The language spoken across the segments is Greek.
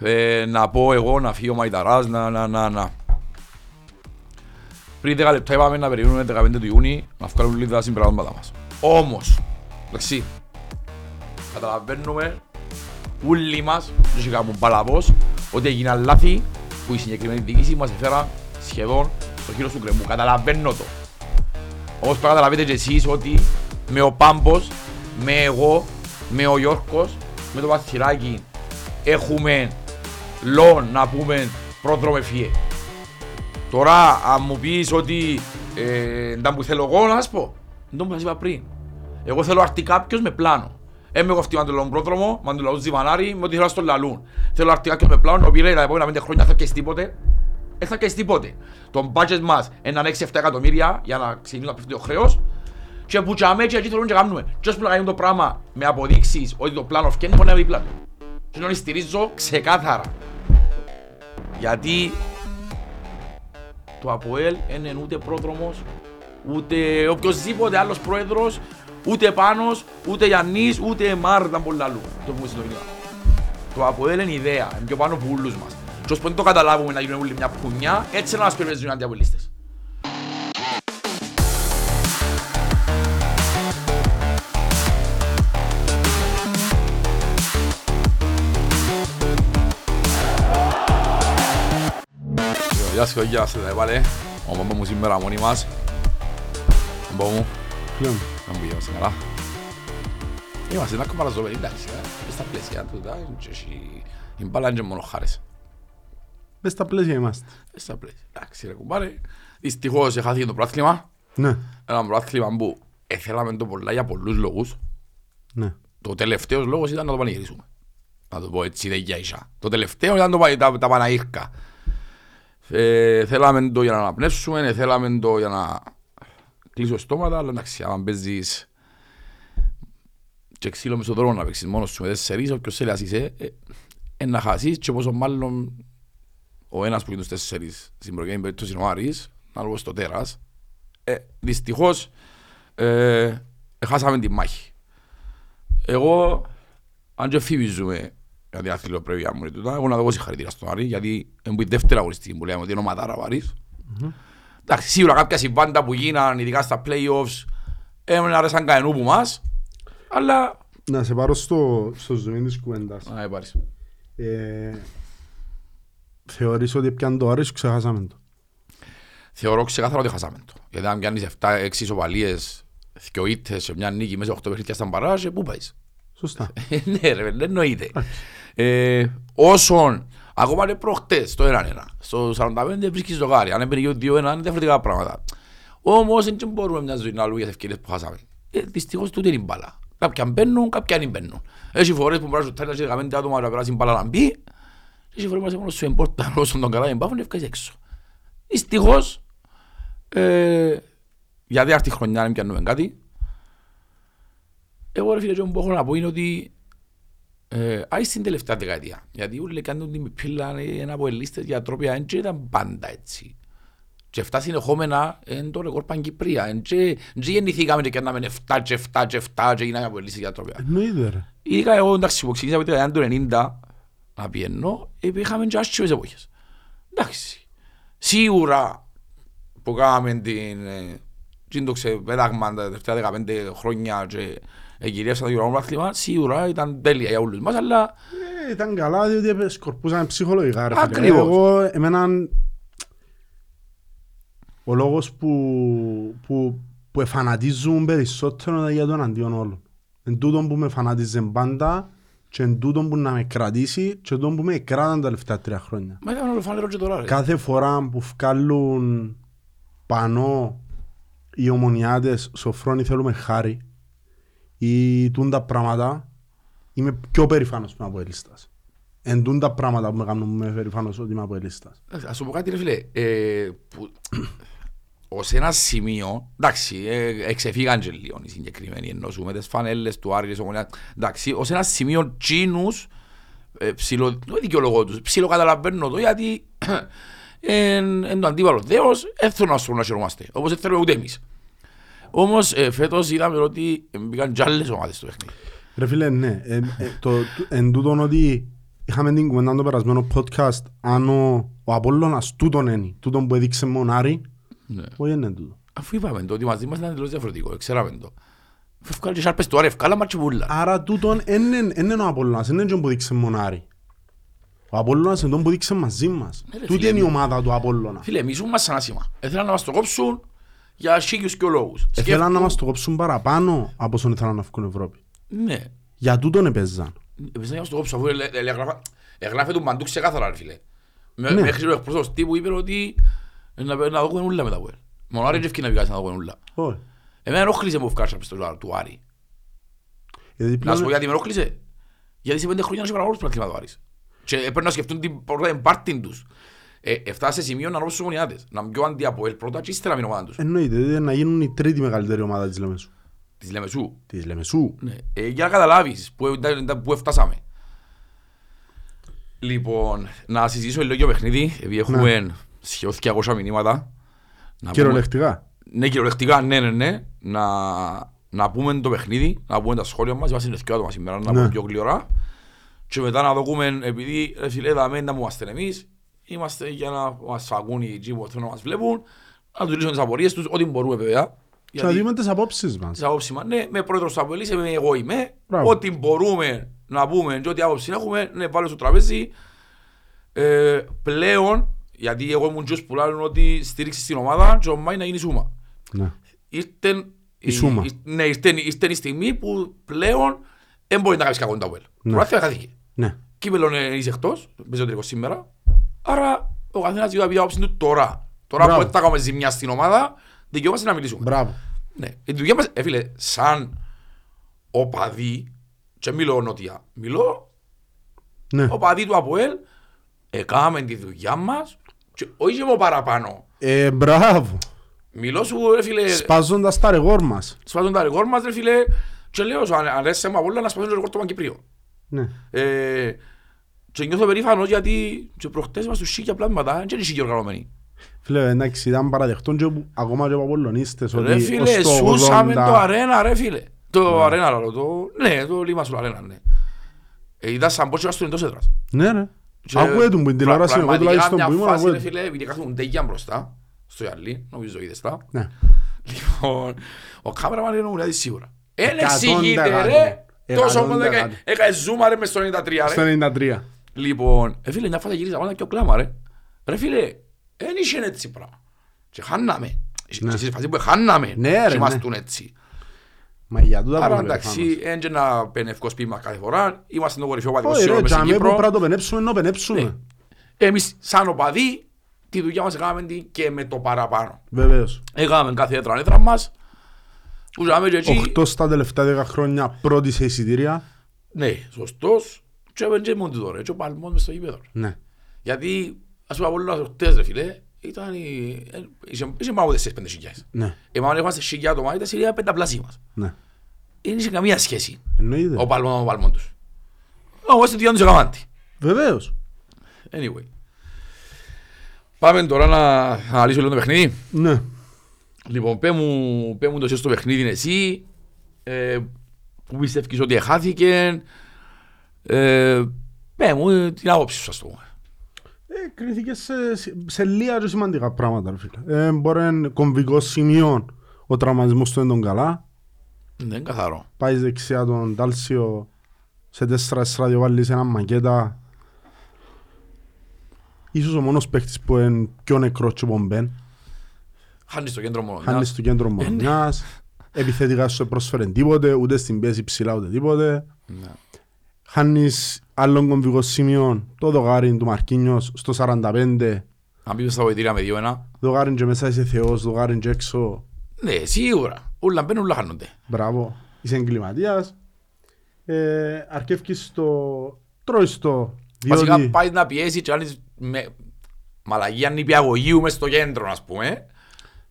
ε, να πω εγώ να φύγει ο Μαϊταράς, να, να, να, να. Πριν 10 λεπτά είπαμε να περιμένουμε 15 του Ιούνιου να βγάλουμε λίγα τα συμπράγματα μας. Όμως, εντάξει, καταλαβαίνουμε όλοι μας, δεν είχε κάνουν παλαβός, ότι έγιναν λάθη που η συγκεκριμένη διοίκηση μας έφερα σχεδόν στο χείρο του κρεμού. Καταλαβαίνω το. Όμως πρέπει να καταλαβαίνετε και εσείς ότι με ο Πάμπος, με εγώ, με ο Γιώργος, με το Παθυράκι έχουμε λόγο να πούμε πρόδρομο εφιέ. Τώρα αν μου πεις ότι ε, δεν που θέλω εγώ να σου πω, δεν το που σας είπα πριν. Εγώ θέλω αρτή κάποιος με πλάνο. Είμαι εγώ με τον πρόδρομο, με τον λαό Ζημανάρη, με ό,τι θέλω στο λαλούν. Θέλω αρτή κάποιος με πλάνο, ο πήρε τα επόμενα πέντε χρόνια θα καίσει τίποτε. Δεν θα καίσει τίποτε. Το budget μας είναι 6-7 εκατομμύρια για να ξεκινήσει να πέφτει το χρέος. Και που τσάμε και εκεί θέλουν και κάνουμε. Και που να κάνουμε το πράγμα με αποδείξεις ότι το πλάνο φτιάχνει, μπορεί να είναι δίπλα του. Και να στηρίζω ξεκάθαρα. Γιατί το ΑΠΟΕΛ είναι ούτε πρόδρομος, ούτε οποιοσδήποτε άλλος πρόεδρος, ούτε Πάνος, ούτε Γιάννης, ούτε Μάρ ήταν πολλά αλλού. Το πούμε στο μήνυμα. Το ΑΠΟΕΛ είναι ιδέα, είναι πιο πάνω από όλους μας. Και ώσπου το καταλάβουμε να γίνουμε όλοι μια πουνιά, έτσι να μας περιμένουν οι αντιαπολίστες. Γεια σας, γεια σας, τα πάλι. Ο μπαμπά μου σήμερα μόνοι μας. Ο μπαμπά μου, Ποιον. να μου πήγαμε καλά. Είμαστε ένα κομμάτι ζωμένη, εντάξει, ε. μες στα πλαίσια του, εντάξει, και έχει- η μπάλα είναι και μόνο χάρες. Μες στα πλαίσια είμαστε. Μες στα πλαίσια, εντάξει ρε κουμπάρε. Δυστυχώς χάθηκε το πράθλημα. Ναι, Ένα πράθλημα που θέλαμε το πολλά για πολλούς λόγους. ναι. Το τελευταίο λόγος ήταν να το πανηγυρίσουμε. Να το πω έτσι, δεν για ίσα. Το τελευταίο ήταν το, πα- τα, τα Παναήρκα. Ε, θέλαμε το για να αναπνεύσουμε, θέλαμε το για να κλείσω στόματα, αλλά εντάξει, αν παίζεις και ξύλο μες στον δρόμο να παίξεις μόνος σου με τέσσερις, όποιος θέλει να είσαι, ε, ε, να χάσεις και πόσο μάλλον ο ένας που είναι τους τέσσερις, στην προκειμένη περίπτωση είναι ο Άρης, να λόγω στο τέρας. Ε, δυστυχώς, ε, χάσαμε τη μάχη. Εγώ, αν και φίβιζουμε για την αθλητοπρέπεια μου, τούτα, εγώ να δώσω συγχαρητήρια στον Άρη, γιατί είναι που η δεύτερη αγωνιστική που λέμε ότι είναι ομαδάρα ο Άρης. Εντάξει, σίγουρα κάποια συμβάντα που γίναν, ειδικά στα play-offs, έμειναν αρέσαν κανενού που μας, αλλά... Να σε πάρω στο, στο ζωή της κουβέντας. Α, πάρεις. Ε, θεωρείς ότι πιάνε το Άρης ξεχάσαμε το. Θεωρώ ξεκάθαρα ότι χάσαμε το. Γιατί αν πιάνεις 7-6 ισοπαλίες, δυο ήττες σε μια νίκη μέσα 8 παιχνίδια στα μπαράζ, πού πάεις; Σωστά. Ε, ναι ρε, δεν εννοείται. Ε, όσον, ακόμα και προχτές, το 1-1, στο 45 βρίσκεις το γάρι, αν έπαιρνε 2-1 είναι διαφορετικά πράγματα. Όμως δεν μπορούμε μια ζωή να λόγια τις ευκαιρίες που χάσαμε. Ε, δυστυχώς τούτη είναι η μπάλα. Κάποια μπαίνουν, κάποια δεν μπαίνουν. Έχει φορές που μπορείς να σου τάρει και 15 άτομα να περάσει η μπάλα να μπει. Έχει φορές που είσαι μόνος σου εμπόρτα όσον τον καλά δεν πάφουν ευκαιρίες έξω. Δυστυχώς, ε, για δεύτερη χρονιά δεν πιάνουμε κάτι. Εγώ ρε φίλε και που έχω να πω είναι ότι ε, άι στην τελευταία δεκαετία. Γιατί όλοι κάνουν την πύλα ένα από ελίστες για τρόπια δεν ήταν πάντα έτσι. Και 7 συνεχόμενα είναι το ρεκόρ Παγκυπρία. Δεν γεννηθήκαμε και κάναμε 7 και 7 και 7 και γίναμε από ελίστες για τρόπια. Εννοείται ρε. Ειδικά εγώ εντάξει που ξεκίνησα από τη δεκαετία του 90 να πιένω, είχαμε και άσχημες εποχές. Εντάξει. Σίγουρα που κάναμε την ε, τι το ξεπέταγμα τα τελευταία 15 χρόνια και εγκυρίασα το γυρονό πράθλημα, σίγουρα ήταν τέλεια για όλους μας, αλλά Ε, ήταν καλά διότι σκορπούσαμε ψυχολογικά ρε φίλε. Ακριβώς. Εγώ, εμένα, ο λόγος που, που, που εφανατίζουν περισσότερο είναι για τον αντίον όλων. Εν τούτον που με φανατίζε πάντα και εν τούτον που να με κρατήσει και τούτον που με κράταν τα τελευταία τρία χρόνια. μα ήταν όλο φανερό και τώρα. ρε. Κάθε φορά που βγάλουν πανώ οι ομονιάτες σοφρόνοι θέλουμε χάρη ή τούν τα πράγματα είμαι πιο περηφάνος που είμαι από ελίστας. Εν τούν τα πράγματα που με κάνουν με περηφάνος ότι είμαι από ελίστας. Ας σου πω κάτι ρε φίλε, ε, που, ως ένα σημείο, εντάξει, ε, εξεφύγαν και λίγο οι συγκεκριμένοι, εννοούμε τις φανέλες του Άρη, της Ομονίας, εντάξει, ως ένα σημείο τσίνους, ε, ψιλο, δεν δικαιολογώ τους, ψιλοκαταλαβαίνω το γιατί εν το αντίπαλο δέος, δεν θέλουν να σου να χαιρόμαστε, όπως δεν θέλουμε ούτε εμείς. Όμως ε, φέτος είδαμε ότι μπήκαν κι άλλες ομάδες στο παιχνίδι. Ρε φίλε, ναι. Ε, ε, το, εν τούτον ότι είχαμε την κουβέντα το περασμένο podcast αν ο, ο Απόλλωνας τούτον είναι, τούτον που έδειξε μονάρι, ναι. όχι είναι τούτο. Αφού είπαμε το ότι μαζί μας ήταν τελώς διαφορετικό, ξέραμε το. Φεύκαλε και σάρπες του, ευκάλα. Άρα τούτον είναι ο Απόλλωνας, είναι τον που. Ο Απόλλωνας είναι τον που μαζί μας. Ναι, Τούτη είναι η ομάδα του Απόλλωνας. Φίλε, μας σαν για σίγιους και λόγους. Ήθελαν να μας το κόψουν παραπάνω από όσον ήθελαν να βγουν Ευρώπη. Ναι. Για τούτον επέζαν. Επίσης να μας το κόψουν αφού ελε- ελε- εγγράφα- εγγράφε του παντού ξεκάθαρα, ρε φίλε. Με- Ναι. Μέχρι ο εκπρόσωπος τύπου είπε ότι να να δούμε ούλα με τα web. Μόνο άρε και ευκεί να βγάλεις να δούμε ούλα. Όχι. Εμένα ενόχλησε μου ευκάρσα πες το του Άρη. Γιατί Να σου πω πλέον γιατί με ενόχλησε. Γιατί σε πέντε χρόνια να σε παραγωγούς πρακτήματα του Άρης. Και έπρεπε να σκεφτούν την πρώτα πάρτιν τους. Ε, Εφτάσει σε σημείο να ρώψουν τους ομονιάτες. Να μπει ο αντί από ελ πρώτα και ύστερα με την ομάδα τους. εννοείται δηλαδή, να γίνουν η τρίτη μεγαλύτερη ομάδα της Λεμεσού. Της Λεμεσού. Της Λεμεσού. Ναι. Ε, για να καταλάβεις που, που φτάσαμε. Λοιπόν, να συζητήσω λίγο για το παιχνίδι, επειδή έχουμε σχεδόν 200 μηνύματα. Να πούμε- Κυριολεκτικά. Ναι, κυριολεκτικά, ναι, ναι, ναι. Να, να πούμε το παιχνίδι, να πούμε τα σχόλια μας, είμαστε δύο άτομα σήμερα, να Ναι. πούμε πιο γλυωρά. Και μετά να δούμε, επειδή ρε φίλε, δαμε να μου είμαστε εμείς, είμαστε για να μας ακούν οι τζι που θέλουν να μας βλέπουν, να τους λύσουν τις απορίες τους, ό,τι μπορούμε βέβαια. Και να δούμε τις απόψεις μας. Τις απόψεις μας, ναι, με πρόεδρος του Αποέλης, είμαι εγώ είμαι, Μπράβο. ό,τι μπορούμε να πούμε και ό,τι άποψη έχουμε, ναι, βάλω στο τραπέζι. Ε, πλέον, γιατί εγώ ήμουν τζος που λένε ότι στήριξη στην ομάδα και ο Μάη να γίνει σούμα. Ναι. Ήρθε Η σούμα. Ναι, ήρθε, ήρθε η στιγμή που πλέον δεν μπορεί να κάνεις κακό το Αποέλ. Ναι. Προάθεια χάθηκε. Ναι. Κύπελον ε, είσαι εκτός, παίζει ο τελικός σήμερα. Άρα ο καθένας δίνει την άποψη του τώρα. Τώρα Μπράβο. που θα κάνουμε ζημιά στην ομάδα, δικαιούμαστε να μιλήσουμε. Μπράβο. Ναι. Η δουλειά μας, ε, φίλε, σαν οπαδί, και μιλώ νότια, μιλώ Ναι. οπαδί του ΑΠΟΕΛ, έκαναμε τη δουλειά μας και όχι και μόνο παραπάνω. Ε, μπράβο. Μιλώ σου ρε φίλε, Σπάζοντας τα ρεγόρ μας. σπάζουν τα ρεκόρ μας ρε φίλε και λέω σου, αν αρέσει μου απ' όλα να σπάζουν το ρεκόρ του Παγκυπρίου. Ναι. Ε, και νιώθω περήφανος γιατί και προχτές μας τους σίγια πλάσματα, δεν είναι σίγια οργανωμένοι. Φίλε, εντάξει, ήταν παραδεχτόν και που- ακόμα και από Απολλωνίστες Ρε ότι φίλε, ως το σούσαμε 80 το αρένα ρε φίλε. Το αρένα λαλό, το, ναι, το λίμα σου αρένα, ναι. Ε, είδα σαν πότσι βάστον εντός έδρας. Ναι ρε. Και Ακούε τον που την τηλεόραση, εγώ πραγματικά τουλάχιστον μια που ήμουν, φάση, ακούε ρε τον. φίλε, επειδή κάθομαι τέγια μπροστά, στο γυαλί, νομίζω είδες τα. Ναι. Λοιπόν, ο κάμεραμαν είναι ουράδι σίγουρα. Εν Εκατόν εξηγείται δεκάτο. ρε, τόσο Εκατόν μόνο δεκάτο. έκανε ζούμα ρε μες στο 93 Στο ρε. 93. Λοιπόν, ε φίλε, μια φάτα γύρισα πάνω και ο κλάμα ρε. Ρε φίλε, εν είχε έτσι πράγμα. Και χάναμε. Ναι. Και στη φάση που χάναμε, Ναι, ρε, και ναι. ήμαστούν έτσι. Μα για τούτα Άρα που λέμε εντάξει, έντια να πενευκός πείμα κάθε φορά, είμαστε το κορυφαίο πάνω. παδικό Όχι ρε, σύνολο μες στην τζαμέ που πρέπει Κύπρο. να το πενέψουμε, να το πενέψουμε. Ναι. Εμείς σαν οπαδοί, τη δουλειά μας έκαναμε την και με το παραπάνω. Βεβαίως. Έκαναμε κάθε έδρα έδρα μας, που ζάμε και εκεί, Οχτώς στα τελευταία δέκα χρόνια πρώτη σε εισιτήρια. ναι, σωστός, και έπαιρνε και μόνο του τώρα, και ο παλμός μες στο γήπεδο. Ναι. Γιατί, ας πούμε, από όλα χτες ρε φίλε, ήταν η... ε, είχε- είχε πάνω από 4-5 χιλιάδες. Ναι. Εμάς έχουμε σε χιλιά άτομα, ήταν σειρά πενταπλάσια μας. Ναι. Δεν είχε καμία σχέση Εννοείται. ο παλμός με τον παλμό τους. Όμως στην δουλειά τους έκαναν τη. Βεβαίως. Anyway. Πάμε τώρα να αναλύσουμε λίγο το παιχνίδι. Ναι. Λοιπόν, πέ μου, πέ μου το στο παιχνίδι εσύ, ε, που πιστεύεις ότι χάθηκε, ε, πέ μου ε, την άποψη σου, ας το πούμε. Ε, κρίθηκε σε, σε, σε λίγα και σημαντικά πράγματα, ρε φίλε. Ε, μπορεί να είναι κομβικό σημείο ο τραυματισμός του είναι τον καλά. Δεν είναι καθαρό. Πάει δεξιά τον Τάλσιο σε 4-4 βάλεις ένα μακέτα. Ίσως ο μόνος παίχτης που είναι πιο νεκρός και πομπέν. Χάνεις το κέντρο μόνος. Χάνεις στο κέντρο μονιάς. Επιθετικά σου πρόσφερε τίποτε, ούτε στην πίεση ψηλά ούτε τίποτε. Ναι. Χάνεις άλλον κομβικό σημείο, το δογάριν του Μαρκίνιος στο 45. Αν πήγες στα βοηθήρια με 2-1, Δογάριν και μέσα είσαι θεός, δογάριν και έξω. ναι, σίγουρα. Ούλα μπαίνουν, ούλα χάνονται. Μπράβο, είσαι εγκληματίας. Ε, αρκεύκεις στο... Τρώεις το, Βασικά διότι... πάει να πιέσεις και άλλες με μαλαγία νηπιαγωγείου μες στο κέντρο, ας πούμε.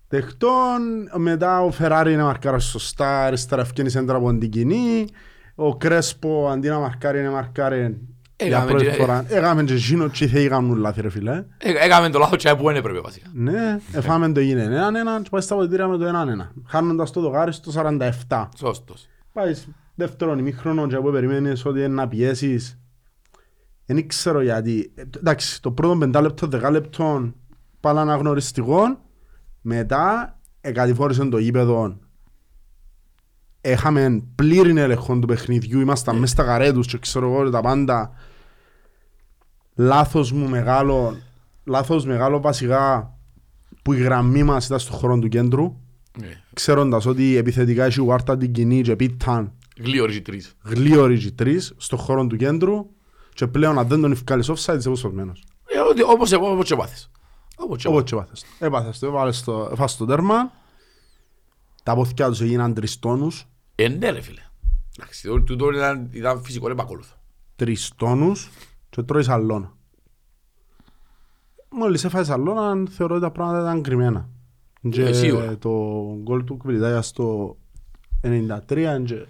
Δεχτών, μετά ο Φεράρι είναι μαρκάρας σωστά, αριστερά ευκαινή σέντρα από την κοινή. Ο Κρέσπο αντί να μαρκάρει είναι μαρκάρει για Έκαμε πρώτη και- φορά. Έκαμε και εκείνο και θα είχαμε λάθη ρε φίλε. Ε, Έκαμε το λάθος και που δεν έπρεπε βασικά. Ναι, εφάμε το γίνει έναν έναν και πάει στα ποτήρια με το έναν ένα. Χάνοντας το δοκάρι στο 47. Σωστός. Πάεις δεύτερον ημίχρονο και που περιμένεις ότι είναι να πιέσεις. Δεν ξέρω γιατί. Ε, Εντάξει, το πρώτο πεντάλεπτο, δεκάλεπτο πάλι αναγνωριστικό. Μετά εκατηφόρησε το γήπεδο. Έχαμε πλήρη έλεγχο του παιχνιδιού. Ήμασταν μέσα στα καρέτους και ξέρω εγώ τα πάντα. Λάθος μου μεγάλο. Λάθος μεγάλο βασικά που η γραμμή μας ήταν στο χώρο του κέντρου. Ναι. Ξέροντας ότι επιθετικά έχει Ουάρτα την κοινή και πίταν Γλίωροι και τρεις. γλίωροι και τρεις στο χώρο του κέντρου και πλέον αν δεν τον ευκάλεις offside είσαι αποσπασμένος. Ε, ότι- Όπως εγώ, όπως και πάθες. Όπως και Όπως και πάθες. Έπαθες το, έβαλες το, έφασες το τέρμα. Τα ποθηκιά τους έγιναν τρεις τόνους. Ε, ναι ρε φίλε. Εντάξει, το- τούτο ήταν, ήταν φυσικό επακόλουθο. Τρεις τόνους και τρώεις αλώνα. Μόλις έφαγες αλώνα θεωρώ ότι τα πράγματα ήταν κρυμμένα. Και Ε, σίγουρα. το γκολ του Κβιλιτάγια στο 93 και...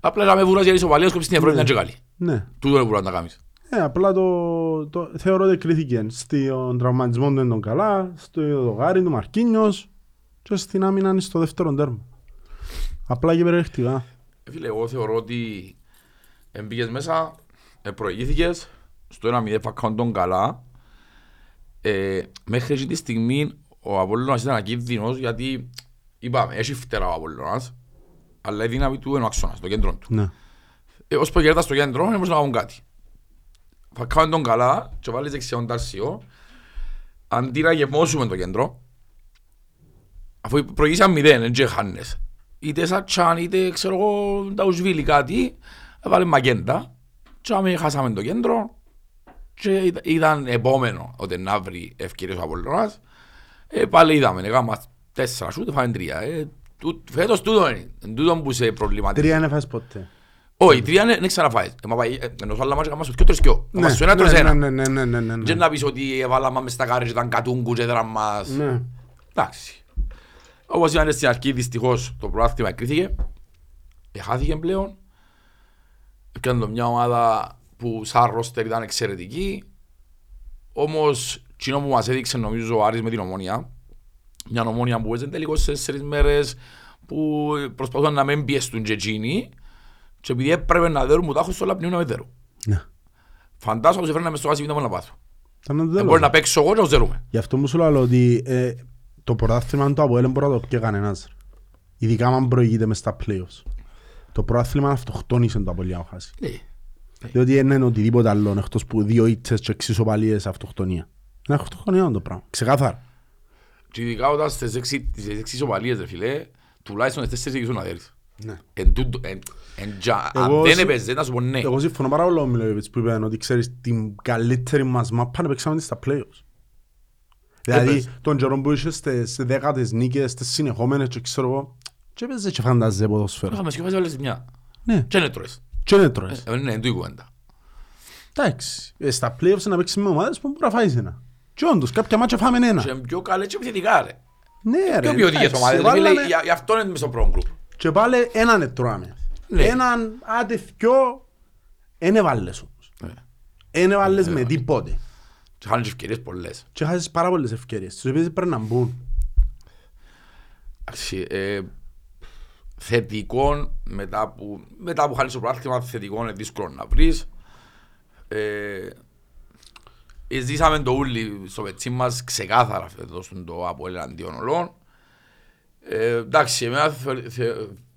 Απλά είχαμε βούρας για ισοπαλίες και στην Ευρώπη ήταν και καλή. Ναι. Τούτο είναι που να τα κάνεις. Ε, απλά το, το θεωρώ ότι κρίθηκε στον τραυματισμό του ήταν καλά, στο δογάρι του Μαρκίνιος και στην άμυνα είναι στο δεύτερο τέρμα. Απλά και περιεκτικά. Ε, Φίλε, εγώ θεωρώ ότι εμπήκες μέσα, ε, προηγήθηκες, στο 1-0 φακάουν τον καλά. Ε, μέχρι εκεί τη στιγμή ο Απόλλωνας ήταν ακίνδυνος γιατί είπαμε, έχει φτερά ο Απόλλωνας, αλλά η δύναμη του είναι ο αξώνας, το κέντρο του. Ναι. Ε, ως που γέρτα στο κέντρο, δεν μπορούσαν να κάνουν κάτι. Φακάουν τον καλά και βάλεις δεξιόν ταρσιό, αντί να γεμώσουμε το κέντρο, αφού προηγήσαν μηδέν, δεν και χάνες. Είτε Σατσάν, είτε ξέρω εγώ, Νταουσβίλη κάτι, έβαλε Μαγέντα, και άμε χάσαμε το κέντρο, και ήταν- ήταν επόμενο ότι να βρει ευκαιρίες ο Απολλωνάς. Ε, πάλι είδαμε, έκαμε τέσσερα σούτ, φάμε τρία. Ε, τούτ- φέτος τούτο είναι, είναι τούτο που σε προβληματίζει. Τρία είναι φάσεις ποτέ. Όχι, τρία είναι- δεν ξαναφάεις. Ε, μα πάει, ε, Ενώ στο άλλα μάτια έκαμε στο δυο τρεις δυο. Ναι, Μας στο ένα τρως ναι, ένα. ναι, ναι, ναι, ναι, ναι, ναι. Και να πεις ότι έβαλαμε μες στα κάρια και ήταν κατούγκου και έδραν μας. Ναι. Εντάξει. Όπως είπαν στην αρχή, δυστυχώς το προάθλημα εκκρίθηκε. Εχάθηκε πλέον. Έκανε το μια ομάδα που σαν ρόστερ ήταν εξαιρετική. Όμως, κοινό που μας έδειξε νομίζω ο Άρης με την Ομόνια. Μια Ομόνια που έζησε τελικώς σε τέσσερις μέρες που προσπαθούσαν να μην πιέστουν και εκείνοι. Και επειδή έπρεπε να δέρουν μου τάχους όλα πνίουν να με δέρουν. Ναι. Φαντάζομαι ότι έφερνα μες στο γάσι να πάθω. Ήταν το Δεν τέλος. μπορεί να παίξω εγώ και να τους δέρουμε. Γι' αυτό μου σου λέω ότι ε, το πρωτάθλημα του Αποέλ δεν μπορεί να το πιέ κανένας. Ειδικά αν προηγείται μες στα playoffs. Το πρωτάθλημα αυτοκτόνησε το Αποέλ για να χάσει. Ναι. Διότι δεν είναι οτιδήποτε άλλο εκτός που δύο ήττες και εξισοπαλίες αυτοκτονία. Είναι αυτοκτονία το πράγμα. Ξεκάθαρα. Και ειδικά όταν στις έξι, στις έξι ισοπαλίες, ρε φίλε, τουλάχιστον στις τέσσερις γυρίσουν να δέρεις. Ναι. Εν τούτο- εν- εν τζα- Εγώ Αν δεν συ- έπαιζες, να σου πω ναι. Εγώ συμφωνώ πάρα πολύ με τον Μιλόγεβιτς που είπε ότι ξέρεις την καλύτερη μας μάπα να παίξαμε τη στα playoffs. Δηλαδή Έπαιζε. τον καιρό που είσαι στις δέκατες νίκες, στις συνεχόμενες και ξέρω εγώ και έπαιζε και φανταζέ ποδοσφαίρο. Είχαμε σκεφάσει όλες μια. Ναι, Και είναι τρώες. και δεν τρώες. Ε, Ναι, είναι τούτη η κουβέντα. Εντάξει, ε, στα playoffs να παίξεις με ομάδες που μπορεί να φάεις ένα. Και όντως, κάποια μάτια φάμε ένα. Και είναι πιο καλές και επιθετικά, ρε. Ναι ρε, Πιο ποιοτικές εντάξει, ομάδες, ρε φίλε. βάλαμε- Γι' γι' αυτό είναι μες στο πρώτο γκρουπ. Και πάλι έναν ετρώαμε. Ναι. Έναν, άντε δυο, εν έβαλες όμως. Ναι. Εν έβαλες με τίποτε. Και χάνουν και ευκαιρίες πολλές. Και χάσεις πάρα πολλές ευκαιρίες. Τους οποίες πρέπει να μπουν. Εντάξει, ε, θετικό μετά που, μετά που χάνεις το πράθυμα θετικό είναι δύσκολο να βρεις ε, ε, ζήσαμε το ούλι στο πετσί μας ξεκάθαρα φέτος στον το από εναντίον ολών ε, εντάξει εμένα θε, θε,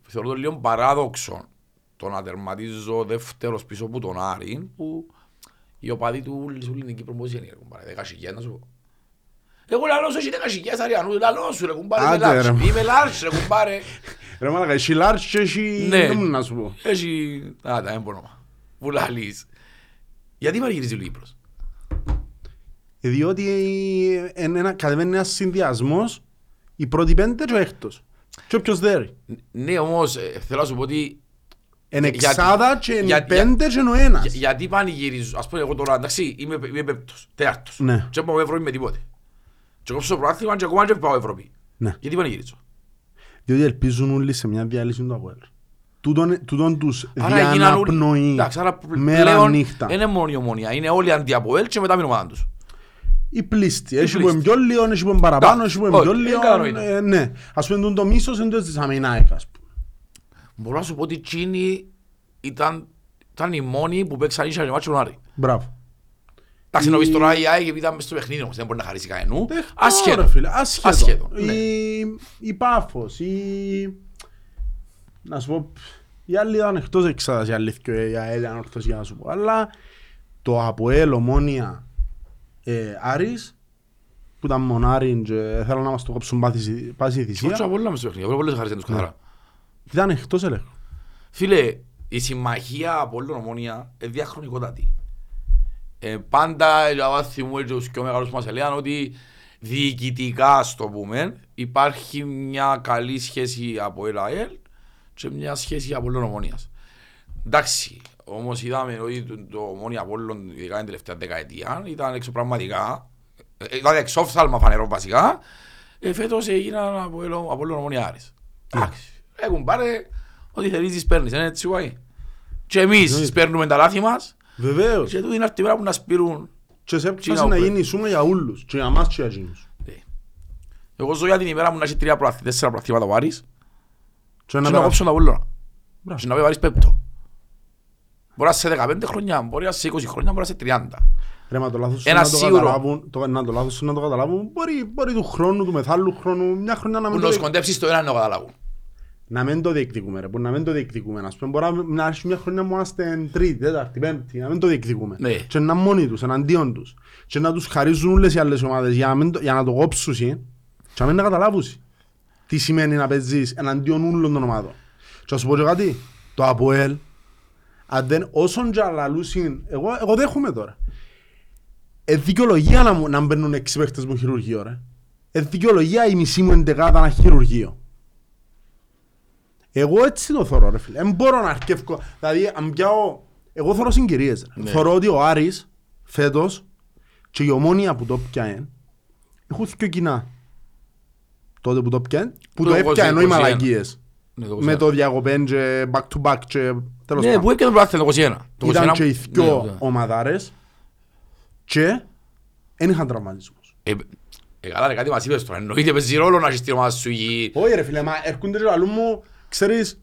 θεωρώ το λίγο παράδοξο το να τερματίζω δεύτερος πίσω από τον Άρη που οι οπαδοί του ούλι σου την Κύπρος πώς είναι ρε κουμπάρε, δέκα χιλιάδες να σου πω εγώ λαλός σου έχει δέκα χιλιάδες Αριανού, λαλός σου ρε κουμπάρε, είμαι Άντε, ρε, λάρς, μα. είμαι λάρς ρε κουμπάρε Ρε μάλακα, έχει large και έχει... Ναι. Δεν μου να σου πω. Έχει... Α, τα έμπονομα. Που λαλείς. Γιατί παρηγυρίζει ο Κύπρος; Ε, Διότι ε, είναι ένα- κατεβαίνει ένας συνδυασμός οι πρώτοι πέντε και ο έκτος. Και όποιος δέρει. Ναι, όμως ε, θέλω να σου πω ότι Είναι Γιατί- εξάδα και είναι για- πέντε και είναι ο για- ένας. γιατί πανηγυρίζω. Ας πούμε εγώ τώρα, εντάξει, είμαι, είμαι πέμπτος, τέταρτος. Ναι. Και πάω Ευρώπη με τίποτε. Και κόψω το προάθλημα και ακόμα και πάω Ευρώπη. Ναι. Γιατί πανηγυρίζω; Διότι ελπίζουν όλοι σε μια διάλυση του Αποέλ. Τούτον, τούτον τους Άρα έγιναν όλοι- διαναπνοεί Εντάξει, άρα μέρα πλέον νύχτα. είναι μόνο η ομονία. Είναι όλοι αντί από ελ και μετά με την ομάδα τους. Η πλήστη. Έχει που πλήστη. είναι πιο λίγο, έχει που είναι παραπάνω, Εντάξει, έχει που είναι πιο όχι, λίγο. είναι κατανοητό. ε, Ναι. Ας πούμε τούτο το μίσος είναι το της Αμινάικας. Μπορώ να σου πω ότι εκείνη ήταν Ήταν οι μόνοι που παίξαν ίσια και μάτσο τον Άρη. Μπράβο. Εντάξει, Η- νομίζω τώρα η ΑΕΚ επειδή ήταν μες στο παιχνίδι όμως δεν μπορεί να χαρίσει κανένου. Τώρα, Ασχέτω. φίλε, Ασχέτω. Ασχέτω, ναι. Η, η Πάφος, η... Να σου πω, οι άλλοι ήταν εκτός εξάδας, η αλήθεια, η ΑΕΛ ήταν ορθός για να σου πω. Αλλά το Αποέλ, Ομόνια, ε, Άρης, που ήταν μονάρι και θέλω να μας το κόψουν πάση, πάση Σκότσο θυσία, από όλα μες στο παιχνίδι. Εγώ πολλές χαρίσαν τους Ναι. καθαρά. Ήταν εκτός ελέγχου. Φίλε, η συμμαχία από όλη την ομόνια είναι διαχρονικότατη. Ε, πάντα για βάθη μου και τους πιο μεγάλους μας έλεγαν ότι διοικητικά, ας το πούμε, υπάρχει μια καλή σχέση από ΕΛΑΕΛ και μια σχέση από όλη την ομόνιας. Εντάξει, όμως είδαμε ότι το, το ομόνια από όλων, ειδικά την τελευταία δεκαετία, ήταν εξωπραγματικά, ε, ήταν εξόφθαλμα φανερό βασικά, ε, φέτος έγιναν από όλη από όλη την ομόνια Άρης. Εντάξει, έχουν πάρε ό,τι θερίζεις παίρνεις, είναι έτσι πάει. Και εμείς παίρνουμε τα λάθη μας Βεβαίως. και τούτοι είναι αυτή η ώρα που να σπείρουν. Και σε Τι να έπρεπε να πω. γίνει σούμα για όλους, και για μας και για εκείνους. Ναι. Εγώ ζω για την ημέρα που να έχει τρία προαθ- τέσσερα προαθλήματα ο Άρης Και και να περάσει. κόψουν τα βούλωνα. Μπράβο. Και να πει ο Άρης πέμπτο. Μπορεί να σε 15 χρόνια, μπορεί να σε 20 χρόνια, μπορεί να σε 30. Ρε, μα το λάθος σου Ένα να το σίγουρο. καταλάβουν, το, να το λάθος σου να το καταλάβουν, μπορεί, μπορεί του χρόνου, του μεθάλλου χρόνου, μια χρονιά να Που μην να το, σκοντέψεις το ένα να το καταλάβουν. Να μην το διεκδικούμε, ρε, που να μην το διεκδικούμε, ας πούμε, μπορεί να- να έρθει μια χρονιά που είμαστε τρίτη, τέταρτη, πέμπτη, να μην το διεκδικούμε. Ναι. Και να μόνοι τους, εναντίον τους. Και να τους χαρίζουν όλες οι άλλες ομάδες για να, μην το, για να το κόψουν και να μην τα καταλάβουν. Τι σημαίνει να παίζεις εναντίον όλων των ομάδων. Και να σου πω και κάτι, το ΑΠΟΕΛ, αν δεν, όσον και αλαλούσιν, εγώ, εγώ δέχομαι τώρα. Ε, δικαιολογία να, μου, να μπαίνουν έξι παίχτες μου χειρουργείο, ρε. Ε, δικαιολογία η μισή μου εντεκάδα να έχει χειρουργείο. Εγώ έτσι το θωρώ ρε φίλε. Δεν μπορώ να αρκεύω. Δηλαδή, αν πιάω... Εγώ θωρώ συγκυρίες. Ρε. Ναι. Θωρώ ότι ο Άρης φέτος και η ομόνια που το πιάνε έχουν δύο κοινά. Τότε που το πιάνε, που Το το έπιανε ενώ οι 21. μαλακίες. Ναι, το Με 21. το διακοπέν και back to back και τέλος Ναι, πάντων. που έπιανε το προάθλημα το 21. Το Ήταν 21 και οι Ναι, δυο ναι. ομαδάρες και δεν είχαν τραυματισμούς. Ε, ε, καλά ρε, κάτι μας είπες τώρα. Εννοείται παίζει ρόλο να έχεις την ομάδα σου η... Όχι ρε φίλε, μα έρχονται και λαλούν μου, ξέρεις,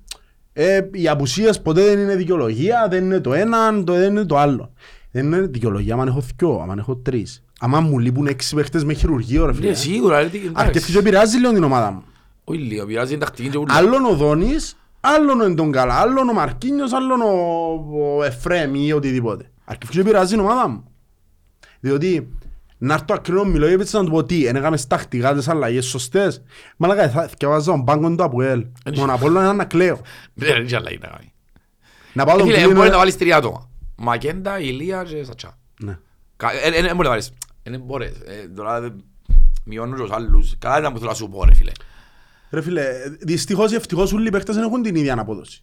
ε, οι απουσίες ποτέ δεν είναι δικαιολογία, δεν είναι το ένα, το δεν είναι το άλλο. Δεν είναι δικαιολογία αν έχω δυο, αν έχω τρεις. Άμα μου λείπουν έξι παίχτες με χειρουργείο ρε φίλε. Ναι, σίγουρα. ρε, τι- εντάξει. Αρκεύει και επηρεάζει λίγο την ομάδα μου. Όχι λίγο, πειράζει την τακτική και ούλα. Άλλον ο Δόνης, άλλον ο Εντογκαλά, άλλον ο Μαρκίνιος, άλλον ο, ο Εφρέμ ή οτιδήποτε. Αρκεύει και επηρεάζει την ομάδα μου. Διότι να έρθω ακρινό Μιλόγεβιτς να του πω τι, εν έκαμε σταχτικά τις αλλαγές σωστές. Μαλάκα, θα θυκευάζω τον πάγκο του Αποέλ. Μόνο απ' όλα να κλαίω. Δεν είναι άλλα είναι. κάνει. Να πάω Ε, τον Φίλε, κλείνω- μπορεί να βάλεις τρία άτομα. Μακέντα, Ηλία και Σατσά. Ναι. Δεν μπορεί να βάλεις. Δεν μπορείς. Ε, Τώρα δεν- μειώνω τους άλλους. Καλά ήταν που θέλω να σου πω ρε φίλε. Ρε φίλε, δυστυχώς ή ευτυχώς όλοι οι παίχτες δεν έχουν την ίδια απόδοση.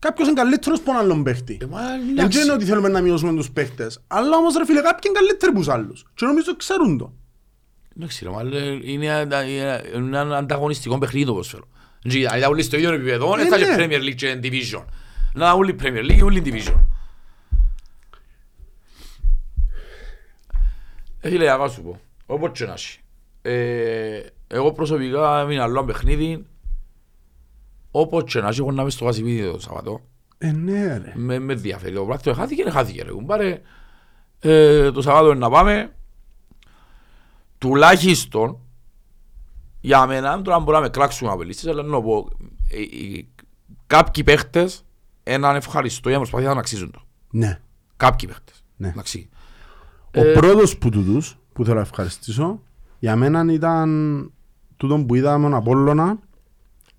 Κάποιος είναι καλύτερος από έναν άλλον παίχτη. Ε, μα, Δεν εντάξει. είναι ότι θέλουμε να μειώσουμε τους παίχτες. Αλλά όμως ρε φίλε, κάποιοι είναι καλύτεροι από τους άλλους. Και νομίζω ξέρουν το. Εντάξει ρε, μάλλον είναι αντα- είναι ένα ανταγωνιστικό παιχνίδι το ποδόσφαιρο. Δηλαδή, Αν ήταν όλοι στο ίδιο επίπεδο, Ε, δεν θα είχε ναι. Premier League και Division. Να ήταν όλοι Premier League και όλοι Division. Ε, φίλε, να σου πω. Όπως και να έχει. Ε, Εγώ προσωπικά έμεινα άλλο ένα παιχνίδι. Όπως και να έχει, έχω να είμαι στο Γασιπίδι το Σαββατό. Ε, ναι ρε. με, με ενδιαφέρει. Το πράκτο χάθηκε, είναι χάθηκε ρε κουμπάρε. Ε, το Σαββάτο είναι να πάμε. Τουλάχιστον για μένα, τώρα μπορούμε να με κράξουμε από λίστες, αλλά να πω, ε, ε, κάποιοι παίχτες έναν ευχαριστώ για προσπάθεια να αξίζουν το. Ναι. Κάποιοι παίχτες. Ναι. Εντάξει. Ο Ε, πρώτος που τούτους, που θέλω να ευχαριστήσω, για μένα ήταν τούτον που είδαμε τον Απόλλωνα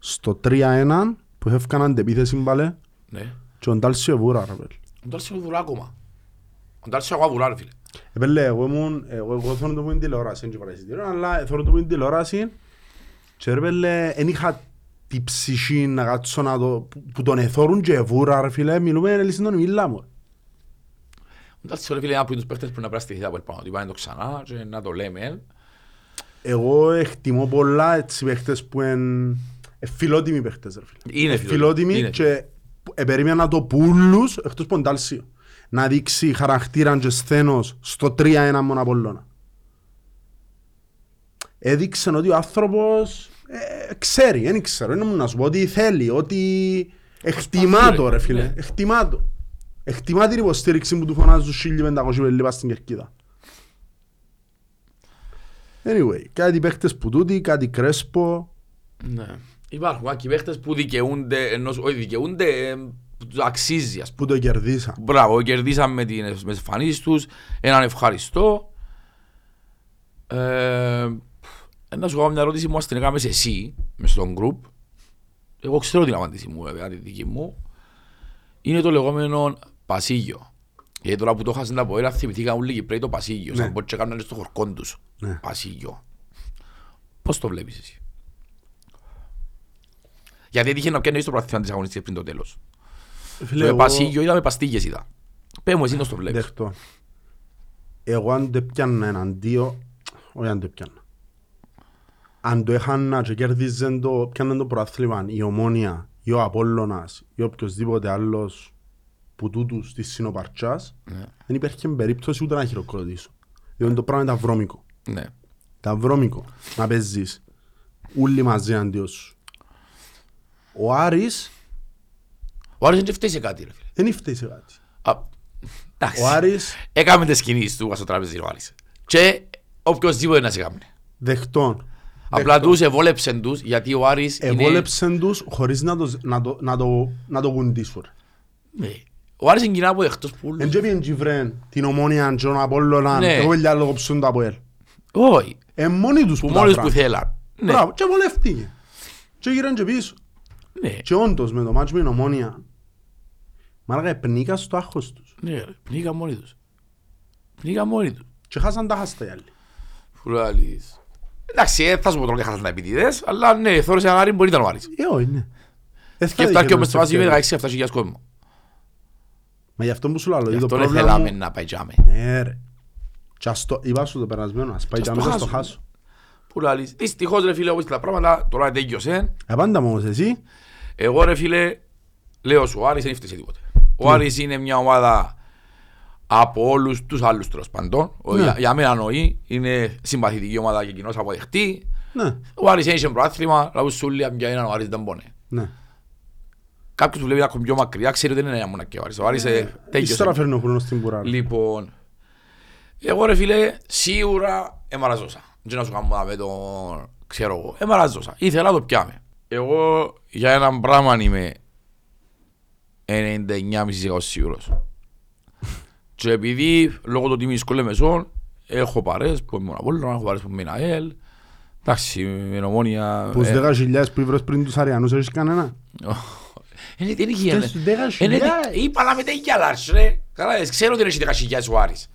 στο 3-1 που έφκαναν την επίθεση μπαλέ Ναι. και ο Ντάλσιο Βούρα ρε πέλ. Ο Ντάλσιο βουλά ακόμα. Ο Ντάλσιο ακόμα βουλά ρε φίλε. Επέλε, εγώ ήμουν, εγώ, εγώ θέλω να το πω την τηλεόραση, δεν παρασυντήρω, αλλά θέλω να το πω την τηλεόραση και ρε πέλε, εν είχα την ψυχή να κάτσω να το, που, που τον εθώρουν και βούρα ρε φίλε, μιλούμε λύσιν τον μίλα μου. Ο Ντάλσιο ρε φίλε είναι από τους παίχτες που να πρέπει να στηθεί από ελπάνω. Ότι πάνε το ξανά και να το λέμε. Εγώ εκτιμώ πολλά έτσι παίχτες που είναι φιλότιμοι παίχτες ρε φίλε. Είναι Ε, φιλότιμοι Είναι. και ε, περίμενα το πουλούς εκτός ποντάλσιο. Να δείξει χαρακτήρα και σθένος στο 3-1 μόνο Απολλώνα. Έδειξε ότι ο άνθρωπος ε, ξέρει, δεν ξέρω, είναι μου να σου πω ότι θέλει, ότι εκτιμά Προσπαθεί, το ρε, ρε φίλε, ναι. εκτιμά το. Εκτιμά την υποστήριξη που του φωνάζουν στους 1500 πελίπα στην Κερκίδα. Anyway, κάτι παίχτες που τούτοι, κάτι κρέσπο. Ναι. Υπάρχουν κάποιοι παίχτες που δικαιούνται, ενός, όχι δικαιούνται, ε, που τους αξίζει ας πούμε. που το κερδίσα. Μπράβο, κερδίσαμε με τις με τις εμφανίσεις τους, έναν ευχαριστώ. Ε, να σου κάνω μια ερώτηση που μας την έκαμες εσύ, μες στον group. Εγώ ξέρω την απάντηση μου βέβαια, τη δική μου. Είναι το λεγόμενο πασίγιο. Γιατί τώρα που το είχα στην αποέλα θυμηθήκα όλοι οι Κυπρέοι το πασίγιο, Ναι. σαν πως και κάνουν στο χορκόν τους. Ναι. Πασίγιο. Πώς το βλέπεις εσύ; Γιατί έτυχε να πιάνει στο πράθυμα της αγωνιστικής πριν το τέλος. Φίλε, Με εγώ πασίγιο είδα με παστίγες είδα. Πες μου εσύ πώς το βλέπεις. δέχτω. Εγώ αν το πιάνα εναντίο, όχι αν το πιάνα. Αν το έχανα και κέρδιζαν το, πιάναν το προάθλημα η Ομόνια ή ο Απόλλωνας ή οποιοσδήποτε άλλος που τούτους της Συνοπαρτσάς, Ναι. δεν υπήρχε περίπτωση ούτε να χειροκροτήσω. Διότι το πράγμα ήταν βρώμικο. Ναι. Ήταν βρώμικο να παίζεις όλοι μαζί αντίο σου. Ο Άρης Ο Άρης δεν φταίει σε κάτι ρε φίλε. δεν ήφταει σε κάτι. Α, εντάξει. Ο Άρης Έκαμε τις κινήσεις του στο τραπεζί ο Άρης. Και οποιοςδήποτε να σε κάνει. δεχτών. Απλά τους εβόλεψεν τους γιατί ο Άρης είναι... Εβόλεψαν τους χωρίς να το, να το, να το, να το γουντίσουν. Ναι. Ο Άρης είναι κοινά από δεχτός πουλούς. Εν και πήγαν και βρέν την ομόνια και τον Απόλλωνα Ναι. εγώ για άλλο κόψουν το Αποέλ. Όχι. Εν μόνοι τους Που που τα μόλις που πράγματα. θέλαν. Ναι. Μπράβο, και βολεύτηκε. Και γύραν και πίσω. Ναι. Και όντως με το μάτσο με την ομόνια μάλακα επνίκα στο άγχος τους. Ναι ρε. Πνίγαν μόνοι τους. Πνίγαν μόνοι τους. Και χάσαν τα χάστα οι άλλοι. Φουράλης. Εντάξει, ε, θα σου πω τώρα ότι έχασαν τα επιτηδές, αλλά ναι, θόρυσε έναν Άρη μπορεί να ήταν ο Άρης. Ε, όχι, ναι. Ε, θα Και αυτά και δίκαιο όμως να στο βάζει σε με ευκαιρία. 16-17 χιλιάδες κόσμο. Μα γι' αυτό που σου λέω, Γι' δηλαδή το αυτό δεν πρόβλημα θέλαμε μου... να πάει τζάμε. Ναι ρε. Και ας το, είπα σου το περασμένο, ας πάει Και και ας το αμέσως το χάσουμε. χάσω. Που λαλείς; Δυστυχώς ρε φίλε όπως τα πράγματα τώρα τέλειωσε. Απάντα μου όμως εσύ, Εγώ ρε φίλε λέω σου ο Άρης δεν έφτασε τίποτε. Ο Άρης είναι μια ομάδα από όλους τους άλλους τέλος πάντων. Ο- Ναι. Για, για μένα νοεί, είναι συμπαθητική ομάδα και κοινώς αποδεχτή. ναι, Ο Άρης είχε προάθλημα, λάβουν σου όλοι για έναν ο Άρης δεν πόνε. ναι. Κάποιος που βλέπει ακόμα πιο μακριά ξέρει ότι δεν είναι μόνο και ο Άρης. Ο Άρης ε, Ύστερα τέλειωσε. φέρνει ο χρόνος στην πουρά. Λοιπόν, εγώ ρε φίλε, σίγουρα εμαραζώσα. Δεν να σου κάνω με τον, ξέρω εγώ, εμαραζώσα. Ήθελα να το πιάμε. Εγώ για έναν πράγμα είμαι 99,5% σίγουρος. Και επειδή λόγω του ότι είμαι σκολέ μεσόν, έχω παρές που ήμουν από έχω παρές που ήμουν ΑΕΛ. Εντάξει, με νομόνια... Που στους ε, 10.000 που ήβρες πριν τους Αριανούς έχεις κανένα; Είναι δεν Και είχε. στους Είναι 10.000. είπα να με τα γυαλάς ρε. Καλά, ε, ξέρω ότι είναι 10.000 ο Άρης.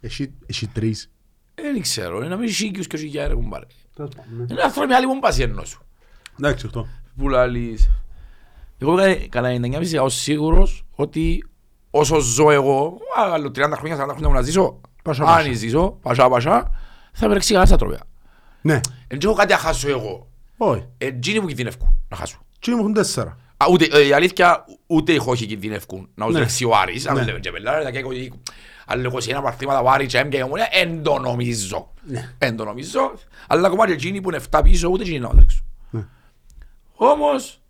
Έχει έχει τρεις. Δεν ξέρω, είναι να μην σίγγιους και όχι για ρε κουμπάρε. Τέλος πάντων, ναι. Είναι άνθρωποι άλλοι που πας ενώ σου. Εντάξει αυτό. Που λαλείς. Εγώ είμαι κατά 99% σίγουρος ότι όσο ζω εγώ, α, άλλο 30 χρόνια, 40 χρόνια που να ζήσω, Πασά, αν πασά. ζήσω, πασά πασά, θα με ρέξει καλά στα τρόπια. Ναι, Εν έχω κάτι να χάσω εγώ. όχι. Εντζίνοι που κινδυνεύκουν να χάσω. Τι μου έχουν τέσσερα. Α, ούτε, ε, η αλήθεια, ούτε οι χώχοι κινδυνεύκουν να τους Ναι. ρέξει ο Άρης. Αν Ναι. λέμε και πελάρε, θα κάνω άλλο 21 παρθήματα ο Άρης και έμπια η ομονία, εν το νομίζω. Ναι. Εν το νομίζω. Αλλά ακόμα και εκείνοι που είναι 7 πίσω, ούτε εκείνοι να μας ρέξουν. Ναι. Όμως,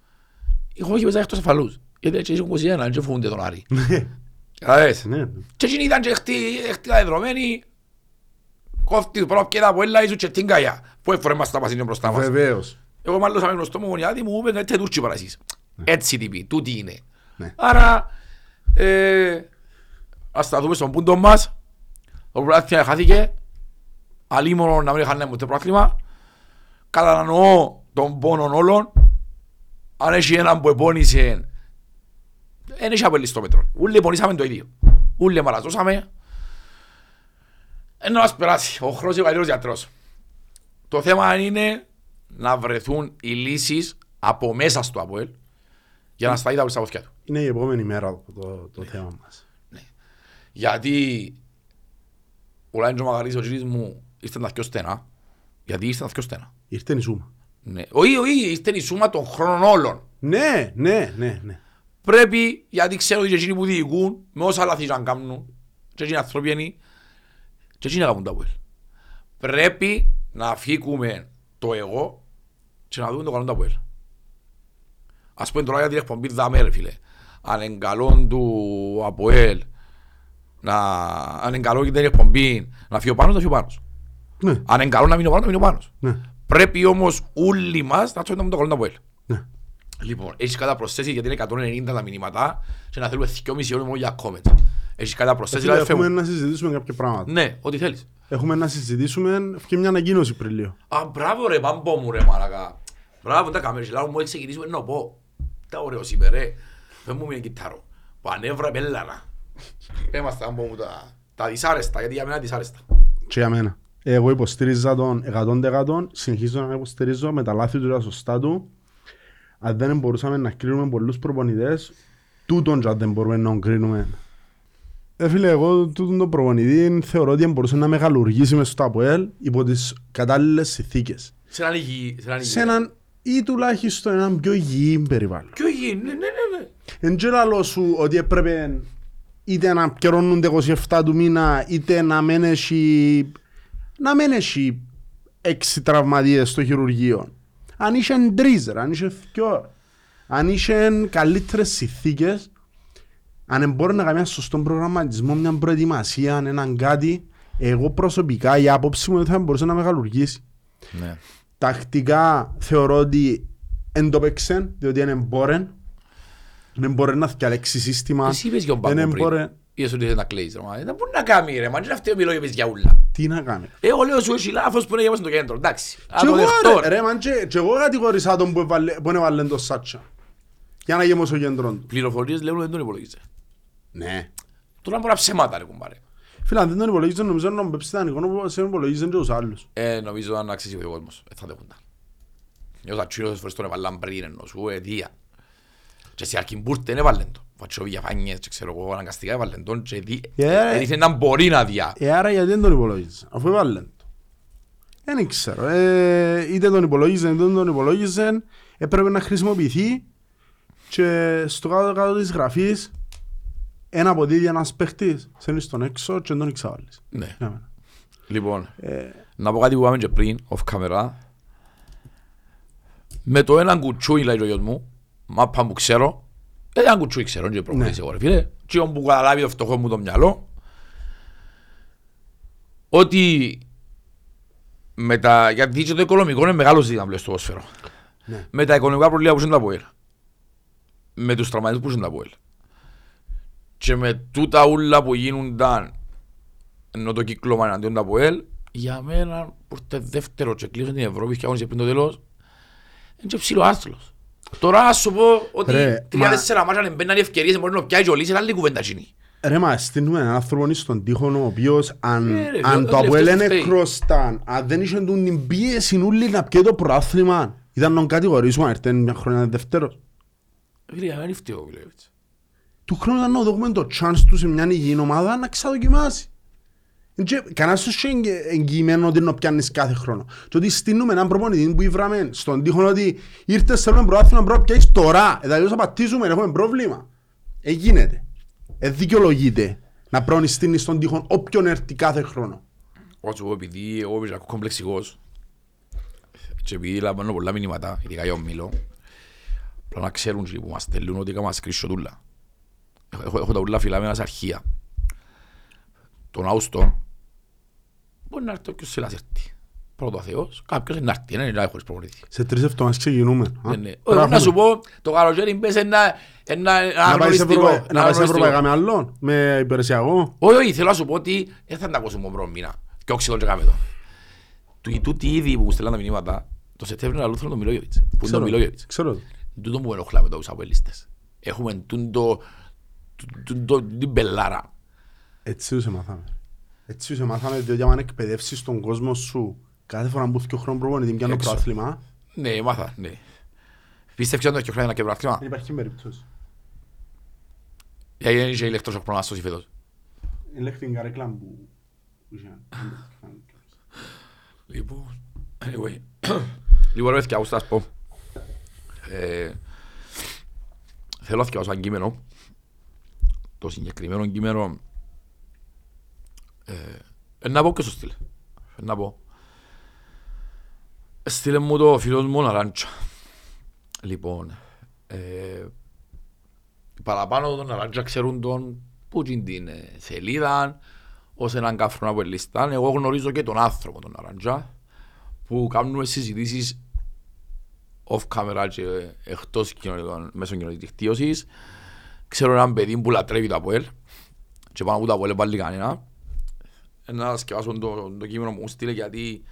οι χώχοι παίζαν εκτός αφαλούς. Γιατί έτσι έχουν 21, δεν φοβούνται τον Άρη. Ναι, Κατάλαβες. ναι. Και εκείνοι ήταν και χτυλαδεδρομένοι. Κόφτει το πρώτο πιέτα από έλα, ήσουν και την καγιά. Πού έφερε μας τα πασίνια μπροστά μας. Βεβαίως. Εγώ μάλλον με γνωστό μου γονιάτη μου είπε έτσι τούτσι παρά εσείς. Έτσι τύπη, τούτη είναι. Ναι. Άρα, ε, ας τα δούμε στον πούντο μας. Το πρωτάθλημα χάθηκε. Αλίμονο να μην είχαν ούτε πρόθλημα. Κατανοώ τον πόνο όλων. Αν έχει έναν που επώνυσε, δεν έχει απελεί στο μέτρο. Ούλοι επώνυσαμε το ίδιο. Ούλοι μαραζώσαμε. Ένα μας περάσει. Ο χρόνος είναι ο καλύτερος γιατρός. Το θέμα είναι να βρεθούν οι λύσεις από μέσα στο ΑΠΟΕΛ για να σταθεί τα στα πόθηκια του. Είναι η επόμενη μέρα το, το θέμα μας. Γιατί ο Λάιντζο Μαγαρής, ο κύρις μου, ήρθαν τα πιο στενά. Γιατί ήρθαν τα πιο στενά. Ήρθε η Σούμα. Ναι. Όχι, όχι, ήρθαν η σούμα των χρόνων όλων. Ναι, ναι, ναι, ναι. Πρέπει, γιατί ξέρω ότι και εκείνοι που διοικούν, με όσα λάθη να κάνουν, και εκείνοι άνθρωποι είναι, και εκείνοι να κάνουν τα ΑΠΟΕΛ. Πρέπει να φύγουμε το εγώ και να δούμε το καλό του ΑΠΟΕΛ. Ας πούμε τώρα για την εκπομπή δάμε ρε φίλε. αν είναι καλό του ΑΠΟΕΛ, να, αν είναι καλό και δεν είναι εκπομπή, να φύγει ο Πάνος, να φύγει ο Πάνος. Ναι, Αν είναι καλό να μείνει ο Πάνος, να μείνει ο Πάνος. ναι, Πρέπει όμως όλοι μας να τσόνταμε το καλό του ΑΠΟΕΛ. ναι. Λοιπόν, έχεις κατά προσθέσει γιατί είναι 190 τα μηνύματα και να θέλουμε 2,5 ώρες μόνο για comments. Έχεις κατά προσθέσει, Φίλε, δηλαδή Έχουμε φεύγουμε. να συζητήσουμε κάποια πράγματα. Ναι, ό,τι θέλεις. Έχουμε να συζητήσουμε και μια ανακοίνωση πριν λίγο. Α, μπράβο ρε, πάμπο μου ρε μαλακά. Μπράβο τα κάμερες, λάβω μόλις ξεκινήσουμε να πω. Τα ωραίος είπε ρε. Φες μου μια κιτάρο. Πανεύρα πέλανα. Είμαστε άμπο μου τα, τα δυσάρεστα, γιατί για μένα δυσάρεστα. Και για μένα. Εγώ υποστήριζα τον 100% συνεχίζω να υποστηρίζω με τα λάθη του και τα σωστά του. Αν δεν μπορούσαμε να κρίνουμε πολλούς προπονητές, τούτον και αν δεν μπορούμε να τον κρίνουμε. Ε, φίλε, εγώ τούτον τον προπονητή θεωρώ ότι μπορούσε να μεγαλουργήσει μες στο ΑΠΟΕΛ υπό τις κατάλληλες συνθήκες. Σε έναν υγιή, σε έναν υγιή. Σε έναν ή τουλάχιστον έναν πιο υγιή περιβάλλον. Ποιο υγιή, ναι, ναι, ναι, ναι. Εν και λαλό σου ότι έπρεπε είτε να καιρώνονται 27 του μήνα είτε να μένει έχει, να μένει έχει έξι τραυματίες στο χειρουργείο. Αν είσαι τρεις, ρε, αν είσαι δυο, αν είσαι καλύτερες συνθήκες, αν μπορεί να κάνει ένα σωστό προγραμματισμό, μια προετοιμασία, έναν κάτι, εγώ προσωπικά η άποψη μου είναι ότι θα μπορούσε να μεγαλουργήσει. Ναι. Τακτικά θεωρώ ότι δεν το παίξαν, διότι δεν μπορεί. Δεν μπορεί να διαλέξει σύστημα. Εσύ είπες για τον Δεν Πάμπο μπορεί. πριν. Είδες ότι θέλει να κλαίεις ρε, μα. Δεν μπορεί να κάνει ρε, μα δεν αυτή μιλώ για για ούλα. Τι να κάνει. Εγώ λέω σου έχει λάθος που είναι για μας στο κέντρο, εντάξει. Και Αν το εγώ, δεχτώ ρε, ρε, μαν, και- και εγώ κατηγορήσα τον που έβαλε- που έβαλε το Σάτσα. Για να γεμώ στο κέντρο του. Πληροφορίες λέω δεν τον υπολογίζε. Ναι. Τώρα μπορεί να ψέματα ρε κουμπάρε. Φίλε, αν δεν τον υπολογίζουν, νομίζω να πέψει τα νοικό, σε υπολογίζουν και τους άλλους. Ε, νομίζω αν αξίζει ο κόσμος, ε, θα δέχονταν. Εγώ θα τσίρω φορές τον έβαλαν πριν ενώ σου, ε, δία. Και σε Αρκιμπούρτε έβαλαν το. Φατσό διαφάνειες και ξέρω εγώ αναγκαστικά έβαλαν τον και δι- Ε, έδειξε να μπορεί να διά. Ε, άρα γιατί δεν τον υπολόγιζε, αφού έβαλε το. Δεν ξέρω. Ε, είτε τον υπολόγιζε, είτε δεν τον υπολόγιζε, έπρεπε να χρησιμοποιηθεί και στο κάτω-κάτω της γραφής ένα αποδίδει ένας παίχτης, σένεις στον έξω και δεν τον εξαβάλεις. Ναι. Για μένα. Λοιπόν, Ε, να πω κάτι που είπαμε και πριν, off camera. Με το έναν κουτσούι, λέει ο γιος μου, μάπα που ξέρω, ε, έναν κουτσούι ξέρω, και προχωρήσει εγώ ρε φίλε, και ông που καταλάβει το φτωχό μου το μυαλό, ότι με τα, γιατί και το οικονομικό είναι μεγάλος ζήτημα πλέον στο ποδόσφαιρο. Ναι. Με τα οικονομικά προβλήματα που έχουν τα ΠΟΕΛ. Με τους τραυματίες που έχουν τα ΠΟΕΛ. Και με τούτα ούλα που γίνονταν ενώ το κύκλωμα εναντίον τα ΠΟΕΛ, για μένα που ήρθε δεύτερο και κλείσαν την Ευρώπη και αγώνισε πριν το τέλος, είναι και ψηλό άθλος. Τώρα να σου πω ότι Ρε, τρία-τέσσερα μάτια αν μπαίνουν οι ευκαιρίες μπορεί να πιάει και ο Λύς, είναι άλλη κουβέντα εκείνη. Ρε μα, στείλουμε έναν άνθρωπο στον τοίχο ο οποίος αν, Ε, ρε, αν ο το Αποέλ τελευταίος είναι φταίει. κρόσταν, αν δεν είχε τούν την πίεση ούλη να πιέ το προάθλημα, ήταν να τον κατηγορήσουμε αν έρθει μια χρονιά δεύτερος. Φίλε, για μένα είναι φταίω, φίλε, έτσι. Του χρόνου ήταν να δούμε το chance τους σε μια υγιεινή ομάδα να ξαδοκιμάσει. Και Κανένας τους είναι εγγυημένο ότι να πιάνεις κάθε χρόνο. Και ότι στείλουμε έναν προπονητή που ήβραμε στον τοίχο ότι ήρθες σε ένα προάθλημα πρέπει να πιάσεις τώρα. Ε, δηλαδή θα πατήσουμε, έχουμε πρόβλημα. Ε, γίνεται. Ε, δικαιολογείται να πρέπει να στείλεις στον τοίχο όποιον έρθει κάθε χρόνο. Όσο εγώ επειδή εγώ είμαι κομπλεξικός και επειδή λαμβάνω πολλά μηνύματα, ειδικά για τον Μήλο, πρέπει να ξέρουν και που μας στέλνουν ότι έκανα σκρίσιο τούλα. Έχω, έχω, έχω τα ούλα φυλά με ένας αρχεία. Τον Αούστον, μπορεί να έρθει όποιος θέλει να έρθει. Πρώτο ο Θεός, κάποιος είναι να έρθει, δεν είναι να χωρίς προπονητή. Σε τρεις εβδομάδες ξεκινούμε. α. Ναι, ναι. Μπράβο. Εγώ να σου πω, το καλοκαίρι μπες ένα, ένα, ένα Να πάει σε αγωνιστικό. Ευρωπα- ένα να πάει σε αγωνιστικό. Ευρωπαϊκά με άλλον, με υπηρεσιακό. Όχι, όχι, θέλω να σου πω ότι δεν θα τα ακούσουμε μόνο μήνα. Και όχι και κάμε το. Του τούτοι ήδη που μου στέλναν τα μηνύματα, το Σεπτέμβριο να λούθουν τον Μιλόγεβιτς. Που είναι τον Ξέρω, Μιλόγεβιτς. Ξέρω. το. Τούτο που ενοχλάμε τους αποελίστες. Έχουμε τούτο, τούτο, την πελάρα. Έτσι τους μάθαμε. Έτσι τους μάθαμε διότι αν εκπαιδεύσεις τον κόσμο σου κάθε φορά που έχει ο χρόνο προπονητή πιάνω Έξω. προάθλημα, Ναι, μάθα, ναι. Πίστευε ότι έχει χρόνο και πρωτάθλημα. δεν υπάρχει περίπτωση. Γιατί δεν είχε ηλεκτροσοκ προνάστος φέτος. Ελέγχει την καρέκλα που που είχε. Λοιπόν, anyway. Λοιπόν, ρε, θυκιά, θα σας πω. Ε, Θέλω να θυκιάσω ένα κείμενο. Το συγκεκριμένο κείμενο ε, ε, να πω και στο στείλε. Ε, Να πω. Στείλε μου το φίλος μου Ναράντσα. Λοιπόν, ε, παραπάνω τον Αράντζα ξέρουν τον που είναι την ε, σελίδα, ως έναν κάφρο από λίστα. Εγώ γνωρίζω και τον άνθρωπο τον Αράντζα που κάνουμε συζητήσεις off camera και εκτός κοινωνικών μέσων κοινωνικής δικτύωσης. Ξέρω έναν παιδί που λατρεύει το ΑΠΟΕΛ και πάνω από το ΑΠΟΕΛ πάλι κανένα. Να σκεφάσω το, το κείμενο που μου στείλε γιατί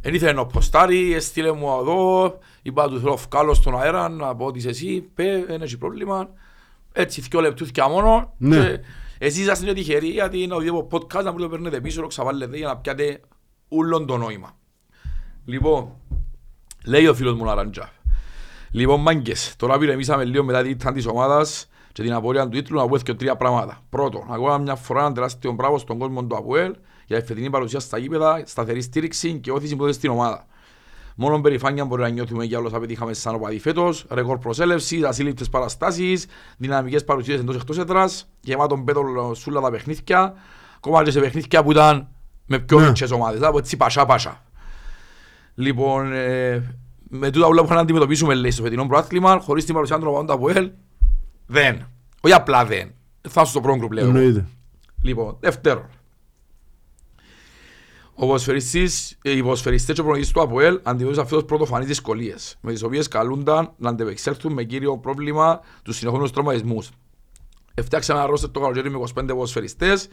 δεν ήθελε να ποστάρει, στείλε μου εδώ, είπα του θέλω φκάλω στον αέρα να πω ότι είσαι εσύ, πέ, δεν έχει πρόβλημα. Έτσι, δυο λεπτούθηκια μόνο. Ναι. Και εσείς είσαστε τυχεροί γιατί είναι οδηγό podcast να μου το παίρνετε πίσω, το ξαβάλλετε για να πιάτε ούλον το νόημα. Λοιπόν, λέει ο φίλος μου Λαραντζά. Λοιπόν, μάγκες, τώρα πηρεμίσαμε λίγο μετά την ήττα της ομάδας και την απορία του τίτλου να πω και τρία πράγματα. Πρώτον, ακόμα μια φορά ένα τεράστιο μπράβο στον κόσμο του ΑΠΟΕΛ για τη φετινή παρουσία στα γήπεδα, σταθερή στήριξη και όθηση που έδωσε στην ομάδα. Μόνο περηφάνεια μπορεί να νιώθουμε για όλα όσα πετύχαμε σαν οπαδοί φέτος, ρεκόρ προσέλευσης, ασύλληπτες παραστάσεις, δυναμικές παρουσίες εντός εκτός έδρας, γεμάτον πέτολο σούλα τα παιχνίδια, ακόμα και σε παιχνίδια που ήταν με πιο Ναι. μικρές ομάδες, δηλαδή έτσι πασά πασά. Λοιπόν, ε, με τούτα όλα που είχαν να αντιμετωπίσουμε λέει, στο φετινό προάθλημα, χωρίς την παρουσία των οπαδών του ΑΠΟΕΛ, δεν. Όχι απλά δεν. Θα στο πρώτο γκρουπ λέω. Εννοείται. Λοιπόν, δεύτερον. Ο ποδοσφαιριστής, ε, οι ποδοσφαιριστές και ο προπονητής του ΑΠΟΕΛ αντιμετώπισαν φέτος πρωτοφανείς δυσκολίες, με τις οποίες καλούνταν να αντεπεξέλθουν με κύριο πρόβλημα τους συνεχόμενους τραυματισμούς. Εφτιάξαμε ένα ρόστερ το καλοκαίρι με 25 ποδοσφαιριστές,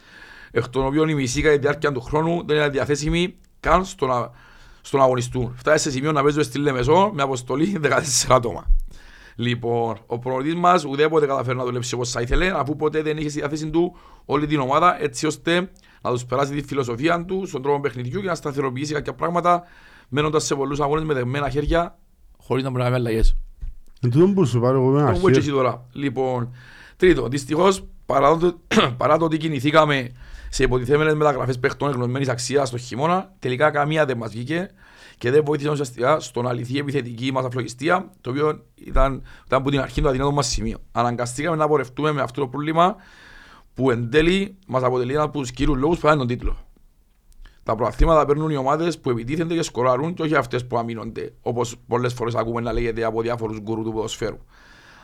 εκ των οποίων η μισή κατά τη διάρκεια του χρόνου δεν ήταν διαθέσιμοι καν στο να, στο να αγωνιστούν. Φτάσει σε σημείο να παίζουμε στη Λεμεσό με αποστολή 14 άτομα. Λοιπόν, ο προπονητής μας ουδέποτε καταφέρει να δουλέψει όπως θα ήθελε, αφού ποτέ δεν είχε στη διάθεση του όλη την ομάδα, έτσι ώστε να τους περάσει τη φιλοσοφία τους στον τρόπο παιχνιδιού και να σταθεροποιήσει κάποια πράγματα, μένοντας σε πολλούς αγώνες με δεμένα χέρια, χωρίς να μπορεί να κάνει αλλαγές. Εν τούτον που σου πάρω εγώ με Το πούμε και εσύ αρχή. τώρα. Λοιπόν, τρίτο, δυστυχώς, παρά το, παρά το ότι κινηθήκαμε σε υποτιθέμενες μεταγραφές παιχτών εγνωσμένης αξίας στο χειμώνα, τελικά καμία δεν μας βγήκε και δεν βοήθησε ουσιαστικά στον αληθή επιθετική μας αφλογιστία, το οποίο ήταν, ήταν από την αρχή το αδυνατό μας σημείο. Αναγκαστήκαμε να πορευτούμε με αυτό το πρόβλημα που εν τέλει μας αποτελεί ένα από τους κύριους λόγους που τον τίτλο. Τα προαθλήματα παίρνουν οι ομάδες που επιτίθενται και σκοράρουν και όχι αυτές που αμήνονται, όπως πολλές φορές ακούμε να λέγεται από διάφορους γκουρού του ποδοσφαίρου.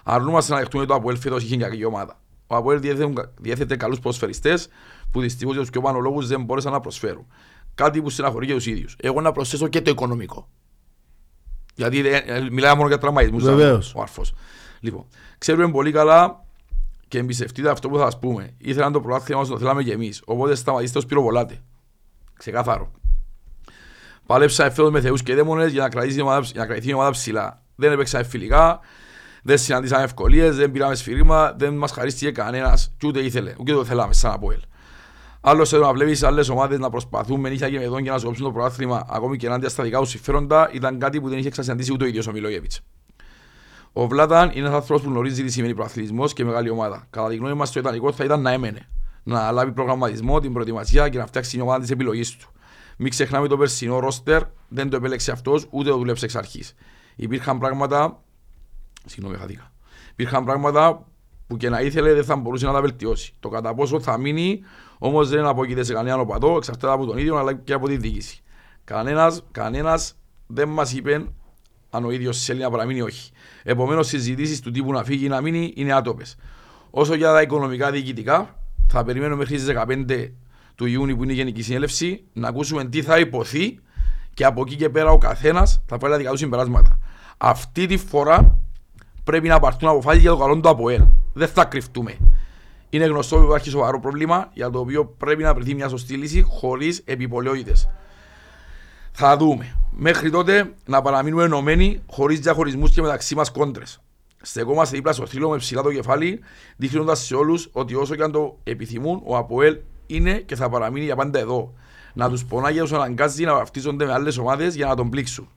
Αρνούμαστε να δεχτούμε το Αποέλ φέτος είχε κακή ομάδα. Ο Αποέλ διέθετε, διέθετε καλούς ποδοσφαιριστές που δυστυχώς για τους πιο πάνω λόγους δεν μπόρεσαν να προσφέρουν. Κάτι που στεναχωρεί και τους ίδιους. Εγώ να προσθέσω και το οικονομικό. Γιατί δεν- ε, μιλάμε μόνο για τραυματισμούς. Βεβαίως. Ο Αρφός. Λοιπόν, ξέρουμε πολύ καλά και εμπιστευτείτε αυτό που θα σας πούμε. Ήθελαν το πρωτάθλημα μας το θέλαμε και εμείς. Οπότε σταματήστε ως πυροβολάτε. Ξεκάθαρο. Πάλεψα εφέτος με θεούς και δαίμονες για να κρατήσει η ομάδα, για να κρατηθεί η ομάδα ψηλά. Δεν έπαιξαμε φιλικά, δεν συναντήσαμε ευκολίες, δεν πήραμε σφυρίμα, δεν μας χαρίστηκε κανένας και ούτε ήθελε, ούτε το θέλαμε σαν Αποέλ. Άλλος σε το να βλέπεις άλλες ομάδες να προσπαθούν με νύχια και με δόν και να σκόψουν το πρωτάθλημα ακόμη και ενάντια στα δικά τους συμφέροντα ήταν κάτι που δεν είχε ξανασυναντήσει ούτε ο ίδιος ο Μιλόγεβιτς. Ο Βλάταν είναι ένας άνθρωπος που γνωρίζει τι σημαίνει προαθλητισμός και μεγάλη ομάδα. Κατά τη γνώμη μας, το ιδανικός θα ήταν να έμενε. Να λάβει προγραμματισμό, την προετοιμασία και να φτιάξει την ομάδα της επιλογής του. Μην ξεχνάμε το περσινό ρόστερ, δεν το επέλεξε αυτός ούτε το δούλεψε εξ αρχής. Υπήρχαν πράγματα. Συγγνώμη, χαθήκα. Υπήρχαν πράγματα που και να ήθελε δεν θα μπορούσε να τα βελτιώσει. Το κατά πόσο θα μείνει όμως δεν απόκειται σε κανέναν οπαδό, εξαρτάται από τον ίδιο αλλά και από τη διοίκηση. Κανένα κανένας δεν μας είπε αν ο ίδιος θέλει να παραμείνει ή όχι. Επομένως, συζητήσεις του τύπου να φύγει ή να μείνει είναι άτοπες. Όσο για τα οικονομικά διοικητικά, θα περιμένουμε μέχρι τις 15 του Ιούνιου που είναι η Γενική Συνέλευση να ακούσουμε τι θα υποθεί και από εκεί και πέρα ο καθένας θα πάρει τα δικά του συμπεράσματα. Αυτή τη φορά πρέπει να πάρθουν αποφάσεις για το καλό του ΑΠΟΕΛ. Δεν θα κρυφτούμε. Είναι γνωστό ότι υπάρχει σοβαρό πρόβλημα για το οποίο πρέπει να βρεθεί μια σωστή λύση χωρίς επιπολαιότητες. Θα δούμε. Μέχρι τότε να παραμείνουμε ενωμένοι χωρίς διαχωρισμούς και μεταξύ μας κόντρες. Στεκόμαστε δίπλα στο θρύλο με ψηλά το κεφάλι, δείχνοντας σε όλους ότι όσο και αν το επιθυμούν, ο Αποέλ είναι και θα παραμείνει για πάντα εδώ. Να τους πονάει και του αναγκάζει να βαφτίζονται με άλλες ομάδες για να τον πλήξουν.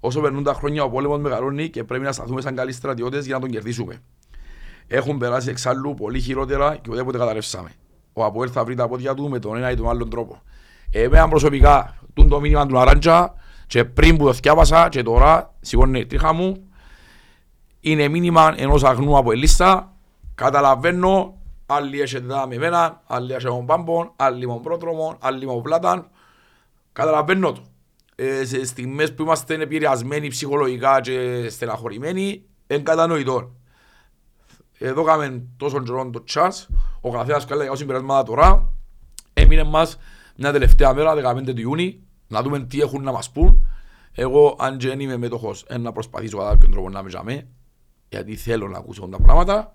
Όσο περνούν τα χρόνια, ο πόλεμος μεγαλώνει και πρέπει να σταθούμε σαν καλοί στρατιώτες για να τον κερδίσουμε. Έχουν περάσει εξάλλου πολύ χειρότερα και ουδέποτε καταρρεύσαμε. Ο Αποέλ θα βρει τα πόδια του με τον ένα ή τον άλλον τρόπο. Εμένα προσωπικά, τούν το μήνυμα του Αράντζα και πριν που το θυκιάβασα και τώρα σηκώνει η τρίχα μου είναι μήνυμα ενός αγνού από ελίστα καταλαβαίνω άλλοι έχετε τα με εμένα, άλλοι έχετε με πάμπον, άλλοι με πρόδρομο, άλλοι με πλάταν καταλαβαίνω το. Ε, σε στιγμές που είμαστε επηρεασμένοι ψυχολογικά και στεναχωρημένοι εν κατανοητό εδώ κάμε τόσο καιρό το τσάς, ο καθένας καλέ για συμπεράσματα τώρα, έμεινε μας μια τελευταία μέρα, 15 του Ιούνιου, να δούμε τι έχουν να μας πούν. Εγώ, αν και δεν είμαι μέτοχος, ε, να προσπαθήσω κατά κάποιον τρόπο να με ζαμε, γιατί θέλω να ακούσω τα πράγματα.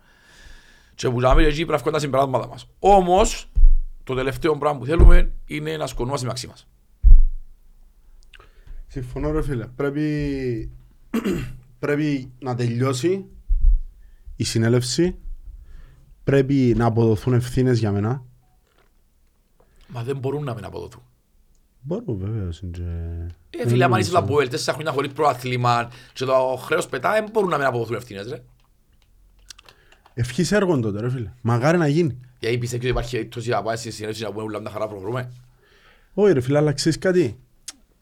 Και που ζαμε εκεί πρέπει να τα συμπεράσματα μας. Όμως, το τελευταίο πράγμα που θέλουμε είναι να σκονούμαστε μεταξύ μας. Συμφωνώ ρε φίλε. Πρέπει, πρέπει να τελειώσει η συνέλευση. Πρέπει να αποδοθούν ευθύνες για μένα. Μα δεν μπορούν να μην αποδοθούν. Μπορούν βεβαίως. Ε, φίλε, άμα είσαι το Αποέλ, τέσσερα χρόνια χωρίς προαθλήμα και το χρέος πετά, δεν μπορούν να μην αποδοθούν ευθύνες, ρε. Ευχής έργων τότε ρε φίλε. Μαγάρι να γίνει. Γιατί πιστεύεις ότι υπάρχει περίπτωση να πάει στη συνέλευση να πούμε όλα τα χαρά προχωρούμε. Όχι ρε φίλε, αλλά ξέρεις κάτι;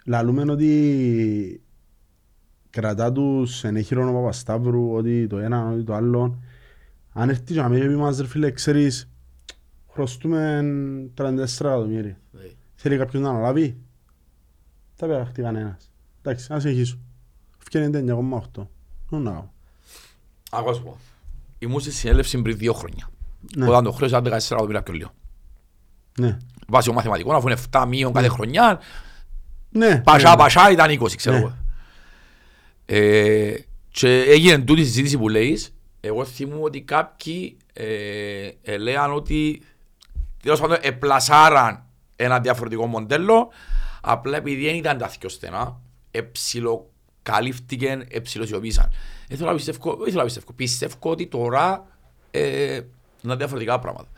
Λαλούμε ότι κρατά τους ενέχειρο ο Παπασταύρου, ότι το ένα, ότι το άλλο. Αν έρθει και να μην πει μας ρε φίλε, ξέρεις, χρωστούμε 34 εκατομμύρια. Ναι. Θέλει κάποιος να αναλάβει; Τα πέραχτη κανένας. Εντάξει, να συνεχίσω. Φτιάχνεται 9,8. Νου να κάνω. Ακούω σου πω. Ήμουν στη συνέλευση πριν δύο χρόνια. Ναι. Όταν το χρέος ήταν 14 εκατομμύρια πιο λίγο. Ναι. Βάσει ο μαθηματικών, αφού είναι 7 μείον κάθε χρονιά, Ναι. πασά ναι. πασά ήταν 20, ξέρω Ναι. εγώ. Ε, και έγινε τούτη η συζήτηση που λέεις, εγώ θυμούμαι ότι κάποιοι ε, ε, λέγαν ότι τέλος πάντων επλασάραν ένα διαφορετικό μοντέλο, απλά επειδή δεν ήταν τα πιο στενά, εψιλοκαλύφθηκαν, εψιλοσιωπήσαν. Δεν θέλω να πιστεύω, δεν θέλω να πιστεύω, πιστεύω ότι τώρα ε, είναι διαφορετικά πράγματα.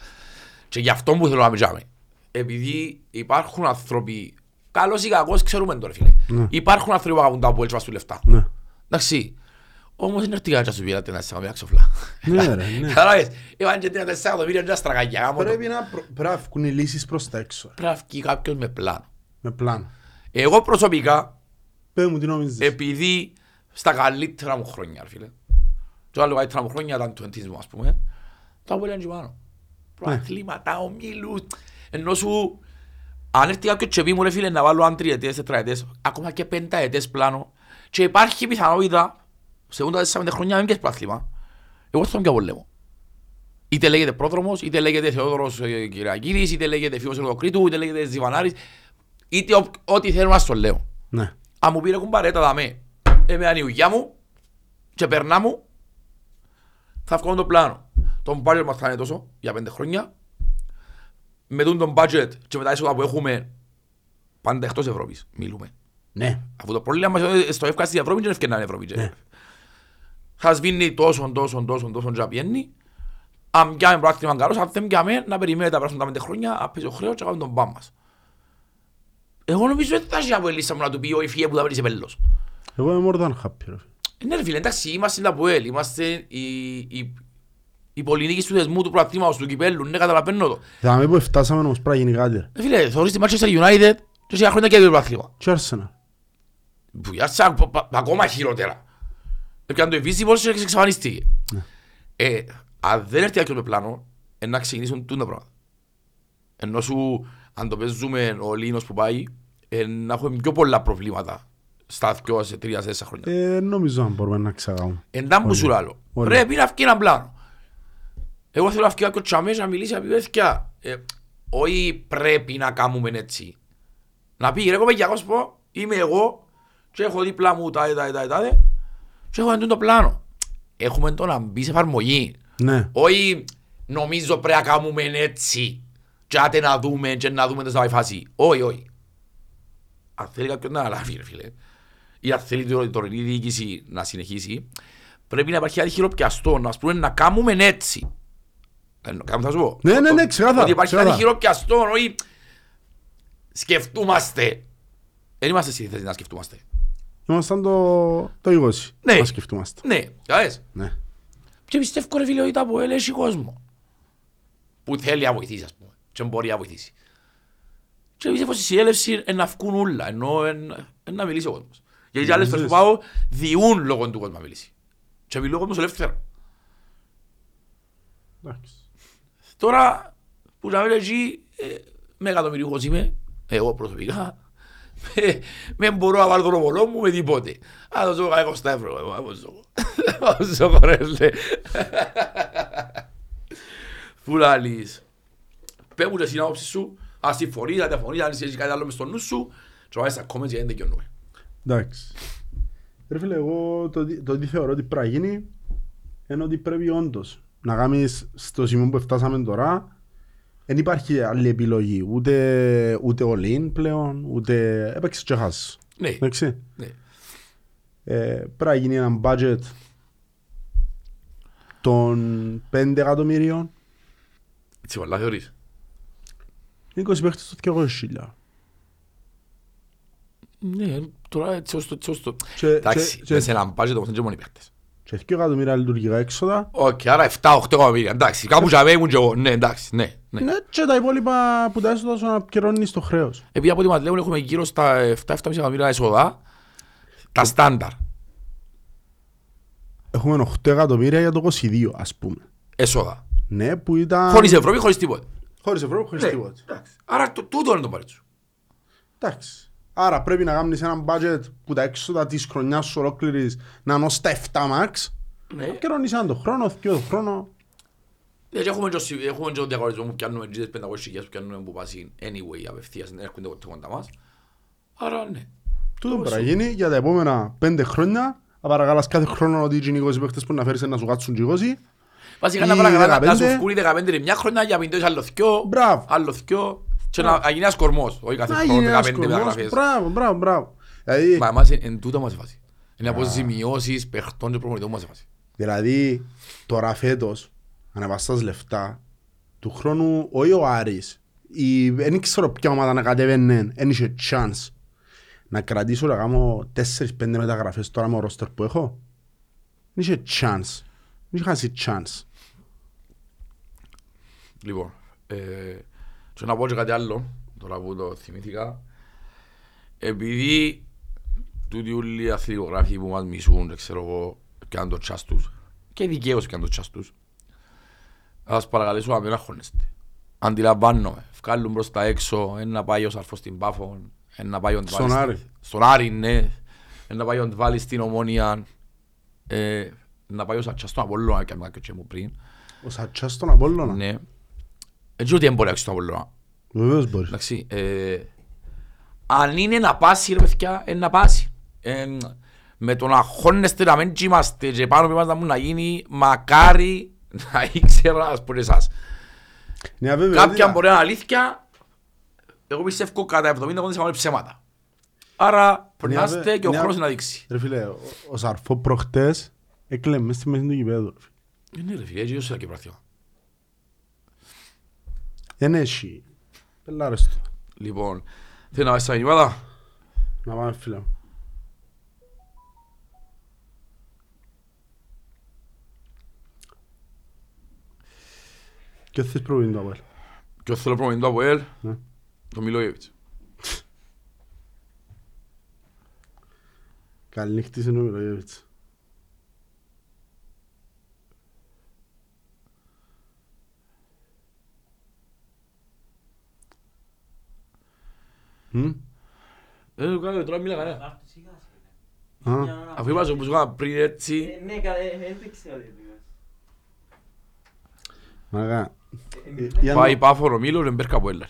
Και γι' αυτό που θέλω να μιλάμε. Επειδή υπάρχουν άνθρωποι, καλός ή κακός, ξέρουμε τώρα φίλε. Ναι. Υπάρχουν άνθρωποι που αγαπούν τα από του λεφτά. Ναι. Εντάξει. Όμως είναι ότι να σου πει ένα εκατομμύρια ξοφλά. Ναι, ρε, ναι. Κατάλαβες, είπαν και τρία τέσσερα εκατομμύρια και στραγγάκια. γάμο το. Πρέπει να, προ- πρέπει να βγουν οι λύσεις προς τα έξω. ρε. Πρέπει να βγει κάποιος με πλάνο. Με πλάνο. Εγώ προσωπικά, Πες μου τι νομίζεις. επειδή στα καλύτερα μου χρόνια, ρε φίλε, το άλλο καλύτερα μου χρόνια ήταν το εντύσμο, ας πούμε, το άπολε και πάνω. Προαθλήματα, ομίλους, ενώ σου, αν έρθει κάποιος και πει μου, ρε φίλε, να βάλω αν τριετές, τετραετές, ακόμα και πενταετές πλάνο, και υπάρχει πιθανότητα, σε 4-5 χρόνια να μην πιες προαθλήμα, εγώ θα τον πιο πολέμο. Είτε λέγεται πρόδρομος, είτε λέγεται Θεόδωρος ε, Κυριακίδης, είτε λέγεται Φίος Ελοκρίτου, είτε λέγεται Ζιβανάρης, είτε ο- ό,τι θέλω να στο λέω. Ναι. Αν μου πήρε κουμπαρέτα δαμέ, εμένα η ουγιά μου και περνά μου, θα βγάλω το πλάνο. Το budget μας θα είναι τόσο για πέντε χρόνια. Με τούν τον budget και με τα έσοδα που έχουμε πάντα εκτός Ευρώπης μιλούμε. Ναι. Αφού το πρόβλημα μας είναι στο εύκαση στην Ευρώπης και δεν ευκαιρνάνε Ευρώπη. Ναι. Θα σβήνει τόσο, τόσο, τόσο, τόσο και να πιένει. Αν πιάμε πρακτήμα καλός, αν δεν πιάμε να περιμένει τα περάσουν τα πέντε χρόνια, να πέσει ο χρέος και να κάνουμε τον πάμ μας. Εγώ νομίζω ότι θα έχει από η λίστα μου να του πει ο Ιφιέ που θα βρει σε πέλος. Εγώ είμαι more than happy. ρε. Ναι ρε φίλε, εντάξει, είμαστε τα Ποέλ, είμαστε οι, οι, οι πολυνίκοι του θεσμού του προαθήματος του κυπέλλου, ναι καταλαβαίνω το. Θα με που φτάσαμε όμως πρέπει να γίνει κάτι. ρε. Ε, φίλε, θωρείς τη Manchester United και σε χρόνια και το προαθήμα. Και Arsenal. Που για σας, πα- πα- ακόμα χειρότερα. Έπιαν το Invisible και εξαφανίστηκε. Ε, αν δεν έρθει κάποιος με πλάνο, ε, να ξεκινήσουν τούτα πράγματα. Ενώ σου, αν το παίζουμε ο Λίνος που πάει, ε, να έχουμε πιο πολλά προβλήματα στα δυο, σε τρία, σε τέσσερα χρόνια. Ε, νομίζω αν μπορούμε να ξαγάμε. Εντά που Όλοι. σου λάλλω. Όλοι. Πρέπει να βγει ένα πλάνο. Εγώ θέλω να βγει κάποιο τσαμές να μιλήσει να πει παιδιά. Ε, όχι πρέπει να κάνουμε έτσι. Να πει ρε κοπέκια, εγώ σου πω, είμαι εγώ και έχω δίπλα μου τάδε, τάδε, τάδε, τάδε και έχω εντούν το πλάνο. Έχουμε το να μπει σε εφαρμογή. Ναι. Όχι νομίζω πρέπει να κάνουμε έτσι και άτε να δούμε και να δούμε το σε φάση. Όχι, όχι. Αν θέλει κάποιον να αναλάβει ρε φίλε ή αν θέλει η τωρινή διοίκηση να συνεχίσει πρέπει να υπάρχει κάτι χειροπιαστό να πούμε να κάνουμε έτσι. Ε, Κάπου θα σου πω. Ναι, ναι, ναι, ξεκάθαρα, Ότι υπάρχει κάτι ξεκάθαρα. χειροπιαστό, όχι σκεφτούμαστε. Δεν είμαστε στη θέση να σκεφτούμαστε. Ήμασταν το, το 20. Ναι. Να σκεφτούμαστε. Ναι, καλές. Ναι. Και πιστεύω ρε φίλε ότι τα από έχει κόσμο. Που θέλει να βοηθήσει ας πούμε. Και μπορεί να βοηθήσει. Και πιστεύω στη συνέλευση είναι να βγουν όλα. Ενώ είναι να μιλήσει ο κόσμος. Γιατί άλλες φορές που πάω διούν λόγω του κόσμου να μιλήσει. Και μιλώ ο κόσμος ελεύθερα. Εντάξει. Τώρα που να μιλώ εκεί ε, με εκατομμυριούχος είμαι. Εγώ προσωπικά. Με- Με μπορώ να βάλω τον ομολό μου με τίποτε. Α, δώσω κανένα 20 ευρώ. εγώ, να δώσω. Να δώσω, ρε, λέει. Που λαλείς. Πες μου και την άποψη σου, αν συμφωνείς, αν διαφωνείς, αν έχεις κάτι άλλο μες στο νου σου και βάζεις στα comments γιατί δεν τελειώνουμε. Εντάξει. Ρε φίλε, εγώ το, τι- το τι θεωρώ ότι πρέπει να γίνει είναι ότι πρέπει όντως να κάνεις στο σημείο που φτάσαμε τώρα δεν υπάρχει άλλη επιλογή. Ούτε, ούτε all-in πλέον, ούτε έπαιξες και χάσεις. Ναι, Εντάξει. ναι. Ε, πρέπει να γίνει ένα budget των 5 εκατομμυρίων. Έτσι πολλά θεωρείς; 20 παίχτες στο 200 Ναι, τώρα έτσι ως το... έτσι ως το- Και, Εντάξει, και, μες σε και, έναν budget όμως είναι και μόνοι παίχτες. Και 2 εκατομμύρια λειτουργικά έξοδα. Οκ, άρα 7-8 εκατομμύρια, εντάξει, κάπου για ήμουν και εγώ, ναι, εντάξει, ναι, ναι. Ναι, και τα υπόλοιπα που τα έσοδα σου να πληρώνεις το χρέος. Επειδή από ό,τι μας λέγουν έχουμε γύρω στα 7-7,5 εκατομμύρια εσόδα, τα στάνταρ, Έχουμε 8 εκατομμύρια για το 22, ας πούμε. εσόδα. Ναι, που ήταν... Χωρίς Ευρώπη, χωρίς τίποτα. Χωρίς Ευρώπη, χωρίς Ναι, τίποτα. εντάξει. Άρα το- τούτο είναι το πάρει σου. Εντάξει. Άρα πρέπει να κάνεις ένα budget που τα έξοδα της χρονιάς σου ολόκληρης να είναι ως τα 7 max. Ναι. Και ρώνεις έναν το χρόνο, δύο το χρόνο. Ναι, και έχουμε και ο συ- έχουμε και τον διαγωνισμό που πιάνουμε τζίδες 500 χιλιάδες που πιάνουμε που πάσει anyway απευθείας, δεν έρχονται ποτέ κοντά μας. Άρα ναι. Τούτο Το πρέπει να σου. γίνει για τα επόμενα 5 χρόνια. Να παρακαλάς κάθε χρόνο ότι οι 20 παίχτες που να φέρεις να σου κάτσουν 20. Βασικά Ή να παρακαλά να 15. σου βγουν οι 15 είναι μια χρονιά για πεντώσεις άλλο δυο, Μπράβο. άλλο δυο και να να γίνει ένας κορμός, όχι κάθε Να χρόνο γίνει ένας 15 κορμός. μεταγραφές. Μπράβο, μπράβο, μπράβο. Δηλαδή, Μα εμάς είναι εν τούτο μας η φάση. Είναι αποζημιώσεις παιχτών και προπονητών μας η φάση. Δηλαδή, τώρα φέτος, ανεβαστάς λεφτά, του χρόνου, όχι ο Άρης, η, δεν ξέρω ποια ομάδα να κατέβαινε, δεν είχε chance να κρατήσω να κάνω 4-5 μεταγραφές τώρα με ο ρόστερ που έχω. Δεν είχε chance. Δεν είχε χάσει chance. Λοιπόν, ε, και να πω και κάτι άλλο, τώρα που το θυμήθηκα. Επειδή τούτοι όλοι οι αθλητικογράφοι που μας μισούν, δεν ξέρω εγώ, πιάνουν το τσάς τους, και δικαίως πιάνουν το τσάς τους, θα σας παρακαλέσω να μην αγχώνεστε. Αντιλαμβάνομαι, βγάλουν προς τα έξω, ένα πάει ο Σαρφός στην Πάφο, ένα πάει ο Ντβάλης Στον στην- Άρη. Στον Άρη, ναι. Ένα πάει ο Ντβάλης στην Ομόνια, ε, να πάει ο Σατσάς στον Απόλλωνα, και αν κάποιος και μου πριν. Ο Σατσάς στον Απόλλωνα. Ναι. Έτσι ότι δεν μπορεί να παίξει στον Απόλλωνα. Βεβαίως μπορείς. Εντάξει, ε, αν είναι να πάσει ρε παιδιά, είναι να πάσει. Ε, με το να χώνεστε να μην είμαστε και πάνω που μας να μου να γίνει, μακάρι να ήξερα ας πούμε εσάς. Ναι, αβέβαιοτητα. Κάποια μπορεί να είναι αλήθεια, εγώ πιστεύω κατά 70% είναι ψέματα. Άρα περνάστε αβε- και ο ναι, χρόνος αβε- να δείξει. Ρε φίλε, ο- ο Σαρφό προχτές έκλαιμες στη μέση του γηπέδου. ρε φίλε. Ε, Ναι ρε φίλε, έτσι όσο και πρακτικά. Δεν έχει. Πελάρες του. Λοιπόν, θέλω να βάζεις τα μηνύματα. Να πάμε φίλε. μου. Και θες προβήν το Αποέλ. Ποιο θέλω προμονή του Αποέλ, Ναι. το Μιλόγεβιτς. Καλή νύχτη σε νούμερο Γεύιτς. Μμ. Ε, το κάνω, τώρα μίλα κανένα. Άρτου σιγά σιγά. Α. Μια ώρα. Αφού είπα σου που σου έκανα πριν έτσι, Ε, Ναι, καλά, ε, δεν ξέρω τι πήγα. Μαγά. Ε, Ε, για πάει να- πάφορο Μίλο, ρε μπέρκα από έλα.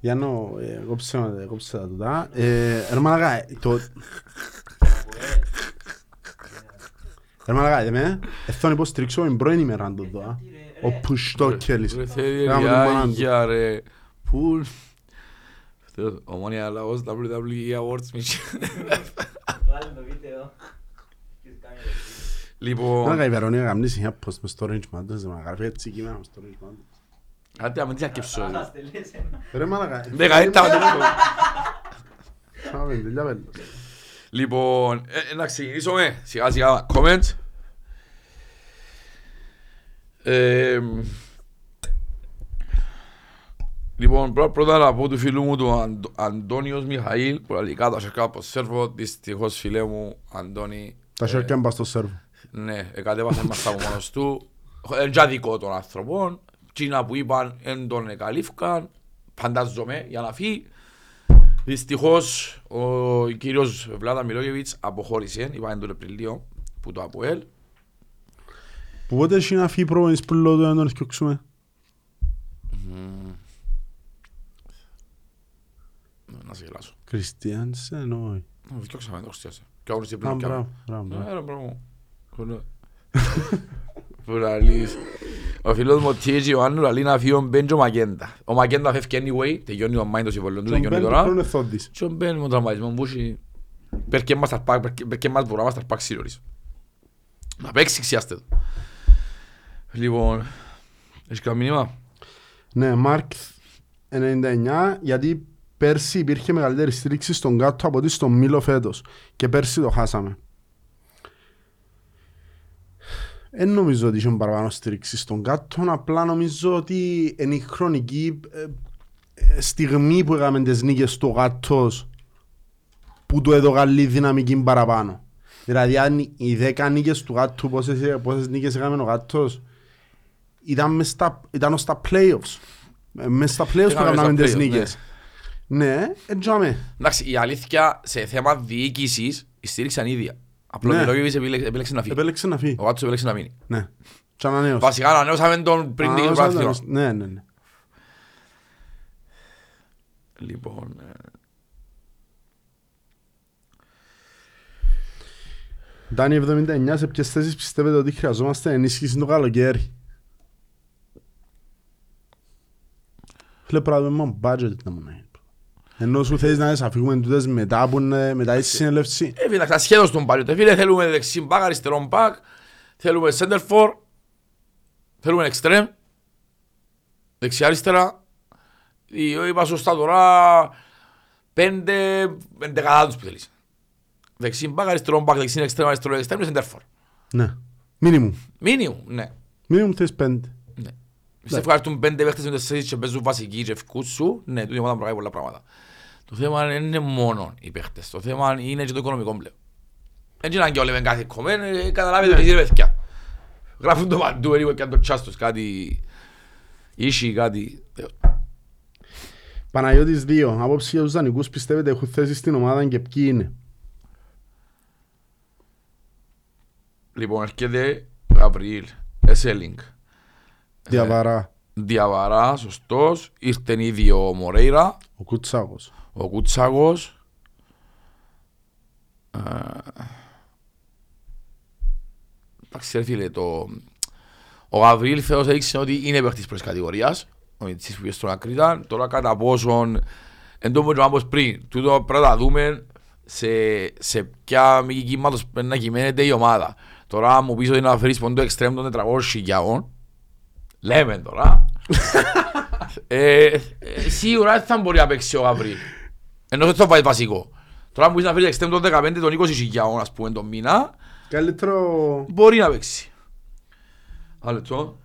Για να ε, κόψε με- κόψε τα τούτα. Ε, Ρε μαλακά, το... Ρε μαλακά, εμέ, ε, θέλω να υποστηρίξω την πρώην ημέρα του εδώ. α. Ο Πουστόκελης. Ρε θέλει Κάμε τον μάνα του. ριάγια ρε. Πού... Θεός, Ομόνια λαός WWE Awards Μίτσι. Βάλε το βίντεο. Ποιος κάνει το βίντεο. Λοιπόν, Μαλακά, η Βερονία κάνει συνέχεια post μες στο Orange Mountains, δεν μ' γράφει έτσι κείμενα μες στο Orange Mountains. άντε να μην διακεψω. Θα στελείς ένα. Ρε μαλακά. Δεν καέτα. Πάμε, τελειά πέλος. Λοιπόν, ε, να ξεκινήσουμε σιγά σιγά comments. Ε, λοιπόν, πρω- πρώτα να πω του φίλου μου του Αντ- Αντώνιος Μιχαήλ που λέει κάτω σερκά από σέρβο. Δυστυχώς φίλε μου Αντώνη, Τα σέρκια μπας στο σέρβο. ναι, εκατέβασε μας από μόνος του. Εν τζα δικό των άνθρωπων. Τσίνα που είπαν εν τον εκαλύφκαν. Φαντάζομαι για να φύγει. Δυστυχώς ο κύριος Βλάτα Μιλόγεβιτς αποχώρησε, είπαμε τον Απριλίο, που το ΑΠΟΕΛ. Που πότε έχει να φύγει προπονητής που λέω του να τον Να σε γελάσω. Κριστιανσεν, όχι. Διώξαμε το Χριστιανσεν. Και αγωνιστή Α, πριν και μπράβο, μπράβο, μπράβο. Ε, ρε, μπράβο. Ωραία. Που λαλείς. Ο φίλος μου ο Τιέζης Ιωάννου λαλεί να φύγει ο Μπέντζο Μακέντα. Ο Μακέντα φεύγει anyway, τελειώνει ο Μάιντος συμβολιών του, Τον τελειώνει Μπεν τώρα. χρόνο εθόντης. Και ο Μπεν με τον τραυματισμό που έχει Perché μας τα πάρει, perché μας μπορούμε να μας τα πάρει σίγουρης. Να παίξει ξιάστε το. Λοιπόν, έχεις κανένα μήνυμα; Ναι, Μάρκ 99, γιατί πέρσι υπήρχε μεγαλύτερη στήριξη στον κάτω από ότι στον Μήλο φέτος. Και πέρσι το χάσαμε. Δεν νομίζω ότι είχε παραπάνω στήριξη στον κάτω, απλά νομίζω ότι είναι η χρονική ε, ε, στιγμή που έκαμε τις νίκες στο κάτος που του έδω καλή δυναμική παραπάνω. Δηλαδή αν οι 10 νίκες του κάτω, πόσες, πόσες νίκες έκαμε ο κάτος, ήταν, μες στα, ήταν ως στα playoffs. Ε, Μες στα playoffs που Έκαμε έκαναμε στα τις playoffs, νίκες. Ναι, έτσι Εντάξει, η αλήθεια σε θέμα διοίκησης η στήριξη είναι ίδια. Απλώς Ναι. ο Μιλόγεβιτς επίλεξε επέλεξε να φύγει. Επέλεξε να φύγει. Ο Γάτσος επέλεξε να μείνει. Ναι. Και ανανέωσε. Βασικά ανανέωσαμε τον πριν Α, την όσα πρωτάθλημα. ήταν- Ναι, ναι, ναι. Λοιπόν, ε, Ντάνι 79, σε ποιες θέσεις πιστεύετε ότι χρειαζόμαστε ενίσχυση το καλοκαίρι; Φίλε πράγμα μόνο budget να μου να είναι. Ενώ σου θέλεις να τις αφήγουμε τούτες μετά που είναι μετά η συνέλευση. ε, φίλε, ασχέτως τον πάλι. Φίλε, θέλουμε δεξί μπακ, αριστερό μπακ, θέλουμε center for, θέλουμε extreme, δεξιά αριστερά. Ή- Είπα σωστά τώρα, πέντε, πέντε κατά τους που θέλεις. Δεξί μπακ, αριστερό μπακ, δεξί extreme, αριστερό extreme, center for. Ναι. Μίνιμουμ. Μίνιμου, ναι. Μίνιμουμ θες πέντε. Ναι. Σε ευχαριστούν πέντε παίχτες με τέσσερις και παίζουν βασικοί και ευκούς σου. Ναι, τούτη ομάδα προκάει πολλά πράγματα. Το θέμα δεν είναι μόνο οι παίχτες. Το θέμα είναι και το οικονομικό πλέον. Έτσι είναι και όλοι με κάθε κομμέν, ε, καταλάβετε ότι είναι παιδιά. Γράφουν το παντού, anyway, και αν το τσάστος κάτι... Ίσχυ κάτι... Παναγιώτης 2. Απόψη για τους δανεικούς πιστεύετε έχουν θέση στην ομάδα και ποιοι είναι; Λοιπόν, έρχεται Γαβριήλ, Εσέλινγκ. Διαβαρά. Διαβαρά, σωστός. Ήρθε ήδη ο Μορέιρα. Ο Κουτσάκος. ο Κουτσάκος Ε, εντάξει ρε φίλε το ο Γαβρίλ Θεός έδειξε ότι είναι παίχτης πρώτης κατηγορίας ο Μιτσής που πήγε στον Ακρίτα τώρα κατά πόσον εν τω που όπως πριν τούτο πρέπει να δούμε σε, σε ποια μήκη κύματος πρέπει να κυμαίνεται η ομάδα τώρα αν μου πεις ότι να φέρεις πόντο εξτρέμ των 400 χιλιάων λέμε τώρα ε, ε, σίγουρα δεν θα μπορεί να παίξει ο Γαβρίλ. Ενώ δεν θα πάει βασικό. Τώρα που είσαι να φέρεις εξτέμ των 15 των 20 χιλιάων ας πούμε τον μήνα, Καλύτερο... μπορεί να παίξει. Άλλο λεπτό.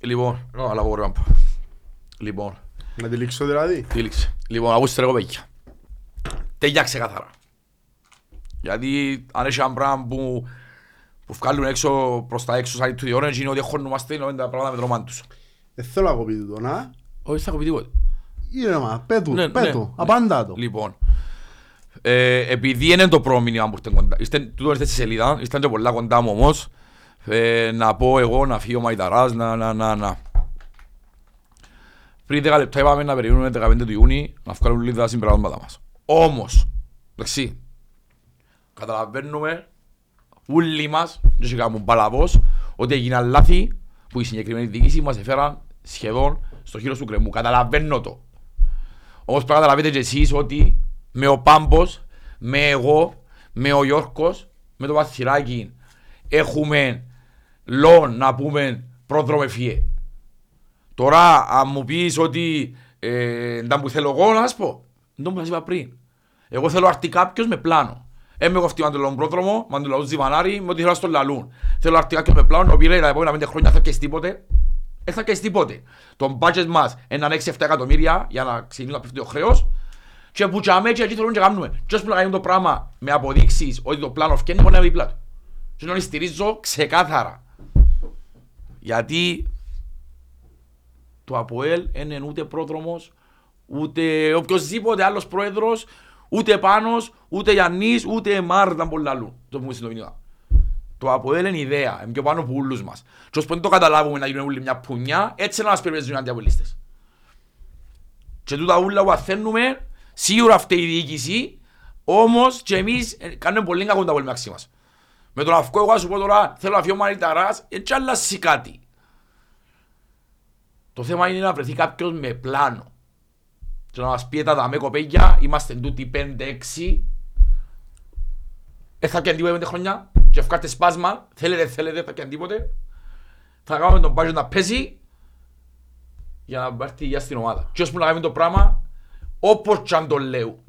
Λοιπόν, no, αλλά μπορώ να πω. Λοιπόν, Να τη λήξω δηλαδή. Φίλιξε. Λοιπόν, ακούστε ρε κοπέκια. Τέλεια ξεκάθαρα. Γιατί αν έχει ένα πράγμα που, που βγάλουν έξω προς τα έξω σαν του διόρεν είναι ότι χώνομαστε είναι τα πράγματα με τρομάν τους. Δεν θέλω να κοπεί τούτο, να. Όχι, θα έχω πει τίποτα. Ήρεμα, πέτου, Ναι, πέτου, ναι, απάντα το. Λοιπόν, ε, επειδή είναι το πρώτο μήνυμα που ήρθε κοντά, ήρθε, τούτο ήρθε στη σελίδα, ήρθαν και πολλά κοντά μου όμως, ε, να πω εγώ να φύγει ο Μαϊταράς, να, να, να, να. Πριν 10 λεπτά είπαμε να περιμένουμε 15 του Ιούνιου να βγάλουν λίγα τα συμπράγματα μας. Όμως, εντάξει, καταλαβαίνουμε όλοι μας, δεν σε κάνουμε παλαβός, ότι έγιναν λάθη που η συγκεκριμένη διοίκηση μας έφεραν σχεδόν στο χείλος του κρεμού. Καταλαβαίνω το. Όμως πρέπει να καταλαβαίνετε και εσείς ότι με ο Πάμπος, με εγώ, με ο Γιώργος, με το Βαθυράκι έχουμε λόν να πούμε πρόδρομο εφιέ. Τώρα αν μου πεις ότι ε, δεν που θέλω εγώ να σου πω, δεν το που σας είπα πριν. Εγώ θέλω να έρθει κάποιος με πλάνο. Είμαι εγώ αυτή μαντελόν πρόδρομο, μαντελόν ζυμανάρι, με ό,τι θέλω στο λαλούν. Θέλω να έρθει κάποιος με πλάνο, ο πήρε τα επόμενα πέντε χρόνια θα καίσει τίποτε. Δεν θα καίσει τίποτε. Το budget μας είναι 6-7 εκατομμύρια για να ξεκινήσει να πέφτει το χρέος και που τσάμε και εκεί θέλουν και κάνουμε. Και ώσπου να κάνουμε το πράγμα με αποδείξεις ότι το πλάνο φτιάχνει μπορεί να είναι δίπλα του. Και να τον στηρίζω ξεκάθαρα. Γιατί το ΑΠΟΕΛ δεν είναι ούτε πρόδρομος, ούτε οποιοσδήποτε άλλος πρόεδρος, ούτε Πάνος, ούτε Γιάννης, ούτε Μάρτα πολλά άλλου. Το πούμε συντομινικά. Το ΑΠΟΕΛ είναι ιδέα, είναι πιο πάνω από όλους μας. Και ώσπου δεν το καταλάβουμε να γίνουν όλοι μια πουνιά, έτσι να μας περιμένουν οι αντιαπολίστες. Και τούτα ούλα που αθαίνουμε, σίγουρα αυτή η διοίκηση, όμως και εμείς ε, κάνουμε πολύ κακό τα πολύ μεταξύ μας. Με τον αυκό εγώ θα σου πω τώρα, θέλω να φύγω μανιταράς, έτσι αλλάσει κάτι. Το θέμα είναι να βρεθεί κάποιος με πλάνο. Και να μας πει τα δαμέ κοπέγια, είμαστε τούτοι 5-6. Δεν θα πιάνε τίποτε πέντε χρόνια. Και ευκάτε σπάσμα, θέλετε, θέλετε, θα πιάνε τίποτε. Θα κάνουμε τον μπάζιο να πέσει για να έρθει για στην ομάδα. Και ώσπου να κάνουμε το πράγμα, όπως και αν το λέω,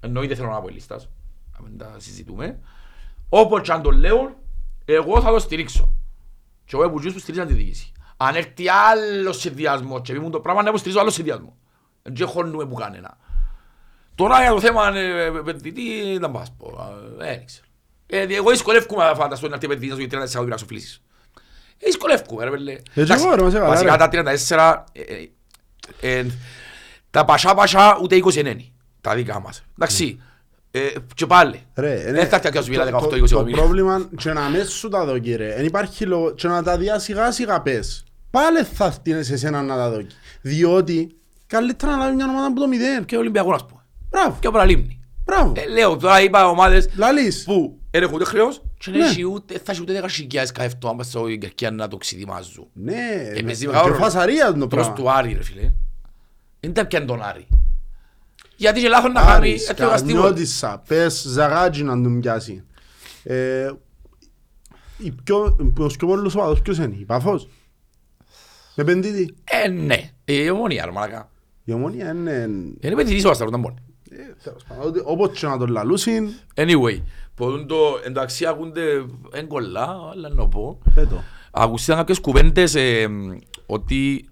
εννοείται θέλω να πω λίστας, να μην τα συζητούμε, όπως και αν το λέω, εγώ θα το στηρίξω. Και εγώ που που στηρίζαν τη διοίκηση. Αν έρθει άλλος συνδυασμός και μου το πράγμα, να υποστηρίζω άλλο συνδυασμό. Δεν χώνουμε που κανένα. Τώρα για το θέμα ε, επενδυτή, δεν πας πω, ε, δεν ξέρω. Ε, εγώ δυσκολεύκομαι να φανταστώ να έρθει επενδυτής να σου γίνει 30 δισεκατομμύρια ξοφλήσεις. Ε, Δυσκολεύκομαι ρε πέλε. Έτσι εγώ, ρε, μας έβαλα, Βασικά ρε. τα 34, ε, ε, ε, τα πασά πασά ούτε 20 είναι. Τα δικά μας. Εντάξει. Ε, και πάλι. Ρε, ε, Δεν θα έρθει κάποιος το- μιλά το- 18-20 Το εκατομμύρια. πρόβλημα και να μέσα σου τα δω κύριε. Εν υπάρχει λόγο και να τα δει σιγά σιγά πες. Πάλι θα φτύνεις σε εσένα να τα δω. Διότι καλύτερα να λάβει μια ομάδα από το μηδέν. Και ο Ολυμπιακός να σου πω. Μπράβο, Και ο Παραλίμνη. μπράβο. Ε, Λέω τώρα είπα ομάδες Λαλείς. που δεν έχουν ούτε χρέος και δεν Ναι. έχει ούτε- θα έχει ούτε 10.000 καεφτό άμα στο Κερκία να το ξεδιμάζουν. Ναι, Ε, με- με και μεγάλο- φασαρία το Προς πράγμα. του Άρη ρε φίλε. Δεν τα πιάνε τον Άρη. Γιατί και λάθος να κάνει Άρης, έτσι ο Καστίγος. Καρνιώτισσα, πες Ζαγάτζι να τον πιάσει. Ε, η πιο- Ο πιο πολλούς οπαδός ποιος είναι, η Παφός. Με επενδύτη. Ε, ναι. Η ομονία ρε μαλακά. Η ομόνια είναι... Είναι επενδυτής ο Ασταρός, ήταν μόνο. ε, τέλος πάντων, ότι- Όπως και να τον λαλούσιν, Anyway, μπορούν το, εντάξει ακούνται έγκολα, αλλά να πω. πέτω. Ακούσαν κάποιες κουβέντες ε, ότι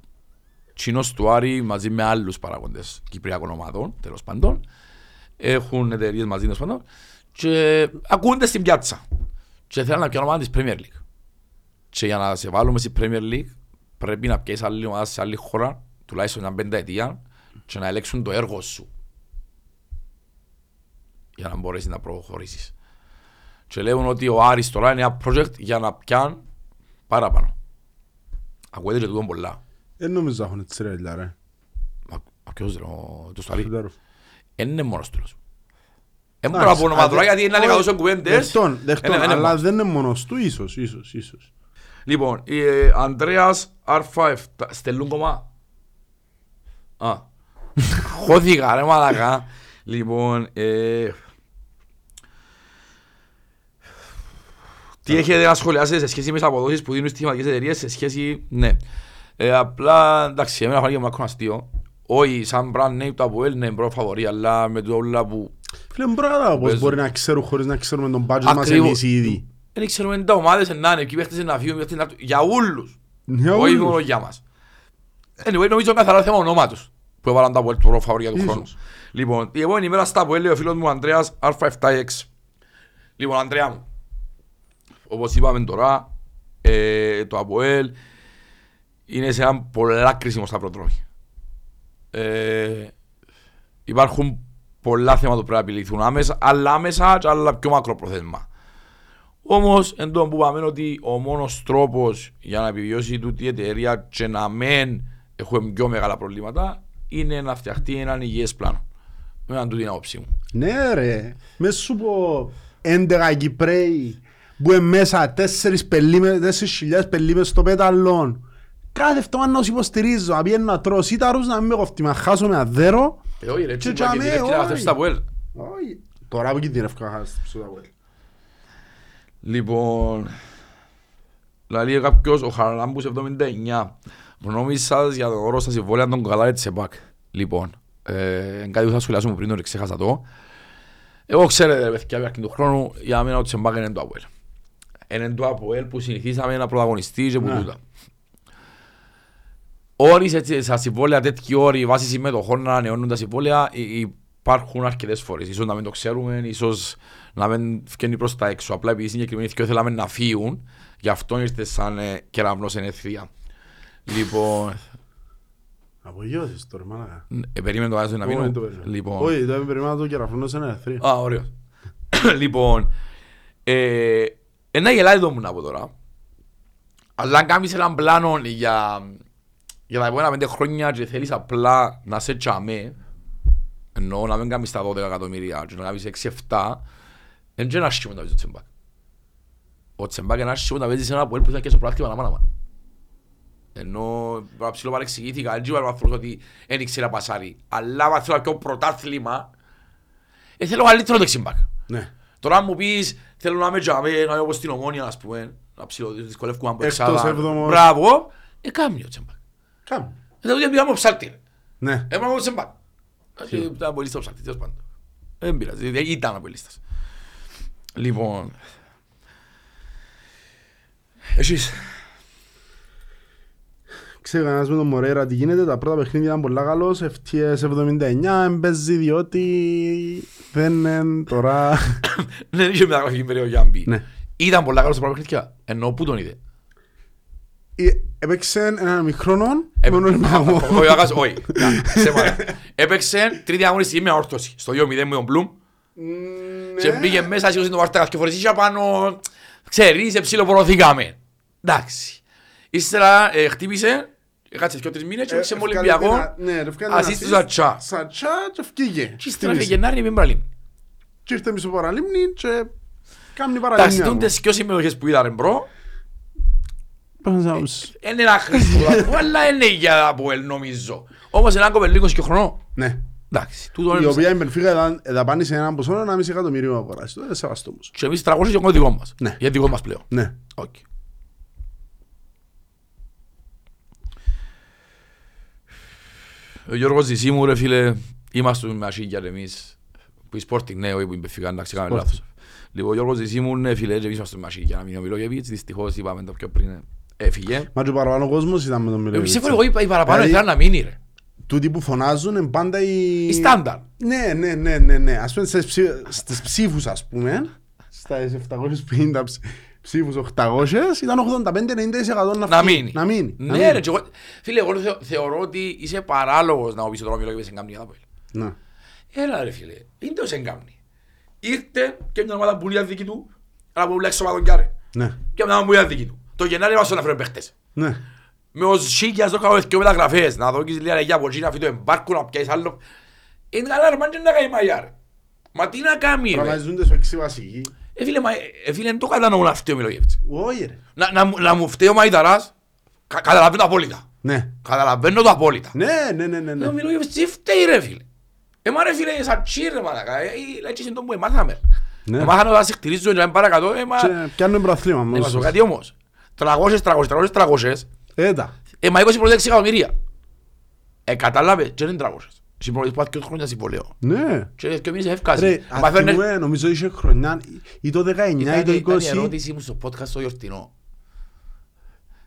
Τσίνος του Άρη μαζί με άλλους παραγόντες κυπριακών ομάδων, τέλος πάντων, έχουν εταιρείες μαζί τέλος πάντων και ακούνται στην πιάτσα και θέλουν να πιάνουν ομάδα της Premier League. Και για να σε βάλουμε στην Premier League πρέπει να πιέσεις άλλη ομάδα σε άλλη χώρα, τουλάχιστον μια πενταετία και να ελέγξουν το έργο σου για να μπορέσεις να προχωρήσεις. Και λέγουν ότι ο Άρης τώρα είναι ένα project για να πιάνουν παραπάνω. Ακούγεται και τούτον πολλά. Δεν νομίζω να έχουν έτσι ρε, δηλαδή, ρε. Μα μα ποιος ρε, ο το Σταρί. Φυτάρω. Εν είναι μόνος τους. Δεν μπορώ να Εντάξει, πω όνομα τώρα α, γιατί είναι όχι, λίγο τόσο κουβέντες. Δεχτών, δεχτών, Είναι- είναι αλλά μόνος. δεν είναι μόνος του, ίσως, ίσως, ίσως. Λοιπόν, ε, Ανδρέας R5, στελούν κομμά. Α, χώθηκα ρε μαλακά. Λοιπόν, ε, τι έχετε να σχολιάσετε σε σχέση με τις αποδόσεις που δίνουν στις χρηματικές εταιρείες σε σχέση, ναι. Ε, απλά, εντάξει, εμένα φάνηκε μου άκουνα Όχι, σαν brand name το Αποέλ είναι πρώτο φαβορή, αλλά με το όλα που Φίλε, μπορώ να καταλάβω πώς Παίζουν. μπορεί να ξέρουν χωρίς να ξέρουμε τον budget μας Ακριβώς. εμείς ήδη. δεν ξέρουμε τα ομάδες να είναι, εκεί παίχτες να φύγουν, παίχτες να... για όλους. Για Όχι όλους. μόνο για μας. Anyway, νομίζω καθαρά θέμα ονόματος που έβαλαν τα Αποέλ του πρώτο φαβορή για τον Ίσως. χρόνο. Λοιπόν, η επόμενη μέρα στα Αποέλ λέει ο φίλος μου Ανδρέας R7X. Λοιπόν, Ανδρέα μου, όπως είπαμε τώρα, ε, το Αποέλ είναι σε ένα πολλά κρίσιμο σταυροδρόμι. Ε, υπάρχουν πολλά θέματα που πρέπει να επιληθούν άμεσα, αλλά άμεσα και άλλα πιο μακροπροθέσμα. Όμως, εν τω που πάμε ότι ο μόνος τρόπος για να επιβιώσει τούτη η εταιρεία και να μην έχουμε πιο μεγάλα προβλήματα είναι να φτιαχτεί έναν υγιές πλάνο. Με έναν τούτη την άποψή μου. Ναι ρε, μες σου πω 11 Κυπρέοι που είναι μέσα 4 πελίμες, 4.000 πελίμες στο πέταλον. Κάθε εβδομάδα να τους υποστηρίζω, να πιένω να τρώω σίταρους, να μην με κοφτεί, να χάσω με αδέρο. Ε, όχι ρε, Και έτσι τζαμέ, και direct να όχι. θες τα Αποέλ. Όχι, τώρα που κινδυνεύω να χάσω στο ταβέλ. Λοιπόν, λέει κάποιος ο Χαραλάμπους 79. Γνώμη σας για το όρο στα συμβόλαια των καλά της ΕΠΑΚ. Λοιπόν, ε, κάτι που θα σχολιάσουμε πριν, το ξέχασα το. Εγώ ξέρετε, ρε παιδιά, με του χρόνου, για μένα ο Τσεμπάκ είναι το ΑΠΟΕΛ. Είναι το ΑΠΟΕΛ που συνηθίσαμε να πρωταγωνιστεί και που Ναι. τούτα. Όροι σε- στα συμβόλαια, τέτοιοι όροι βάσει συμμετοχών να ανανεώνουν τα συμβόλαια υ- υπάρχουν αρκετές φορές. Ίσως να μην το ξέρουμε, ίσως να μην βγαίνει προς τα έξω. Απλά επειδή συγκεκριμένοι και θέλαμε να φύγουν, γι' αυτό ήρθε σαν ε, κεραυνός εν ευθεία. Λοιπόν, Απογειώσεις τώρα, μάνα. Ε, περίμενε το βάζω να Όχι, μείνω. το περίμενα. Λοιπόν. Όχι, δεν περίμενα το κεραφούνο σε ένα εθρή. Α, ωραίο. λοιπόν, ε, ένα γελάδι μου να πω τώρα. Αλλά αν κάνεις έναν πλάνο για, για τα επόμενα πέντε χρόνια και θέλεις απλά να σε τσαμέ, εννοώ να μην κάνεις τα 12 εκατομμύρια και να κάνεις 6-7, δεν είναι άσχημο να παίζεις το τσεμπάκ. Ο τσεμπάκ είναι άσχημο να παίζεις ένα που έλπου θα και στο πρακτήμα να μάνα Ενώ να ψηλό παρεξηγήθηκα, δεν ξέρω ο άνθρωπος ότι δεν ήξερε να πασάρει. Αλλά αν θέλω να πιω πρωτάθλημα, ε, θέλω καλύτερο δεξιμπάκ. Ναι. Τώρα αν μου πεις θέλω να είμαι τζαμέ, να είμαι όπως στην ομόνια ας πούμε, να ψηλοδυσκολεύκουμε από Εκτός εξάδα. έβδομος. Μπράβο, ε, κάμει ο τσεμπάκ. Κάμ. Ε, τότε πήγαμε ο ψάλτη. ρε. Ναι. Έμενα ο τσεμπάκ. Ε, Ήταν πολύ στο ψάλτη, τέλος πάντων. Δεν πειράζει, ε, ήταν από λίστας. Λοιπόν, εσείς, Ξέρω κανένας με τον Μορέρα τι γίνεται, τα πρώτα παιχνίδια ήταν πολλά καλός, FTS 79, εμπέζει διότι δεν είναι τώρα... δεν είχε μεταγραφική περίοδο για να μπει. Ναι. Ήταν πολλά καλός στο πρώτο παιχνίδια, ενώ πού τον είδε; Ε, Έπαιξε έναν μικρόνο Ε, με τον α, Ιμαγό. Όχι, αγάς, όχι. Να, σε μάνα. Έπαιξε τρίτη αγωνιστική με όρθωση. Στο 2-0 με τον Μπλουμ. Και μπήκε μέσα, σήκωσε το βάρτα και φορές είχε πάνω. Ξέρεις, εψιλοπορωθήκαμε. Εντάξει. Ύστερα ε, χτύπησε, κάτσε και τρεις μήνες και Ε, έπαιξε με Ολυμπιακό. Ναι, ρε, ευκάλε Ας ένα είσαι assist, Σατσά. Σατσά και ευκήγε. Και ύστερα φύγε Γενάρη με μπραλίν. Και ήρθε μισό παραλίμνη και κάνει Εντάξει, παραλίμνη. τούντες και όσοι συμμετοχές που είδα ρε μπρο, Παντζάους. είναι ένα χρήστο, αλλά είναι για από ελ νομίζω. Όμως έναν κοπελίκος και χρονό. Ναι. Εντάξει, τούτο Η είναι οποία η Μπενφίκα δαπάνησε έναν ποσό ένα μισή εκατομμύριο να αγοράσει. Το είναι σεβαστό όμως. Και εμείς 300 και ο δικό μας. Ναι. Για δικό μας πλέον. Ναι. Οκ. Ο Γιώργος Ζησίμου ρε φίλε, είμαστε με ασίγια ρε εμείς που η Sporting ναι, όχι που η Μπεφικά, εντάξει κάναμε Sporting. λάθος. Λοιπόν, ο Γιώργος Ζησίμου ναι φίλε, και εμείς είμαστε με ασίγια, να μην είναι ο Μιλόγεβιτς, δυστυχώς είπαμε το πιο πριν, έφυγε. Μα και ο παραπάνω κόσμος ήταν με τον Ε, Μιλόγεβιτς. Πιστεύω εγώ είπα, η παραπάνω Δηλαδή- ήθελα να μείνει ρε. Τούτοι που φωνάζουν είναι πάντα οι... Η στάνταρ. Ναι, ναι, ναι, ναι, ναι. Ας πούμε στις, ψη... στις ψήφους ας πούμε, στα 750 ψ- ψήφους 800 ήταν 85-90% να, Να φύγει. μείνει. Να μείνει. να Ναι μείνει. ρε, και εγώ- φίλε, εγώ θεω- θεωρώ ότι είσαι παράλογος να μου πεις ότι ο Μιλόγεβιτς είναι καμία από ελ. Ναι. Έλα ρε φίλε, είναι το εγκάμνη. Ήρθε και μια ομάδα που είναι δική του, αλλά που λέξει σωμάτων κι άρε. Ναι. Και μια ομάδα που είναι δική του. Το Γενάρη μας τον έφερε παίχτες. Ναι. Με ως σίγιας το κάνω και μεταγραφές. Να δω και λίγα λεγιά από εκείνα, φύτω εμπάρκου, να πιάσεις άλλο. Είναι καλά ρε, μα τι να κάνει μαγιά ρε. Μα τι να κάνει ρε; Προγραμματίζονται στο έξι βασικοί. Ε φίλε, μα, ε, φίλε, δεν το κατανοώ να φταίει ο Μιλόγεβιτς. Όχι ρε. Να, να, μου- να μου φταίει ο Μαϊταράς, κα, καταλαβαίνω το απόλυτα. Ναι. Καταλαβαίνω το απόλυτα. Ναι, ναι, ναι, ναι. Ε, ναι. Ο Μιλόγεβιτς τι φταίει ρε φίλε. Ε, μα ρε φίλε, σαν τσίρ ρε μαλακα. Ε, ε, έτσι είναι το που εμάθαμε. Ναι. Εμάθαμε να σε χτυρίζουν και να είναι παρακατώ. Ε, μα... Και πιάνουν προαθλήμα. Ε, μόνος μα σου τους. κάτι όμως. 300, 300, 300, 300. Έτα. Ε, μα 20 πρώτα 6 εκατομμύρια. Ε, κατάλαβες, και δεν είναι 300. Συμπρολείς που και χρόνια συμβολέο. Ναι. Και και μήνες έφκασε. Ρε, Μα φέρνε- αθυμούμε, νομίζω είχε χρονιά ή το 19 ή Ήταν- το ήταν η 20. ερώτησή μου στο podcast στο γιορτινό.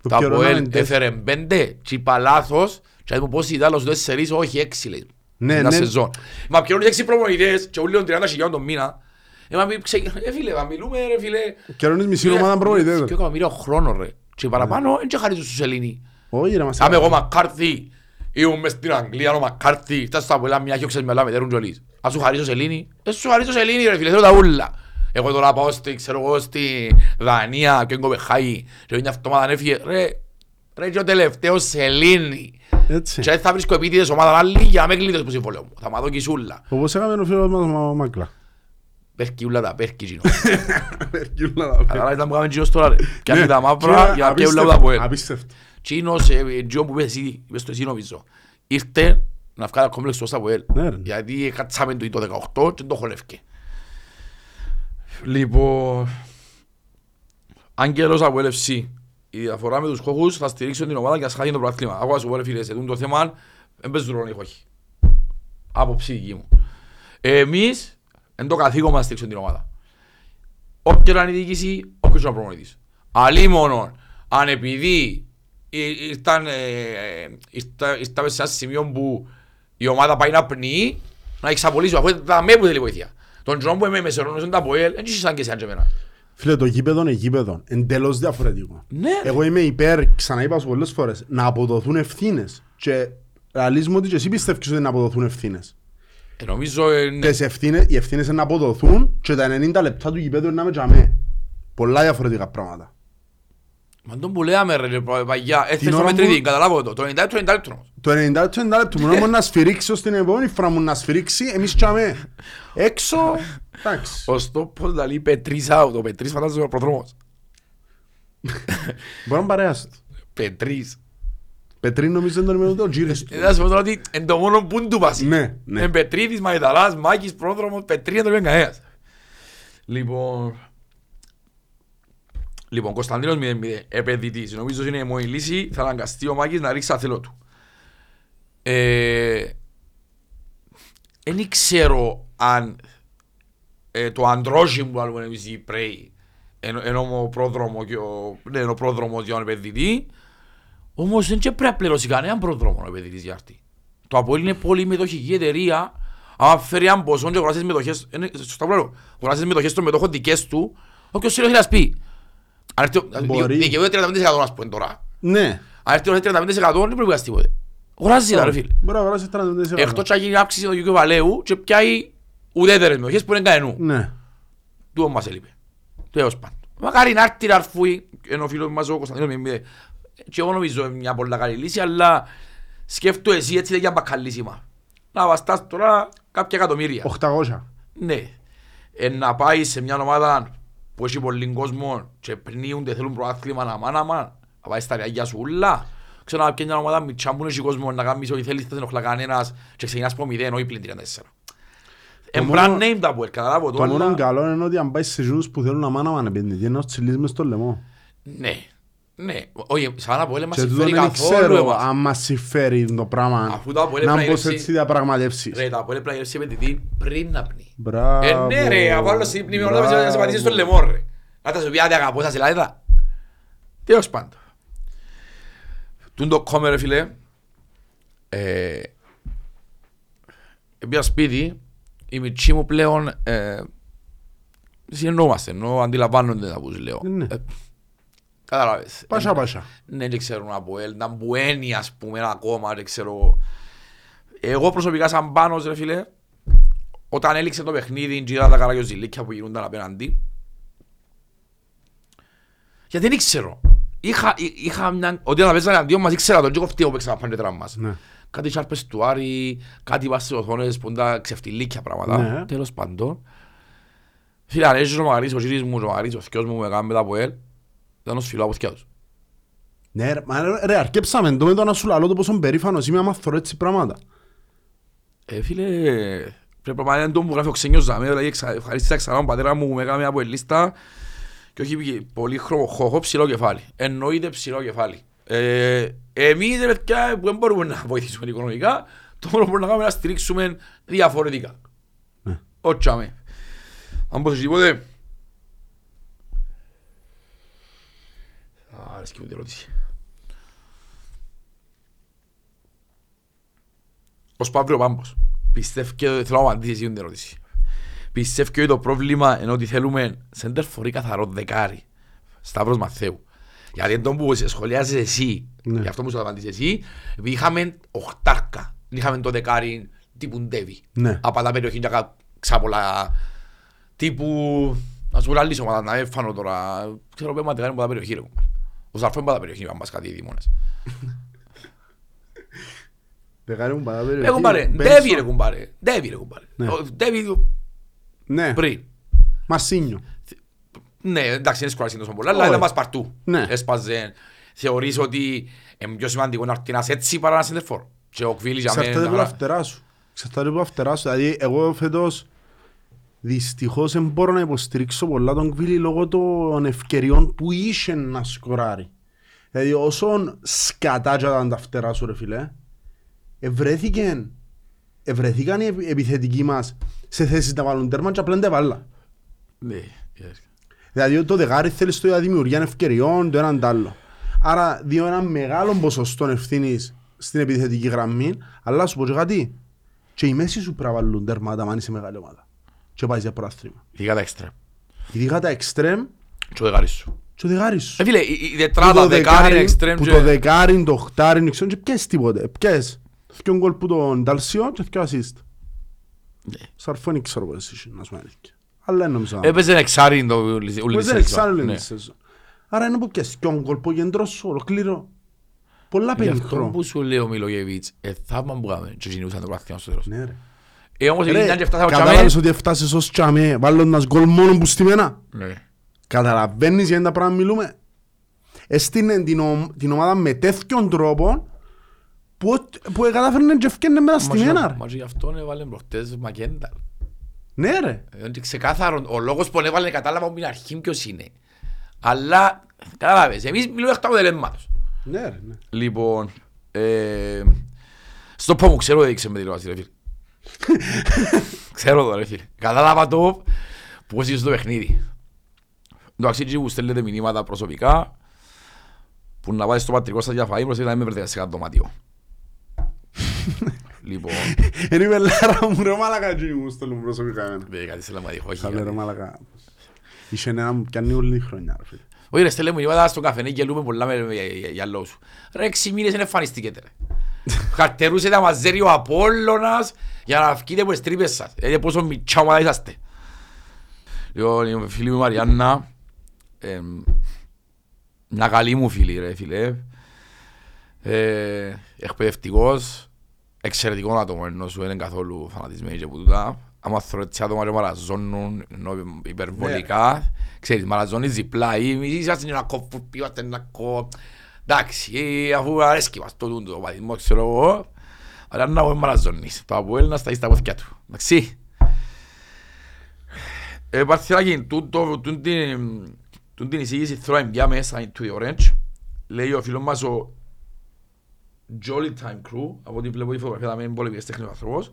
Το Το πιο Αποέλ ρολόι είναι έφερε πέντε και είπα λάθος και μου πώς είδα άλλος τέσσερις, όχι έξι λέει. Ναι, Ένα ναι. σεζόν. Μα πιέρουν έξι προμονητές και όλοι των 30 χιλιάδων τον μήνα. Ε, μα μη- ξε- ε, φίλε, μα μιλούμε ρε φίλε. Καιρώνεις μισή ομάδα προπονητές. Και ρε. εκατομμύρια χρόνος ρε. Και παραπάνω δεν και χαρίζω στους Ελλήνοι. Όχι ρε μας. Άμε εγώ Μακάρθι, ήμουν μες στην Αγγλία, ο Μακάρθι, φτάσεις στα πολλά μια χιόξες με λάμε, τέρουν τζολείς. Ας σου χαρίσω Σελήνη, ε σου χαρίσω Σελήνη ρε φίλε, θέλω τα ούλα. Εγώ τώρα πάω στη, ξέρω εγώ, στη Δανία και εγκο Πεχάη και μια εβδομάδα έφυγε, ρε, ρε και ο τελευταίος Σελήνη. Έτσι. Και θα βρίσκω επίτηδες ομάδα άλλη για να με κλείτες που συμβολέω μου. Θα μάθω κισούλα. Όπως έκαμε ο φίλος μας ο Μάκλα. Πέρκει ούλα τα πέρκει γίνω. Κατάλαβες να μου κάνουμε γιος τώρα ρε. Και Ναι. αν τα μαύρα για να πιέουν ούλα τα ποέλ. Απίστευτο. Τσίνος, ε, Τζον που είπες εσύ, είπες το εσύ νομίζω, ήρθε να βγάλει κόμπλεξ στο Αποέλ. Ναι, ρε. Γιατί κάτσαμε το το 18 και το χολεύκε. Λοιπόν, Άγγελος από LFC. Η διαφορά με τους κόχους θα στηρίξουν την ομάδα και θα σχάγει το πρωτάθλημα. Ακόμα σου πω ρε φίλε, σε τούτο το θέμα δεν παίζουν ρόλο οι κόχοι. Άποψη δική μου. Εμείς, εν το καθήκον μας να στηρίξουν την ομάδα. Όποιος είναι η διοίκηση, όποιος είναι ο προπονητής. Αλλή μόνο, αν επειδή ή- ήρθαν, ε, ε, ήρθα- ήρθαμε σε ένα σημείο που η ομάδα πάει να πνιεί, να εξαπολύσω, αφού ήταν με που θέλει βοήθεια. Τον Τζον που είμαι μεσαιρώνος τα ΠΟΕΛ, δεν είσαι σαν και εσένα και εμένα. Φίλε, το γήπεδο είναι γήπεδο. Εντελώς διαφορετικό. Ναι, ρε. Εγώ είμαι υπέρ, ξαναείπα σου πολλές φορές, να αποδοθούν ευθύνες. Και Λαλείς μου ότι και εσύ πιστεύεις ότι να αποδοθούν ευθύνες. Ε, νομίζω ε, ναι. Τις ευθύνες, οι ευθύνες είναι να αποδοθούν και τα 90 λεπτά του γηπέδου είναι να με τζαμέ. Πολλά διαφορετικά πράγματα. Μα τον που λέμε ρε ρε, παγιά, έθεσαι Την το ώρα μετρητή, που- καταλάβω το. Το 90 το 90 λεπτό όμως. Το 90 το 90 λεπτό μου όμως να σφυρίξει ως την επόμενη φορά μου να σφυρίξει, εμείς τζαμέ. Έξω, εντάξει. Ο στόπος δηλαδή Πετρίς out, ο Πετρίς φαντάζομαι ο προδρόμος. Μπορεί να παρέασε το. Πετρίς. Πετρίν νομίζω είναι το νούμερο το γύρες του. Ε, Να σου πω τώρα ότι είναι το μόνο που του πάσει. Ναι, ναι. Είναι Πετρίδης, Μαϊδαλάς, Μάκης, πρόδρομος, Πετρί, δεν το λέει κανένας. Λοιπόν... Λοιπόν, Κωνσταντίνος 0-0, επενδυτής. Νομίζω είναι η μόνη λύση. Θα αναγκαστεί ο Μάκης να ρίξει αθελό του. Ε, Δεν ξέρω αν ε, το αντρόζι που λέμε εμείς οι πρέοι ενώ, ενώ ο πρόδρομο και ο, ναι, ο πρόδρομος για τον επενδυτή όμως δεν και πρέπει να πληρώσει κανέναν πρόδρομο ο επενδυτής για αυτή. Το Αποέλ είναι πολύ μετοχική εταιρεία άμα φέρει έναν ποσό και αγοράσεις μετοχές είναι, σωστά που λέω, αγοράσεις μετοχές των μετόχων δικές του όποιος θέλει να πει. Αν έρθει ο- Μπορεί. Δικαιούται 35% ας πούμε τώρα. Ναι. Αν έρθει ο 35% δεν πρέπει να βγάλει τίποτε. Αγοράζει τα ρε φίλε. Μπορεί να αγοράσει 30%. Εκτός και να γίνει αύξηση του κεφαλαίου και πιάει ουδέτερες μετοχές που είναι κανενού. Ναι. Του όμως μας έλειπε. Τέλος πάντων. Μακάρι να έρθει να αρφούει, ενώ ο φίλος μας ο Κωνσταντίνος με είπε, και εγώ νομίζω είναι μια πολύ καλή λύση, αλλά σκέφτομαι εσύ έτσι δεν για μπακαλίσιμα. Να βαστάς τώρα κάποια εκατομμύρια. 800. Ναι. Ε, να πάει σε μια ομάδα που έχει πολύ κόσμο και πνίονται, θέλουν προάθλημα να μάνα μα, να πάει στα ριάγια σου ούλα. Ξέρω να πιέει μια ομάδα μητσά που έχει κόσμο να κάνεις ό,τι θέλεις, δεν ενοχλά κανένας και ξεκινάς από μηδέν, όχι πλην 34. Εν μόνο- brand name τα που καταλάβω το, Το μόνο αλλά... καλό είναι ότι αν πάει σε ζούς που θέλουν να μάνα μάνα επενδυτή, είναι να τους τσιλείς μες στο λαιμό. Ναι. Ναι. Όχι, σαν να πω, μας Και τούτο συμφέρει δεν καθόλου ξέρω εμάς. αν μας συμφέρει το πράγμα Αφού το Αποέλ να έπρεπε να μπω σε γεύσει- έτσι διαπραγματεύσεις. Ρε, τα Αποέλ πρέπει να γεύσει επενδυτή πριν να πνί. Μπράβο. Ε, ναι ρε, αφού άλλος η πνίμη όλα να σε πατήσεις στο λαιμό ρε. Να τα σου πει άντε αγαπώ σας Ελλάδα. Τέλος πάντων. Τούν το κόμμα ρε φίλε. Ε, Πήγα σπίτι, η μητσή μου πλέον ε, συνεννόμαστε, ενώ αντιλαμβάνονται τα που σου λέω. Ναι. Ε, Κατάλαβες. Πάσα πάσα. Ναι, δεν ξέρουν από ελ, να μπουένει ας πούμε ένα κόμμα, δεν ξέρω. Εγώ προσωπικά σαν Πάνος ρε φίλε, όταν έληξε το παιχνίδι, γυρά τα καραγιοζηλίκια που γινούνταν απέναντι, γιατί δεν ήξερα. Είχα, εί- είχα μια, ότι όταν παίζανε αντίον μας ήξερα τον και κοφτή που παίξαμε πάνε τράμ μας. Ναι. Κάτι σάρπες του Άρη, κάτι βάσεις οθόνες που είναι τα ξεφτιλίκια πράγματα. Ναι. Τέλος πάντων. Φίλε, αν έζησε ο Μαγαρής, ο κύρις μου, ο Μαγαρής, ο θκιός μου που έκαμε μετά από ελ, ήταν ως φιλό από θκιά τους. Ναι ρε, μα ρε, ρε, αρκέψαμε το με το να σου λαλώ το πόσο περήφανος είμαι άμα θωρώ έτσι πράγματα. Ε, φίλε, πρέπει να είναι το που γράφει ο Ξένιος Ζαμέ, δηλαδή εξα- ευχαρίστησα ξανά τον πατέρα μου που με έκαμε από ελίστα και όχι πι- πολύ χρο- χοχό ψηλό κεφάλι. Εννοείται ψηλό κεφάλι. Ε, εμείς, ρε παιδιά, που δεν μπορούμε να βοηθήσουμε οικονομικά, το μόνο που μπορούμε να κάνουμε είναι να στηρίξουμε διαφορετικά. Ναι. Όχι αμέ. Αν πως σε τίποτε. Α, αρέσκει μου την ερώτηση. Ο Σπαύριο Πάμπος. Πιστεύει και θέλω να απαντήσεις εσύ την ερώτηση. Πιστεύει και ότι το πρόβλημα είναι ότι θέλουμε σέντερ φορεί καθαρό δεκάρι. Σταύρος Μαθαίου. Γιατί είναι το που σχολιάζεις εσύ, Ναι. γι' αυτό μου σου το απαντήσεις εσύ, επειδή είχαμε οχτάρκα. Δεν είχαμε το δεκάρι τύπου Ντέβι. Ναι. Από τα περιοχή και κα- ξάπολα τύπου... Να σου λαλήσω ομάδα, να έφανω τώρα. Ξέρω πέμπα δεκάρι από τα περιοχή ρε κουμπάρ. Ο Ζαρφό είναι από τα περιοχή, αν πας κάτι οι δήμονες. Δεκάρι μου παρά Ρε κουμπάρε, Ντέβι ρε κουμπάρε. Ντέβι ρε κουμπάρε. Ναι. Ο Ντέβι Ναι, πριν. Μασίνιο. Ναι, εντάξει, είναι σκοράσιν τόσο πολλά, αλλά Όχι. ήταν πας παρτού. Ναι. Έσπαζε. Θεωρείς ότι είναι πιο σημαντικό να έρθει έτσι παρά να σεντερφόρ. Και ο Κβίλης για Εξαρτάται από τα μένα... φτερά σου. Εξαρτάται από τα φτερά σου. Δηλαδή, εγώ φέτος δυστυχώς δεν μπορώ να υποστηρίξω πολλά τον Κβίλη λόγω των ευκαιριών που είχε να σκοράρει. Δηλαδή, όσον σκατάτια ήταν τα φτερά σου, ρε φίλε, ευρέθηκε, ευρεθήκαν οι επι- επιθετικοί μας σε θέσεις να βάλουν τέρμα και απλά δεν τα βάλα. Ναι, yes. Δηλαδή το δεκάρι θέλεις στο για δημιουργία ευκαιριών, το έναν τ' άλλο. Άρα δίνω ένα μεγάλο ποσοστό ευθύνης στην επιθετική γραμμή, αλλά σου πω και κάτι. Και οι μέση σου πρέπει να βάλουν τέρματα αν είσαι μεγάλη ομάδα. Και πάει για πρωτάθλημα. Ειδικά τα εξτρέμ. Ειδικά τα εξτρέμ Και ο δεκάρις σου. και ο δεκάρι σου. Ε, φίλε, η- η Που τετράδα το δεκάρι είναι εξτρέμ που και... το δεκάρι, το οχτάρι, δεν ξέρω και πιες τίποτε. Πιες. Δυο γκολ που τον Νταλσιό και δυο ασίστ. Ναι. Σαρφώνει ξέρω πώς εσύ, να σου πω αλήθεια. Αλλά δεν νομίζω. Έπαιζε εξάρι το όλη τη Που δεν σεζόν. εξάλλου Ναι. είναι σεζόν. Άρα είναι που πιες δυο γκολ που γεντρός σου ολοκλήρω. Πολλά Γι' αυτό πενιχρό. που σου λέει ο Μιλογεβίτς, ε, θαύμα που κάνουμε και γεννούσαν το πρωτάθλημα στο τέλος. Ναι ρε. Ε, όμως Ρε, επειδή ήταν και φτάσαμε Κατάλαβες τσάμε, ότι έφτασες ως τσάμε, βάλλοντας γκολ μόνο που στη μένα. ναι. Καταλαβαίνεις για τα πράγματα μιλούμε. Έστεινε την, ο- την ομάδα με τέτοιον τρόπο που, που κατάφερνε και ευκαινε μετά στη Μα μένα. και- ρε. Μα και γι' αυτό έβαλε προχτές Μακέντα. Ναι ρε. Ε, Είναι ξεκάθαρο, ο λόγος που έβαλε κατάλαβα από την αρχή ποιος είναι. Αλλά, κατάλαβες, εμείς μιλούμε εκ του αποτελέσματος. Ναι ρε. ναι. Λοιπόν, ε, στο πω μου ξέρω έδειξε με τηλεόραση ρε φίλε. Ξέρω το ρε φίλε. Κατάλαβα το πώς είσαι στο παιχνίδι. Εντάξει, εκεί που στέλνετε μηνύματα προσωπικά που να πάτε στο πατρικό σας για φαΐ προσέχετε να μην με βρείτε σε κάτι δωμάτιο. λοιπόν, Είναι η βελάρα μου ρε μάλακα έτσι μου στέλνουν προσωπικά εμένα. δεν κάτι σε λαμαδί, όχι. Θα λέω ρε κάτι. μάλακα. Είχε ένα μου πιάνει όλη τη χρονιά ρε φίλε. Όχι ρε, στέλνε μηνύματα στον καφενέ και λούμε πολλά με- για- για- για λόγους σου. Ρε, έξι μήνες είναι εμφανιστήκετε ρε. Καρτερούσε τα μαζέρι ο Απόλλωνας για να βγείτε από τις τρύπες σας. Δηλαδή πόσο μητσά ομάδα είσαστε. Λοιπόν, η φίλη μου η Μαριάννα, εμ, μια καλή μου φίλη ρε φίλε, ε, εκπαιδευτικός, εξαιρετικό άτομο ενώ σου είναι καθόλου φανατισμένοι και που τούτα. Άμα θέλω έτσι άτομα και μαραζώνουν ενώ υπερβολικά, ξέρεις, μαραζώνεις διπλά ή εμείς είσαστε ένα κόφου, είμαστε ένα κόφου. Εντάξει, ε, αφού αρέσκει μας το τούντο, ο παθισμός, ξέρω εγώ, αλλά να μην μαραζώνεις. Το Αποέλ να σταείς τα πόθηκια του. Εντάξει. Ε, Παρθυράκη, τούτο- τούν την- τούν την εισήγηση θέλω να μπει μέσα into the orange. Λέει ο φίλος μας ο Jolly Time Crew, από ό,τι βλέπω η φωτογραφία θα είναι πολύ τέχνης άνθρωπος.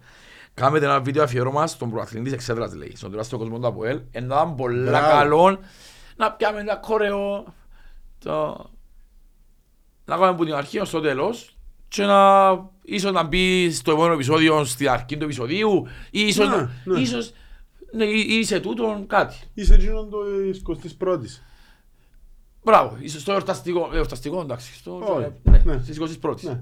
Κάμετε ένα βίντεο αφιέρωμα στον πρωταθλητή της εξέδρας, λέει, στον τεράστιο κόσμο του Αποέλ. Ενώ ήταν πολλά Μπράβο. καλό να πιάμε ένα κορεό, το... να κάνουμε από την αρχή ως το τέλος και να ίσως να μπει στο επόμενο επεισόδιο στην αρχή του επεισοδίου ή ίσως, Ναι, να- ναι. ίσως ναι, ή ή σε τούτον κάτι. Είσαι εκείνον το 21ης. Μπράβο, ίσως στο εορταστικό, εορταστικό εντάξει, στο, Όχι, ναι, ναι. στις 21ης. Ναι.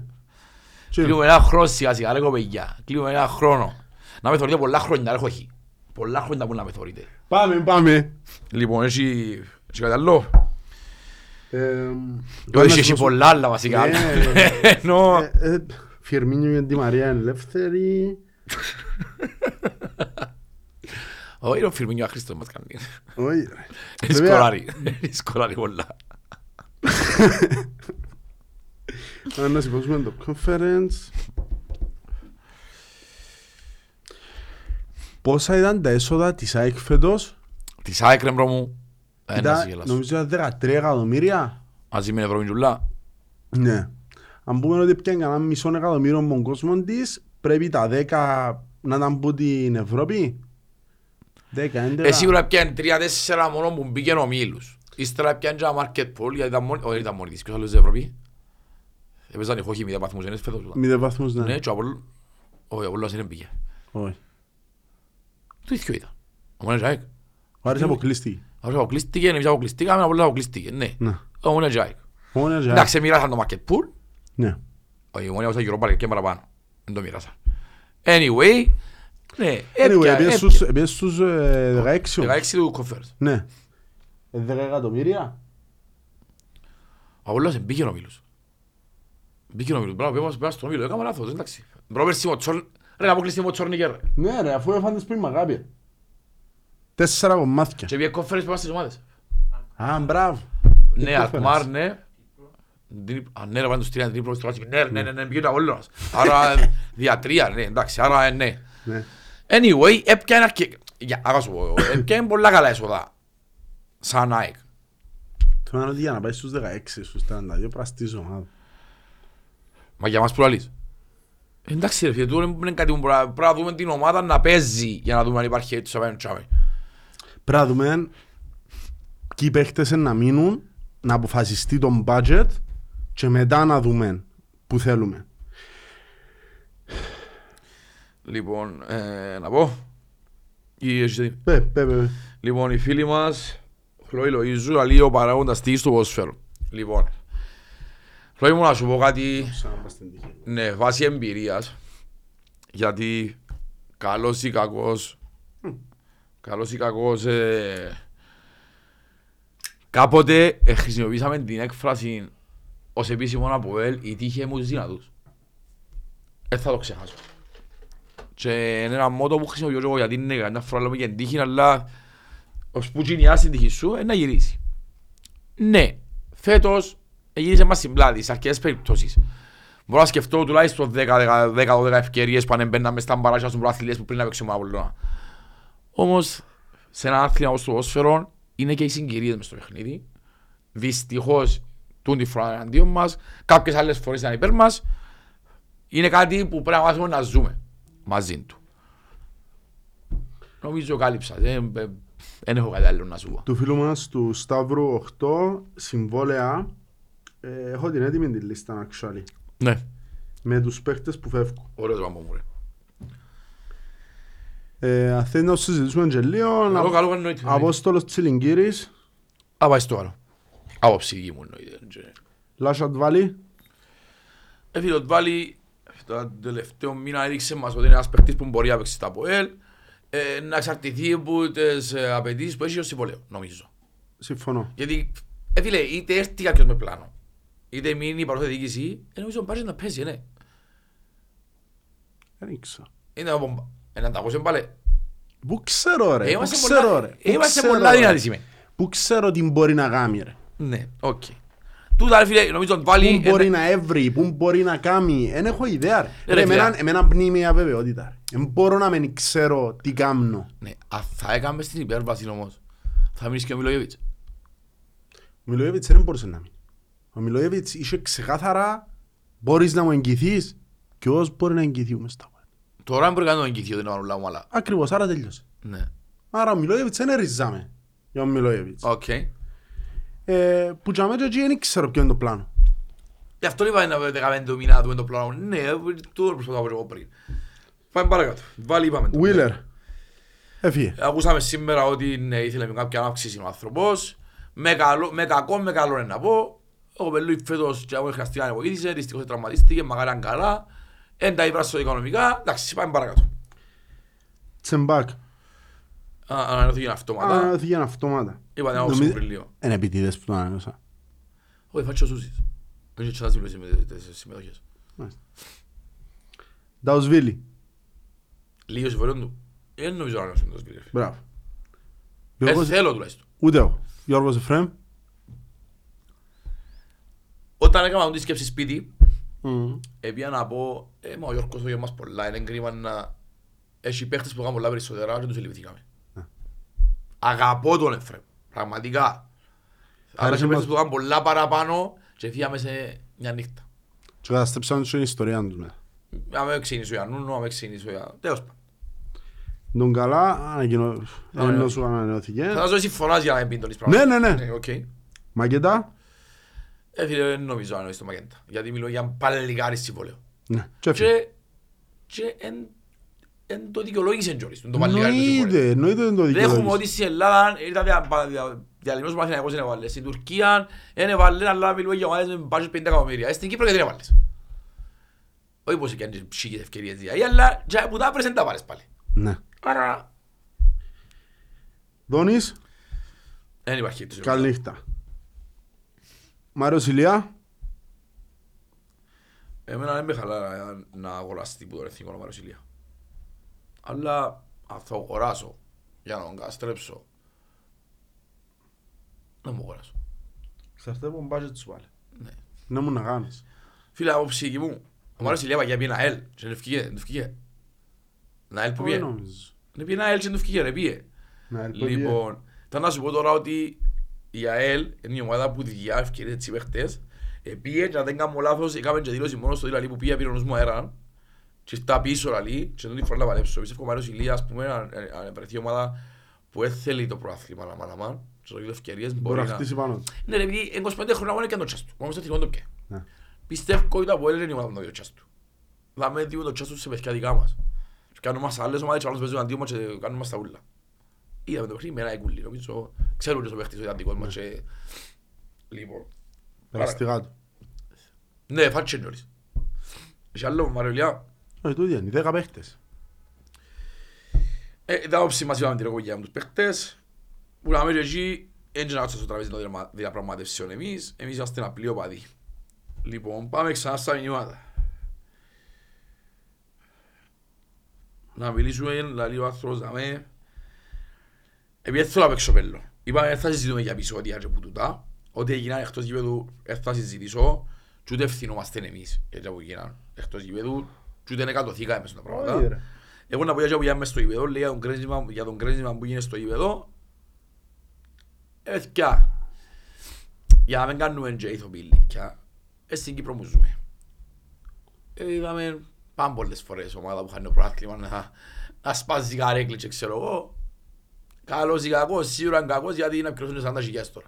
Και- Κλείουμε ένα χρόνο σιγά σιγά, λέγω παιδιά. Κλείουμε ένα χρόνο. Να με θωρείτε πολλά χρόνια, έχω όχι. Πολλά χρόνια που να με θωρείτε. Πάμε, πάμε. Λοιπόν, έχει, έχει κάτι άλλο. Ε, Όχι, έχει πολλά άλλα βασικά. Ναι. Ενώ, Ε, ε, Φιερμίνιο για τη Μαρία είναι ελεύθερη. όχι ο Φιρμίνιο Αχρήστος μας κάνει. Όχι. ρε. Είναι Βέβαια, σκολάρι, είναι σκολάρι πολλά. ε, Να σηκώσουμε το conference. Πόσα ήταν τα έσοδα της ΑΕΚ φέτος; Της ΑΕΚ ρε bro μου, ένας Ήταν, γελάς. νομίζω ήταν 13 εκατομμύρια. Μαζί με ευρώ μιτζουλά. Ναι. Αν πούμε ότι πιάνε κανένα μισό εκατομμύριο από τον κόσμο της, πρέπει τα 10 να ήταν από την Ευρώπη. 10, 11. Ε, σίγουρα πιάνε τρία-τέσσερα μόνο που μπήκαν ο Μίλους. Ύστερα πιάνε και ένα market pool, γιατί ήταν μόνη, όχι ήταν μόνη της, ποιος άλλος στην Ευρώπη. Έπαιζαν οι χώχοι μηδέν βαθμούς, είναι φέτος. Μηδέν βαθμούς, ναι. Ναι, και ο Απόλλων- όχι, ο Απόλλωνας δεν πήγε. Όχι. Το ίδιο ήταν. Ο Μόνος ΑΕΚ. Ο Άρης αποκλείστηκε. Αυτός αποκλείστηκε, εμείς αποκλειστήκαμε, ο Απόλλωνας αποκλείστηκε. Ναι. Ναι. Ο Μόνος ΑΕΚ. Ο Άρης, Εντάξει, μοίρασαν το market pool. Ναι. Όχι, ο Μόνος ΑΕΚ Europa League και παραπάνω. Δεν το μοίρασαν. Anyway, ναι, Anyway, έπια- έπιες έπια. στους- έπιες στους ε, 16 όμως. 16 του conference. Ναι. Ε, 10 εκατομμύρια. Ο Απόλλωνας μπήκε ο Μίλους. Μπήκε ο Μίλους. Μπράβο, πέρα στον Μίλος. Έκαμε λάθος, εντάξει. Πρόπερση ο Τσόρν... Ρε, αποκλειστή ο Τσόρνικερ. ρε. Ναι ρε, αφού έφαντες πριν μαγάπη. Τέσσερα κομμάτια. Και πήγε conference πέρα στις ομάδες. Α, μπράβο. Ναι, conference. Αλκμάρ, ναι. Δι- Α, ναι, ρε, πάνε τους τρία, τρίπλο, στο λάθος. Ναι, ναι, ναι, ναι, πήγε ο Απόλλωνας. Άρα, διατρία, ναι, εντάξει, άρα, ε, ναι. Ναι. Anyway, έπιανε αρκε... Για, άρα σου πω, έπιανε πολλά καλά έσοδα. Σαν ΑΕΚ. Θέλω να είναι ότι για να πάει στους 16, στους 32 πραστής ομάδα. Μα για μας που λαλείς. Εντάξει ρε φίλε, τούτο είναι κάτι που πρέπει να- πρέπει να δούμε την ομάδα να παίζει για να δούμε αν υπάρχει έτσι απέναντι τσάμε. Πρέπει να δούμε ποιοι παίχτες είναι να μείνουν, να αποφασιστεί το budget και μετά να δούμε που θέλουμε. Λοιπόν, ε, να πω. Ή έχεις δει. Πε, πε, πε. Λοιπόν, οι φίλοι μας, Χλώη Λοΐζου, λέει ο παράγοντας τύχης του ποδοσφαίρου. Λοιπόν, Χλώη μου να σου πω κάτι, Σαν να πας στην τύχη. ναι, βάσει εμπειρίας. Γιατί καλός ή κακός, καλός ή κακός, ε, κάποτε ε, χρησιμοποιήσαμε την έκφραση ως επίσημο από ελ η τύχη μου τους δυνατούς. Δεν θα το ξεχάσω. Και είναι ένα μότο που χρησιμοποιώ και εγώ γιατί είναι κανένα φορά λέμε και τύχη, αλλά ως που γινιάσει την τύχη σου, είναι να γυρίσει. Ναι, φέτος γύρισε μας στην πλάτη σε αρκετές περιπτώσεις. Μπορώ να σκεφτώ τουλάχιστον 10-12 ευκαιρίες που ανεμπαίναμε στα μπαράσια στους προαθλίες που πριν να παίξουμε Απολλώνα. Όμως, σε ένα άθλημα όπως το ποδόσφαιρο, είναι και οι συγκυρίες μες στο παιχνίδι. Δυστυχώς, τούν τη φορά εναντίον μας, κάποιες άλλες φορές ήταν υπέρ μας. Είναι κάτι που πρέπει να μάθουμε να ζούμε μαζί του. Νομίζω κάλυψα. Δεν, δεν έχω κάτι άλλο να σου πω. Του φίλου μας του Σταύρου 8 συμβόλαια ε, έχω την έτοιμη τη λίστα actually Ναι, με τους παίχτες που φεύγουν. ωραίος το άμα μου ρε. Ε, αν θέλει να το συζητήσουμε και λίγο, Καλό, να- καλό, εννοείται. Απόστολος Τσιλιγκύρης, Α, πάει στο άλλο. Άποψη δική μου εννοείται. Και- Λάσατ Βάλι, Ε, φίλε, ο Βάλη το τελευταίο μήνα έδειξε μας ότι είναι ένας παίκτης που μπορεί να παίξει στα ΠΟΕΛ ε, να εξαρτηθεί από τις ε, απαιτήσεις που έχει ως συμβολέο, νομίζω. συμφωνώ. Γιατί, ε, φίλε, είτε έρθει κάποιος με πλάνο, είτε μείνει η παρόθετη διοίκηση, ε, νομίζω ότι να παίζει, ναι. Δεν ήξερα. Είναι ένα μπομπα. Ένα ταγός πάλι. Πού ξέρω ρε, πού Είμαστε ξέρω πολλά- ρε. πού Είμαστε ξέρω, πολλά ρε. δυνατοί σήμερα. Πού ξέρω τι μπορεί να κάνει ρε. Ναι, οκ. Τούτα, ρε φίλε, νομίζω ότι Πού βάλει... μπορεί να έβρει, πού μπορεί να κάνει. Δεν έχω ιδέα ρε. Ρε, Ρε, φίλε. εμένα, εμένα πνίγει η αβεβαιότητα ρε. Δεν μπορώ να μην ξέρω τι κάνω. Ναι, αν θα έκαμε στην υπέρβαση όμως, θα μείνεις και ο Μιλόγεβιτς. Ο Μιλοέβιτς δεν μπορούσε να μείνει. Ο Μιλοέβιτς είχε ξεκάθαρα μπορείς να μου εγγυηθείς και ως μπορεί να εγγυηθεί μες στα πόδια. Τώρα δεν μπορεί να το εγγυηθεί ότι είναι παρουλά μου, αλλά... Ακριβώς, άρα τελειώσε. Ναι, Άρα ο Μιλοέβιτς δεν ριζάμε για τον Μιλοέβιτς. οκ. Ε, που για μένα και δεν ξέρω ποιο είναι το πλάνο. Γι' αυτό είπα να δεκαμέντε το μήνα του με το πλάνο. Ναι, το προσπαθώ να πω εγώ πριν. Πάμε παρακάτω. Βάλει είπαμε το. Βίλερ. Έφυγε. Ακούσαμε σήμερα ότι ναι, ήθελε με κάποια αύξηση ο άνθρωπος. Με, καλό, με κακό, με καλό είναι να πω. Ο Πελούι φέτος και εγώ χρειαστεί να βοήθησε, δυστυχώς τραυματίστηκε, μακάρι αν καλά. Εν τα ήβρασε οικονομικά. Εντάξει, πάμε παρακάτω. Τσεμπάκ. Α, Ανανεώθηκε αυτόματα. Ανανεώθηκε αυτόματα. Είπα να άποψη Νομι- πριν λίγο. Είναι επιτίδες που το ανανέωσα. Όχι, φάτσι ο Σούσης. Δεν είχε τσάς τις συμμετοχές. Νταουσβίλη. Λίγος συμφωνούν του. Δεν νομίζω να ανανεώσουν το σπίτι. Μπράβο. Ε, Γιώργος- θέλω τουλάχιστον. Ούτε εγώ. Γιώργος Εφραίμ. Όταν έκανα τη σκέψη σπίτι, Μμμ. έπια να πω, ε, μα ο Γιώργος το μας πολλά, είναι κρίμα να έχει παίχτες που κάνουν πολλά περισσότερα και τους ελειπηθήκαμε. Ναι. Αγαπώ τον Εφραίμ, πραγματικά. Αλλά Άρεσε έχει παίχτες μας- που κάνουν πολλά παραπάνω και φύγαμε σε μια νύχτα. Και καταστρέψαμε την ιστορία τους μετά. Αν με ξύνεις ο Ιαννούνο, αν με ξύνεις ο Ιαννούνο. Τέλος πάντων. Τον καλά ανακοινώ... ναι. ενώ σου ανανεώθηκε. Θα σας δώσω συμφωνάς για να μην πεις το Ναι, ναι, ναι. οκ. Μακετά. Ε, φίλε, δεν νομίζω να εννοείς το Μαγέντα. Γιατί μιλώ για παλικάρι συμβόλαιο. Ναι. Και έφυγε. Και, και εν, εν το δικαιολόγησε κιόλας, το παλικάρι του συμβόλαιο. Εννοείται, εννοείται δεν το Δεν έχουμε δικαιολογείς. ότι στην Ελλάδα ήταν δια- πα- δια- διαλυμός που Αθηναϊκός δεν έβαλες. Στην Τουρκία δεν έβαλες, αλλά μιλούμε για ομάδες με μπάζες 50 εκατομμύρια. Ε, Στην Κύπρο γιατί δεν έβαλες. Όχι πως έκανε ψυχικές ευκαιρίες δηλαδή, αλλά και που τα άπρες δεν τα βάλες πάλι. Ναι. Άρα Δόνης, δεν υπάρχει τόσο. καλή νύχτα. Μάριος Ηλία, Εμένα δεν με χαλά να- να αγοράσει που το εθνικό όνομα Ρωσιλία. Αλλά αν θα αγοράσω για να τον καστρέψω, δεν μου αγοράσω. Ξαρτάται από τον budget σου πάλι. Ναι. Να μου να κάνεις. Φίλε, από ψυχή μου, ο Μάρος Ηλία πήγε ένα ΑΕΛ και δεν ευκήγε, δεν ευκήγε. Ένα ΑΕΛ που Όχι πήγε. νομίζω. Δεν πήγε ένα ΑΕΛ και δεν ευκήγε, ρε πήγε. Να ελπίζω. Λοιπόν, θα να σου πω τώρα ότι η ΑΕΛ είναι η ομάδα που διά ευκαιρίες έτσι παίχτες. Επίε και αν δεν κάνω λάθος, έκαμε και δήλωση μόνος στο δηλαδή που πήγε πήρε ο νους μου αέρα. Και στα πίσω λαλή και δεν τη φορά να παλέψω. Πιστεύω ο Μάριος Ηλίας, ας πούμε, αν αν βρεθεί ομάδα που δεν θέλει το προάθλημα να μάνα και το ευκαιρίες Μπορεί μπορεί να να... χτίσει πάνω. του. Ναι ρε, επειδή 25 χρόνια μόνο έκανε το τσάς του. Μόνο στο εθνικό το πιέ. Ναι. Πιστεύω ότι από έλεγε η ομάδα που το τσάς του. Δάμε δίνουμε το τσάς τους σε παιδιά δικά μας. Και κάνουμε μας άλλες ομάδες και άλλους παίζουν αντίο μας και κάνουμε μας τα ούλα. Είδαμε το παιχνίδι με ένα εκούλι, νομίζω. Ξέρουν και ο παίχτης ο ιδιωτικός μας και... Λοιπόν. Περαστικά του. Ναι, φάτσε νωρίς. Έχει άλλο, Μαριολιά. Όχι, τούτοι είναι, οι δέκα παίχτες. Ε, ήταν όψη μας είπαμε την εγωγία με τους παίχτες. Που να και εκεί, έτσι να κάτσουμε στο τραπέζι των διαπραγμα- διαπραγματεύσεων εμείς. Εμείς είμαστε ένα πλοίο παδί. Λοιπόν, πάμε ξανά στα μηνύματα. Να μιλήσουμε, λαλεί ο άνθρωπος να με... Επειδή δεν θέλω να παίξω πέλο. Είπαμε, δεν θα συζητούμε για επεισόδια και που τούτα. Ό,τι έγιναν εκτός γήπεδου, δεν θα συζητήσω. Και ούτε ευθυνόμαστε εμείς για τα που έγιναν εκτός γήπεδου. Και ούτε εκατοθήκαμε μέσα στα πράγματα. Όχι, ρε. Εγώ να πω για που μες στο γήπεδο, λέει για τον κρέσιμα, για τον κρέσιμα που γίνεται στο γήπεδο. Ε, θκιά. Για να μην κάνουμε και ηθοποιηλίκια. Ε, στην Κύπρο μου ζούμε. Ε, είδαμε πάμε πολλές φορές ομάδα που χάνει το προάθλημα να, να σπάζει καρέκλη και ξέρω εγώ. Καλός ή κακός, σίγουρα είναι κακός γιατί είναι να πληρώσουν 40 χιλιάδες τώρα.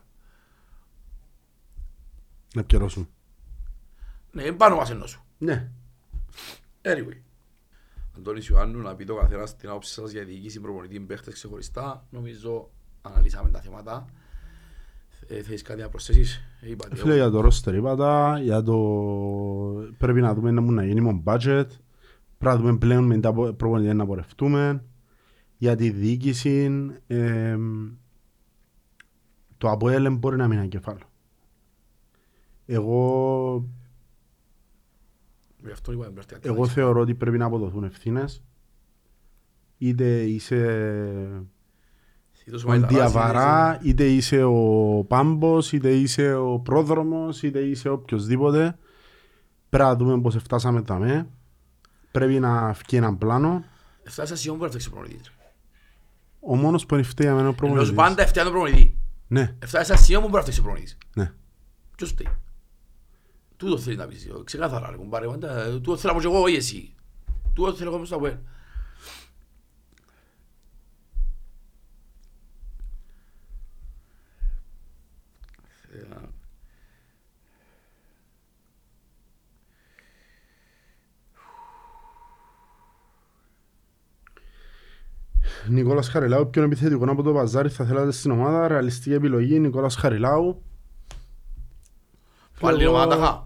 Να πιερώσουν. Ναι, είναι πάνω μας ενώ σου. Ναι. Anyway. Αντώνης Ιωάννου, να πει το καθένας την άποψη σας για διοίκηση προπονητή παίχτες ξεχωριστά. Νομίζω αναλύσαμε τα θέματα. Ε, θέλεις κάτι να προσθέσεις; Ε, είπατε, Φίλε, για το roster είπα για το... Πρέπει να δούμε να μου να γίνει mon budget. Πρέπει να δούμε πλέον με τα προπονητές να πορευτούμε. Για τη διοίκηση, εμ, το ΑΠΟΕΛ μπορεί να μείνει εγκεφάλαιο. Εγώ, Γι' αυτό είπαμε πρέπει να εγώ θεωρώ ότι πρέπει να αποδοθούν ευθύνες. Είτε είσαι Θήτως ο Μαϊταράς, Διαβαρά, είτε είσαι ο Πάμπος, είτε είσαι ο Πρόδρομος, είτε είσαι οποιοδήποτε. Πρέπει να δούμε πώς φτάσαμε τα με. Πρέπει να βγει ένα πλάνο. Εφτάσεις ασιόν μπορεί να φτιάξει προπονητής. Ο μόνος που είναι φταίει για μένα ο Ενώ σου προπονητής. πάντα φτιάχνει τον προπονητή. Ναι, Εφτάσεις ασιόν που μπορεί να φτιάξει προπονητής. ναι. Ποιος φταίει. Τούτο θέλει να πεις. Ξεκάθαρα, ρε κουμπάρε. πάντα, Τούτο θέλω να πω και εγώ, όχι εσύ. Τούτο θέλω εγώ μες στο ΑΠΟΕΛ. Νικόλας Χαριλάου, ποιον επιθετικό από το Παζάρι θα θέλατε στην ομάδα; Ρεαλιστική επιλογή, Νικόλας Χαριλάου. Πάλι Εγώ- ομάδα χα.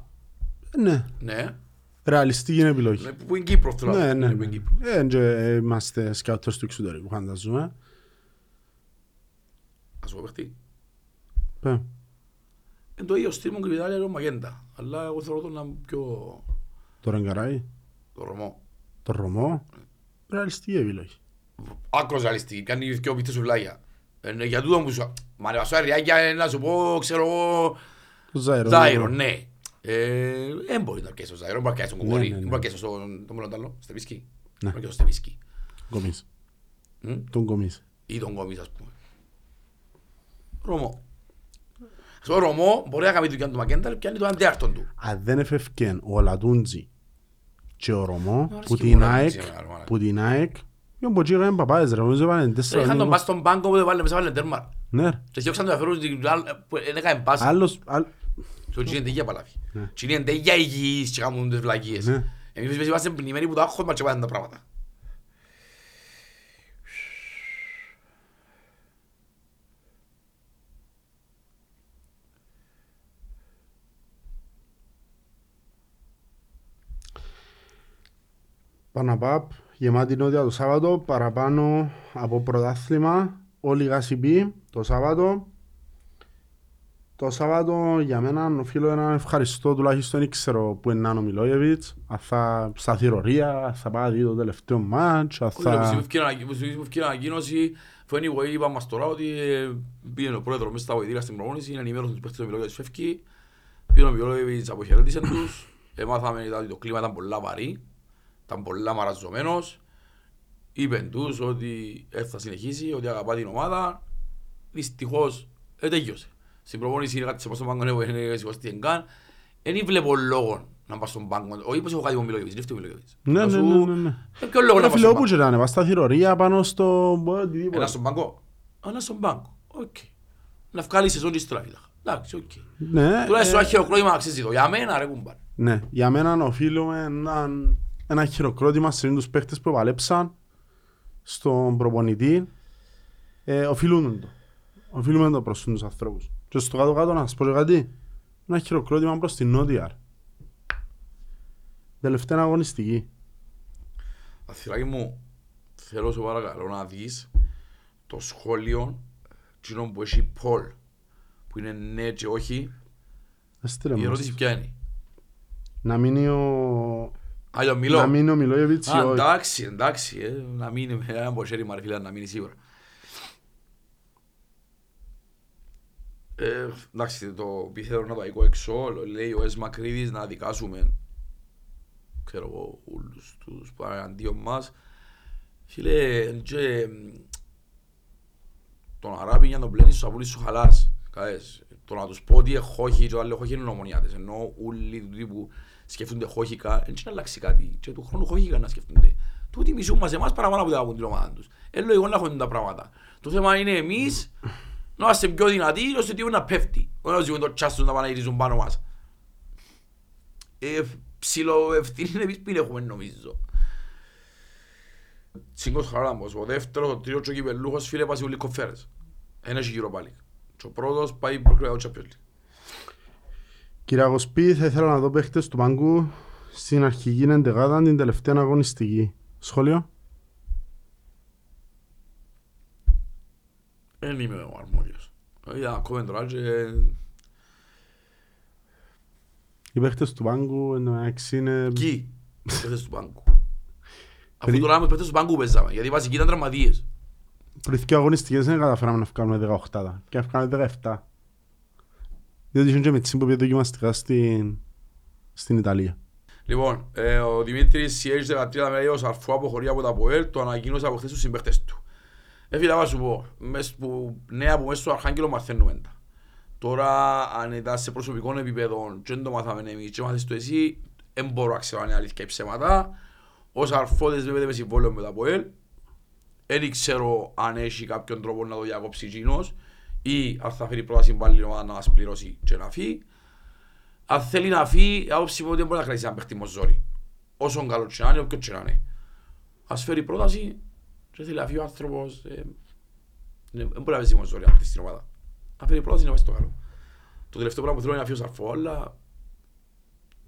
Ναι, Ναι. ρεαλιστική είναι επιλογή. Ναι, Που είναι Κύπρο θέλω να Ναι, πω. ναι, Είναι που ναι. είναι Κύπρο. Ε, και είμαστε σκάουτες του εξωτερικού, φανταζούμε. Ας πω παίχτη. Ε, Είναι το ίδιο στήμον και η Ιταλία είναι ο Μαγέντα. Αλλά εγώ θεωρώ τον να είναι πιο Το Ρεγκαράι, το Ρωμό. το Ρωμό. Ρεαλιστική επιλογή. Άκρος ρεαλιστική. Κάνει και ο πίθος σου βλάγια. Ε, ναι, Για τούτο που σου... Μα ανεβασώ αριάκια ε, να σου πω, ξέρω εγώ... Το Ζάιρο. Ζάιρο, ναι. Ε, Δεν μπορεί να πιέσει ο Ζάιρο, μπορεί να πιέσει τον Ναι, Κοκορί, ναι, ναι. μπορεί να πιέσει τον τον Μελοντάλο, Στεβίσκι. Ναι. Μπορεί να πιέσει τον Στεβίσκι. Γκομίς. Μμ. Τον Γκομίς. Ή τον Κόμις, ας πούμε. Ρωμό. Στο Ρωμό μπορεί να κάνει δουλειά του Μακέντα, πιάνει το αντέαρτον του. Αν δεν εφευκέν ο Λατούντζι και ο Ρωμό αρέσει που και την μου ο ΑΕΚ, Λατούντζι, εμένα, μάνα. που την ΑΕΚ, και ο Μποτζίγα είναι παπάες ρε, νομίζω πάνε τέσσερα Είχαν τον λίγο. πας στον πάγκο που δεν βάλε μέσα, βάλε τέρμα. Ναι ρε. Και διώξαν τον αφαιρούν στην άλλη, που δεν έκανε πάση. Άλλος, άλλ- Το τσίνει είναι για παλάβη. Ναι. Τσίνει είναι για υγιείς και κάνουν τις βλακίες. Ναι. Εμείς είμαστε πνιγμένοι που το άγχος μας και πάνε τα πράγματα. Παναπάπ, γεμάτη νότια το Σάββατο, παραπάνω από πρωτάθλημα, όλοι γάσιποι το Σάββατο. Το Σάββατο για μένα οφείλω ένα ευχαριστώ τουλάχιστον δεν ξέρω που είναι ο Μιλόγεβιτς, αν θα στα θηρορία, αν θα πάει δει το τελευταίο μάτς, αν Όχι, ρε, που θα... συμβεί ευκαιρία ανακοίνωση, που anyway είπαμε μας τώρα ότι ε, πήγαινε ο πρόεδρος μέσα στα βοηθήρια στην προπόνηση, είναι ενημέρωση τους παίχτες του Μιλόγεβιτς φεύγει, πήγαινε ο Μιλόγεβιτς αποχαιρέτησε τους, έμαθαμε ότι το κλίμα ήταν πολλά βαρύ, ήταν πολλά μαραζωμένος, είπεν τους ότι ε, θα συνεχίσει, ότι αγαπά την ομάδα, δυστυχώς ε, τέλειωσε. Στην προπόνηση είναι κάτι σε στον πάγκο, είναι σηκωστή καν, δεν βλέπω λόγο να πας στον πάγκο, όχι πως έχω κάτι με ο Μιλόγεβιτς, είναι αυτό ο Μιλόγεβιτς. Ναι, Να ναι, σου- ναι, ναι, ναι. Ε, ποιο λόγο Ρε να πας φίλε, στον όπου και να είναι, πας στα θηρορία πάνω στο... οτιδήποτε. Ένα στον πάγκο. Ένα στον πάγκο. Οκ. Να βγάλει σεζόν της τράβηλα. Εντάξει, οκ. Ναι, Τουλάχιστον ε, ένα χειροκρότημα αξίζει το. Για μένα ρε κουμπάρ. Ναι, για μένα οφείλουμε έναν, ένα χειροκρότημα σε τους παίχτες που παλέψαν στον προπονητή. Ε, οφείλουν το. Οφείλουμε το προς τους ανθρώπους. Και στο κάτω-κάτω να σας πω και κάτι. Ένα χειροκρότημα προς την Νότια. ρε. Τελευταία αγωνιστική. Αθηνάκι μου, θέλω σου παρακαλώ να δεις το σχόλιο κοινό που έχει Πολ, που είναι ναι και όχι. Έστειλε Η μας. ερώτηση ποια είναι; Να μείνει ο... Α, για μιλώ. Να μείνει ο Μιλόγεβιτς ή Α, όχι. εντάξει, εντάξει, ε, να μείνει με ένα ποσέρι μαρφίλα να μείνει σίγουρα. Ε, εντάξει, το πιθανό να το αικό έξω, λέει ο Ες Μακρύδης να δικάσουμε ξέρω εγώ, όλους τους παραντίον μας. Φίλε, και, τον Αράπη για να τον πλένεις σου απολύς σου χαλάς. Καές. Το να τους πω ότι χόχι και ο άλλο χόχι είναι ομονιάτες. Ενώ όλοι τούτοι που σκέφτονται χόχικα, δεν είναι αλλάξει κάτι. Και του χρόνου χόχικα να σκέφτονται. Τούτοι μισούν μας εμάς παραπάνω από τα από την ομάδα τους. Ε, λογικό να έχουν τα πράγματα. Το θέμα είναι εμείς να είμαστε πιο δυνατοί, ώστε ότι να πέφτει. Όχι να ζούμε το τσάστος να πάνε να γυρίζουν πάνω μας. Ε, ψηλό ευθύνη είναι εμείς που την έχουμε νομίζω. Τσίγκος Χαράμπος, ο δεύτερος, ο τρίτος και ο κυπελούχος φίλε πάσει όλοι κοφέρες. Ένας έχει γύρω πάλι. Και ο πρώτος πάει προκριματικό Champions League. Κύριε Αγοσπή, θα ήθελα να δω παίχτες του Πάγκου στην αρχική εντεγάδα την τελευταία αγωνιστική. Σχόλιο. Δεν είμαι ο αρμόδιος. Είδα ακόμα τώρα και Οι παίχτες του Πάγκου εν τω μεταξύ είναι... εκεί, παίχτες του πάγκου; Αφού τώρα με παίχτες του πάγκου παίζαμε, γιατί οι βασικοί ήταν τραυματίες. Πριν δύο αγωνιστικές δεν καταφέραμε να βγάλουμε 18 και να βγάλουμε 17. Διότι είχαν και μετσίν που πήγε δοκιμαστικά στην, στην Ιταλία. Λοιπόν, ε, ο Δημήτρης Σιέγης 13 λέει ο Σαρφού αποχωρεί από τα ΠΟΕΛ, το ανακοίνωσε από χθες τους συμπαίχτες του. Ε, φίλε, να σου πω, μες που, νέα που μέσα στο Αρχάγγελο μαθαίνουμε τα. Τώρα, αν ήταν σε προσωπικό επίπεδο και δεν το μάθαμε εμείς και μάθες το εσύ, δεν μπορώ να ξέρω αν είναι αλήθεια ή ψέματα. Ο Σαρφώδης βέβαια με συμβόλαιο με τα ΠΟΕΛ. Δεν ξέρω αν έχει κάποιον τρόπο να το διακόψει εκείνος ή αν θα φέρει πρόταση πάλι η ομάδα να μας πληρώσει και να φύγει. Αν θέλει να φύγει, η άποψη μου ότι δεν μπορεί να κρατήσει ένα παίχτη με ζόρι. Όσο καλό και να είναι, όποιο και να είναι. Ας φέρει πρόταση και θέλει να φύγει ο άνθρωπος. ε, ναι, Δεν μπορεί να παίζει με ζόρι αυτή στην ομάδα. Αν φέρει πρόταση να πάει στο καλό. Το τελευταίο πράγμα που θέλω είναι να φύγει ο Σαρφό, αλλά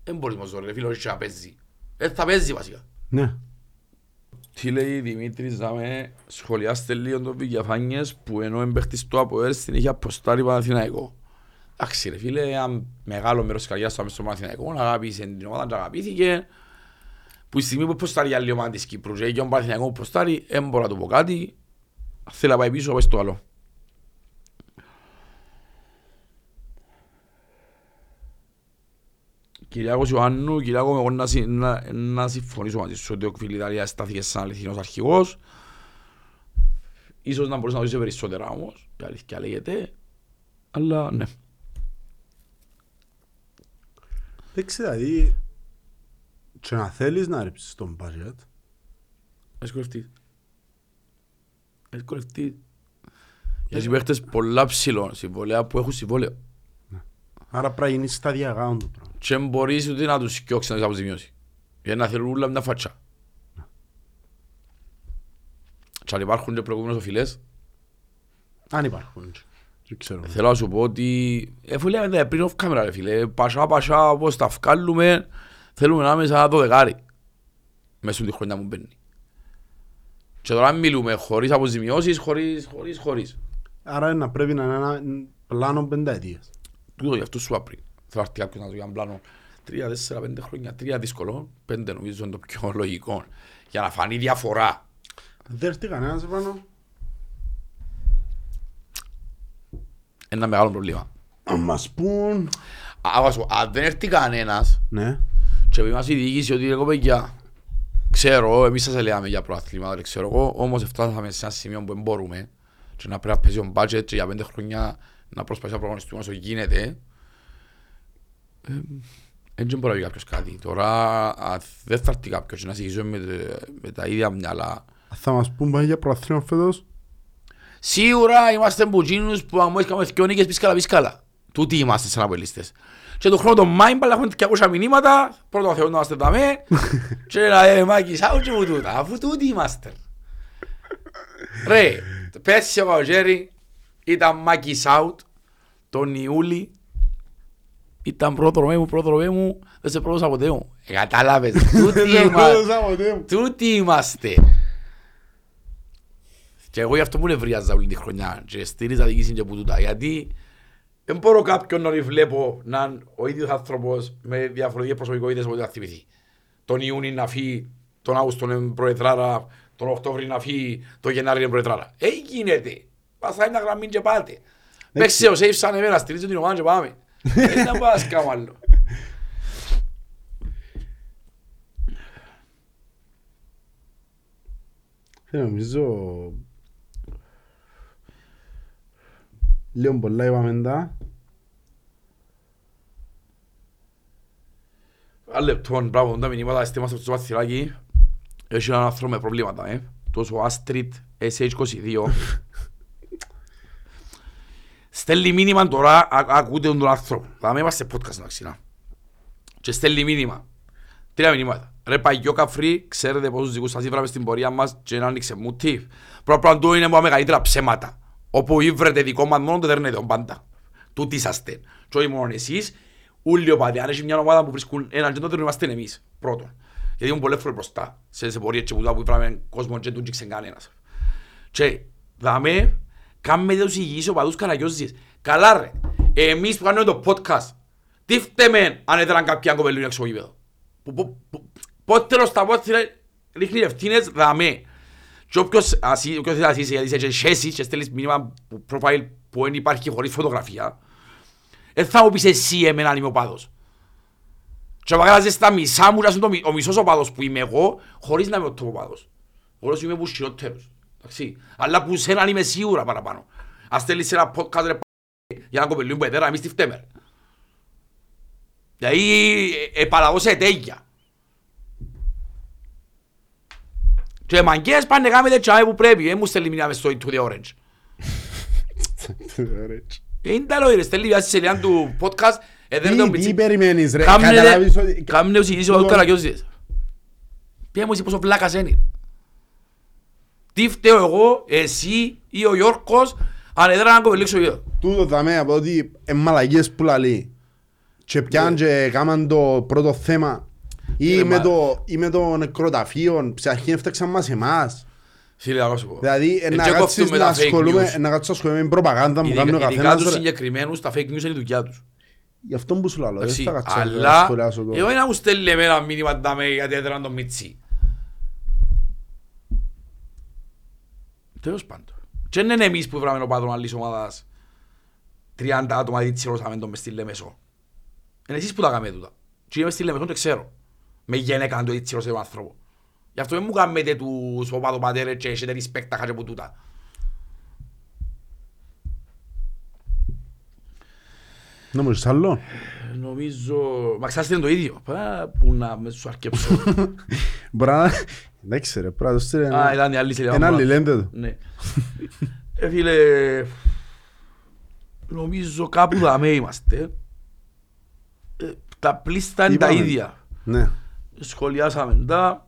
δεν μπορεί με ζόρι, ρε φίλε, όχι να παίζει. Δεν θα παίζει βασικά. Ναι. Τι λέει Δημήτρης να με σχολιάστε λίγο το Βικιαφάνιες που ενώ εμπαίχτης του ΑΠΟΕΛ στην είχε αποστάρει Παναθηναϊκό. Εντάξει ρε φίλε, ένα μεγάλο μέρος της καριέρας του άμεσος στο Παναθηναϊκό, αγάπησε την ομάδα και αγαπήθηκε. Που η στιγμή που ποστάρει η άλλη ομάδα της Κύπρου και ο Παναθηναϊκός που ποστάρει, δεν μπορώ να του πω κάτι. Αν θέλει να πάει πίσω, πάει στο άλλο. Κυριάκος Ιωάννου, Κυριάκο, εγώ να, συ- να, να συμφωνήσω μαζί σου ότι ο Κβιλιταρίας στάθηκε σαν αληθινός αρχηγός. Ίσως να μπορούσε να δώσει περισσότερα όμως, η αλήθεια λέγεται. Αλλά ναι. Εντάξει, δηλαδή, και να θέλεις να ρίψεις τον budget, Εσκολευτεί. Εσκολευτεί. Γιατί παίχτες πολλά ψηλών συμβολέα που έχουν συμβόλαιο. άρα πρέπει να γίνεις σταδιακά το πράγμα. Και δεν μπορείς ούτε να τους κοιόξεις να τους αποζημιώσεις. Για να θέλουν όλα μια φάτσα. Και αν υπάρχουν και προηγούμενες οφειλές, Αν υπάρχουν. Δεν ξέρω. Θέλω να σου πω ότι εφού λέμε τα πριν off camera ρε φίλε, πασά πασά πώς τα βγάλουμε, θέλουμε να είμαι σαν το δεκάρι. Μέσα στη χρονιά μου μπαίνει. Και τώρα μιλούμε χωρίς αποζημιώσεις, χωρίς, χωρίς, χωρίς. Άρα να πρέπει να είναι ένα πλάνο πενταετίας. Τούτο γι' αυτό σου είπα πριν. Θέλω να έρθει κάποιος να το κάνει πλάνο. Τρία, τέσσερα, πέντε χρόνια, τρία δύσκολο, πέντε νομίζω είναι το πιο λογικό. Για να φανεί διαφορά. Δεν έρθει κανένας πάνω. Ένα μεγάλο πρόβλημα. Αν μας πούν... Α, ας πω, Αν δεν έρθει κανένας, Ναι. Και πει μας η διοίκηση ότι εγώ παιδιά, ξέρω, εμείς σας λέμε για προαθλήματα, δεν ξέρω εγώ, όμως φτάσαμε σε ένα σημείο που δεν μπορούμε και να πρέπει να παίζει ο budget και για πέντε χρόνια να προσπαθήσει να προγωνιστούμε όσο γίνεται. Ε, Έτσι δεν μπορεί να πει κάποιος κάτι. Τώρα αν δεν θα έρθει κάποιος και να συνεχίζουμε με, τε- με τα ίδια μυαλά. Θα μας πούν πάει για προαθλήμα φέτος. Σίγουρα είμαστε μπουτσίνους που αν είχαμε δυο νίκες πίσκαλα πίσκαλα. Τούτοι είμαστε σαν απολύστες. Και το χρόνο το Μάιμπαλ έχουμε 200 μηνύματα, πρώτο Θεό να είμαστε δαμέ και να λέμε Μάκης Σάου και μου τούτα, αφού τούτοι είμαστε. Ρε, πέρσι ο Καουτζέρι ήταν Μάκης Σάουτ τον Ιούλη Ήταν πρόδρομέ μου, πρόδρομέ μου, δεν σε πρόδωσα ποτέ μου. Ε, Κατάλαβες, τούτοι Δεν είμαστε. πρόδωσα ποτέ μου. Τούτοι είμαστε. Και εγώ γι' αυτό μου νευρίαζα όλη τη χρονιά και στήριζα διοίκηση και που τούτα. Γιατί δεν μπορώ κάποιον να τον βλέπω να είναι ο ίδιος άνθρωπος με διαφορετικές προσωπικότητες που θα θυμηθεί. Τον Ιούνι να φύγει, τον Αύγουστο είναι προεδράρα, τον Οκτώβρη να φύγει, τον Γενάρη είναι προεδράρα. Ε, γίνεται. Πασάει μια γραμμή και πάτε. Παίξε ο Σέιφ σαν εμένα, στηρίζει την ομάδα και πάμε. Δεν να πας κάνω άλλο. Ε, Νομίζω... Λίγο πολλά είπαμε τα. Άλλο λεπτό, μπράβο, τα μηνύματα, είστε είμαστε στο παθυράκι. Έχει έναν άνθρωπο με προβλήματα, ε. Τόσο Astrid SH22. Στέλνει μήνυμα τώρα, α- ακούτε τον άνθρωπο. Θα με είμαστε podcast να ξυνά. Και στέλνει μήνυμα. Τρία μηνύματα. Ρε παγιό καφρί, ξέρετε πόσους δικούς σας ήβραμε στην πορεία μας και να άνοιξε μου τι. Πρώτα του είναι από τα μεγαλύτερα ψέματα. Όπου ήβρετε δικό μας μόνο το δέρνετε τον πάντα. Τούτοι είσαστε. Και όχι μόνο εσείς, όλοι οι οπαδοί. Αν έχει μια ομάδα που βρίσκουν έναν και τότε είμαστε εμείς. Πρώτον. Γιατί ήμουν πολλές φορές μπροστά. Σε σε πορείες και που που ήβραμε κόσμο και του τζίξεν κανένας. Και δάμε, κάμε τους υγιείς οπαδούς καραγιόζεις. Καλά ρε. Εμείς που κάνουμε το podcast, τι φταίμε αν έδεραν κάποια κοπελούν έξω από γήπεδο; Που- που- που- Πότε τέλος τα πότε ρίχνει ευθύνες δαμέ. Και όποιος ασύ- όποιος θέλει να ασύσει, γιατί είσαι και σχέση και στέλνεις μήνυμα που- profile που δεν υπάρχει χωρίς φωτογραφία, δεν θα μου πεις εσύ εμένα αν είμαι οπαδός. Και παγάζεις στα μισά μου, να είσαι το μι- ο μισός οπαδός που είμαι εγώ, χωρίς να είμαι ο top οπαδός. Εγώ είμαι που χειρότερος. Εντάξει. Αλλά που σέναν είμαι σίγουρα παραπάνω. Ας στέλνεις ένα podcast ρε, π***, για να κοπελούν που εδέρα, εμείς τι φταίμε. ρε. Δηλαδή, ε, επαλαβώσε τέγια. Και οι μαγκές πάνε κάμετε τσάμε που πρέπει, δεν μου στέλνει μηνύμα μες στο To The Orange. Είναι τα λόγια, ρε, στέλνει μια σελίδα του podcast, έδερνε τον Τι- Τι πιτσί. περιμένεις ρε, Κάμνε καταλάβεις ότι... κάμνε ο συγγύης ο Τούτο- Καραγιώζης. Ποια μου εσύ πόσο βλάκας είναι. Τι φταίω εγώ, εσύ ή ο Γιώργος, αν έδρα να κοπελίξω γύρω. Τούτο δαμέ από ότι είναι μαλαγίες που λαλεί. Και πιάν και κάμαν το πρώτο θέμα. Ή Ε, με μα- το, ή με το νεκροταφείο, σε αρχή έφταξαν μας εμάς. Φίλε, να σου πω. Δηλαδή, ε, Ε, να και κάτσεις κόφτουν με να τα fake ασχολούμαι, news. να κάτσεις να ασχολούμαι με την προπαγάνδα που κάνει ο Ειδικά- Ειδικά καθένας. τους ρε. συγκεκριμένους, τα fake news είναι η δουλειά τους. Γι' αυτό που σου λαλώ, δεν Εντάξει, θα κάτσω να Αλλά, σχολιάσω το. εγώ να μου στέλνει εμένα μήνυμα ντάμε γιατί έδραν τον Μιτσί. Τέλος πάντων. Και δεν είναι εμείς που βράμε ο πάτρον άλλης ομάδας 30 άτομα γιατί τσιρώσαμε τον μες στη Λεμεσό. Είναι εσείς που τα κάνετε τούτα. Και είμαι στη Λεμεσό και ξέρω. Με γένεκα αν το έτσι τσιρώσετε τον άνθρωπος. Γι' αυτό δεν μου κάνετε τους οπαδοπατέρες και έχετε respect τα χάρια που τούτα. Να μου είσαι άλλο; Νομίζω... Μα ξάστηκε το ίδιο. Πα, Πού να μες σου αρκεψώ. Μπορεί να... Εντάξει ρε, πρέπει να το στείλει Α, ένα... ήταν η άλλη σελίδα. Ένα μου. άλλη λέντε το. Ναι. Ε, φίλε, νομίζω κάπου δαμέ είμαστε. Ε, τα πλήστα είναι τα Είπαμε. ίδια. Ναι. Σχολιάσαμε τα.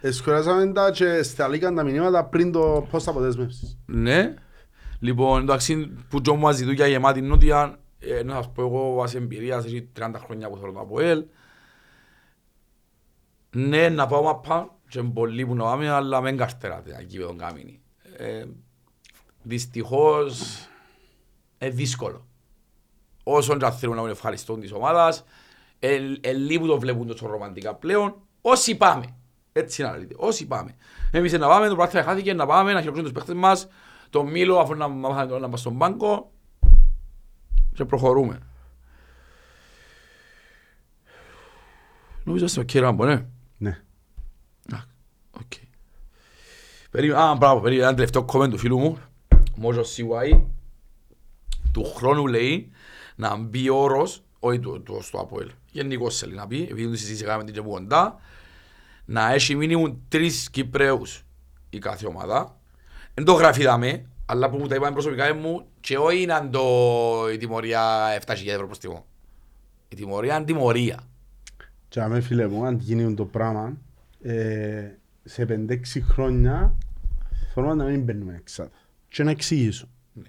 Εσχολιάσαμε τα και σταλήκαν τα μηνύματα πριν το πώς θα αποδέσμευσεις. Ναι. Λοιπόν, εντάξει, που και μας ζητούν για γεμάτη νότια, ε, να σας πω εγώ βάσει εμπειρίας, έχει 30 χρόνια που θέλω το ΑΠΟΕΛ. Ναι, να πάω μαπά, και είναι πολλοί που να πάμε, αλλά μεν καρτεράτε εκεί με τον Κάμινι. Ε, δυστυχώς, είναι δύσκολο. Όσον και αν θέλουν να είναι ευχαριστούν της ομάδας, ε, ε, λίγοι που το βλέπουν τόσο ρομαντικά πλέον, όσοι πάμε. Έτσι είναι αλήθεια. Όσοι πάμε. Εμείς να πάμε, το πράγμα χάθηκε, να πάμε, να χειροκροτήσουμε τους παίχτες μας, το Μήλο αφού να μάθαμε να είμαστε στον πάγκο και προχωρούμε. Νομίζω είστε οκ, Ράμπο, ναι. Ναι. Α, οκ. Περίμενε, α, μπράβο, περίμενε ένα τελευταίο comment του φίλου μου, Μόζος CY, του χρόνου λέει να μπει όρος, όχι του, του, στο ΑΠΟΕΛ, γενικώς θέλει να πει, επειδή τη συζήτηση κάναμε την και από κοντά, να έχει μίνιμουμ τρεις Κυπραίους η κάθε ομάδα. Δεν το γράφει δαμέ, αλλά που μου τα είπαν προσωπικά μου και όχι είναι το, η τιμωρία 7.000 ευρώ προς τιμό. Η τιμωρία είναι τιμωρία. Και αμέ φίλε μου, αν γίνει το πράγμα, ε, σε 5-6 χρόνια θέλουμε να μην μπαίνουμε εξάδα. Και να εξηγήσω. Ναι.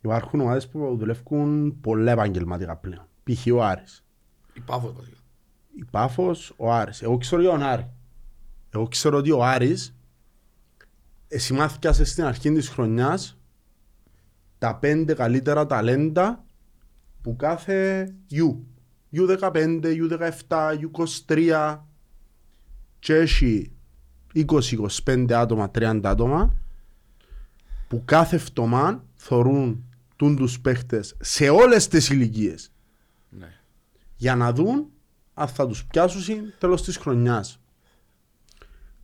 Υπάρχουν ομάδες που δουλεύουν πολλά επαγγελματικά πλέον. Π.χ. ο Άρης. Η Πάφος βασικά. Η Πάφος, ο Άρης. Εγώ ξέρω για τον Άρη. Εγώ ξέρω ότι ο Άρης εσύ μάθηκασαι στην αρχή της χρονιάς τα πέντε καλύτερα ταλέντα που κάθε U. U15, U17, U23 και έχει 20-25 άτομα, 30 άτομα που κάθε φτωμά θωρούν τούν τους παίχτες σε όλες τις ηλικίες Ναι. για να δουν αν θα τους πιάσουν τέλος της χρονιάς.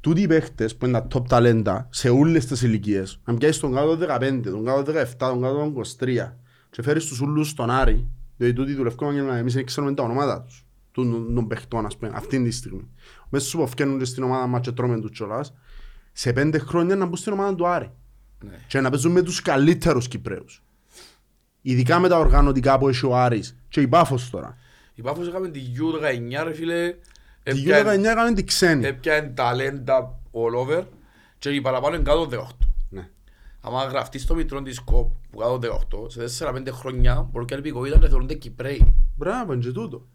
Τούτοι οι παίχτες που είναι τα top ταλέντα σε όλες τις ηλικίες, αν πιάσεις τον κάτω 15, τον κάτω 17, τον κάτω 23 και φέρεις τους ούλους στον Άρη, διότι τούτοι δουλευκόμαστε και εμείς δεν ξέρουμε τα ονόματα τους, των, των παιχτών ας πούμε, αυτή τη στιγμή. Μέσα στους που φκαίνουν και στην ομάδα μας και τρώμε τους κιόλας, σε πέντε χρόνια να μπουν στην ομάδα του Άρη Ναι. και να παίζουν με τους καλύτερους Κυπρέους. Ειδικά με τα οργανωτικά που έχει ο Άρης και η Πάφος τώρα. Η Πάφος έκαμε τη U19 ρε φίλε. Τη έπιανε- U19 έκαναν τη ξένη. Έπιανε ταλέντα all over και οι παραπάνω είναι κάτω 18. Ναι. Άμα γραφτείς στο μητρό της ΚΟΠ που κάτω 18, σε 4-5 χρόνια μπορεί και επικοίδα να θεωρούνται Κυπρέοι. Μπράβο, είναι και τούτο.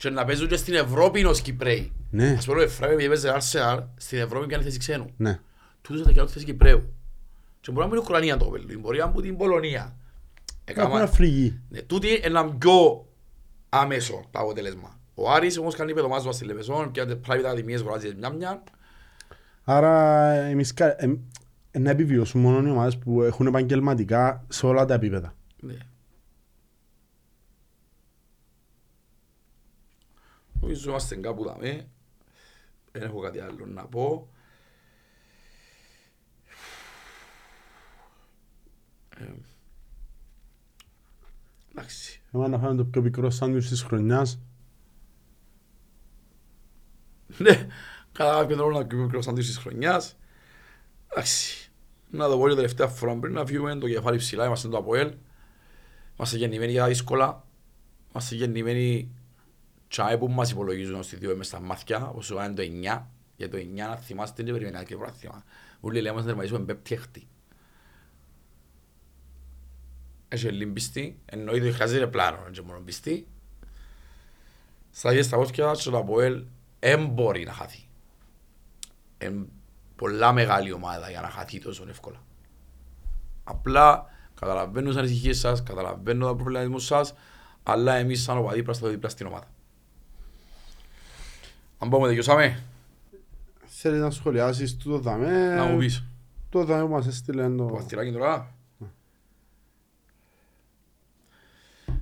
Και να παίζουν και στην Ευρώπη ως Κυπρέοι. Ναι. Ας πούμε ο Εφραίμ επειδή παίζει Arsenal, στην Ευρώπη πιάνε θέση ξένου. Ναι. Τούτος θα πιάνουν θέση Κυπρέου. Και μπορεί να μην είναι Ουκρανία το παιδί, μπορεί να είναι από την Πολωνία. Έχουν Έκαμα- Αφρική. Ναι, τούτη είναι ένα πιο άμεσο το αποτέλεσμα. Ο Άρης όμως κάνει πεδομάζω στη Λεβεσόν, πιάνε private ακαδημίες, βράζει μια μια. Άρα εμείς κα- εμ- ε, να επιβιώσουν μόνο οι ομάδες που έχουν επαγγελματικά σε όλα τα επίπεδα. Ναι. Νομίζω είμαστε κάπου δαμέ. Δεν έχω κάτι άλλο να πω. Ε, Εντάξει. Έχουμε να φάμε το πιο πικρό σάντουιτς της χρονιάς. Ναι, κατά κάποιο τρόπο να κρύβουμε μικρό σαντουίτς της χρονιάς. Εντάξει. Να το πω για τελευταία φορά πριν να φύγουμε το κεφάλι ψηλά, είμαστε το ΑΠΟΕΛ. Είμαστε γεννημένοι για τα δύσκολα. Είμαστε γεννημένοι τσάι που μας υπολογίζουν ως τη δύο μες στα μάτια, όπως σου κάνει το 9. Για το 9 να θυμάστε δεν περιμένει και πράθυμα. Όλοι λέμε να τερματίσουμε πέπτη έκτη. Έχει λίγο πιστή, εννοείται ότι χρειάζεται πλάνο, δεν μόνο πιστή. Στα ίδια στα πόδια και το ΑΠΟΕΛ δεν μπορεί να χαθεί. Είναι πολλά μεγάλη ομάδα για να χαθεί τόσο εύκολα. Απλά καταλαβαίνω τις ανησυχίες σας, καταλαβαίνω τα προβληματισμούς σας, αλλά εμείς σαν οπαδοί πρέπει να δίπλα στην ομάδα. Αν πούμε δικαιώσαμε, Θέλεις να σχολιάσεις τούτο δαμέ. να μου πεις. Το δαμέ που μας έστειλε Το το... παστηράκι τώρα.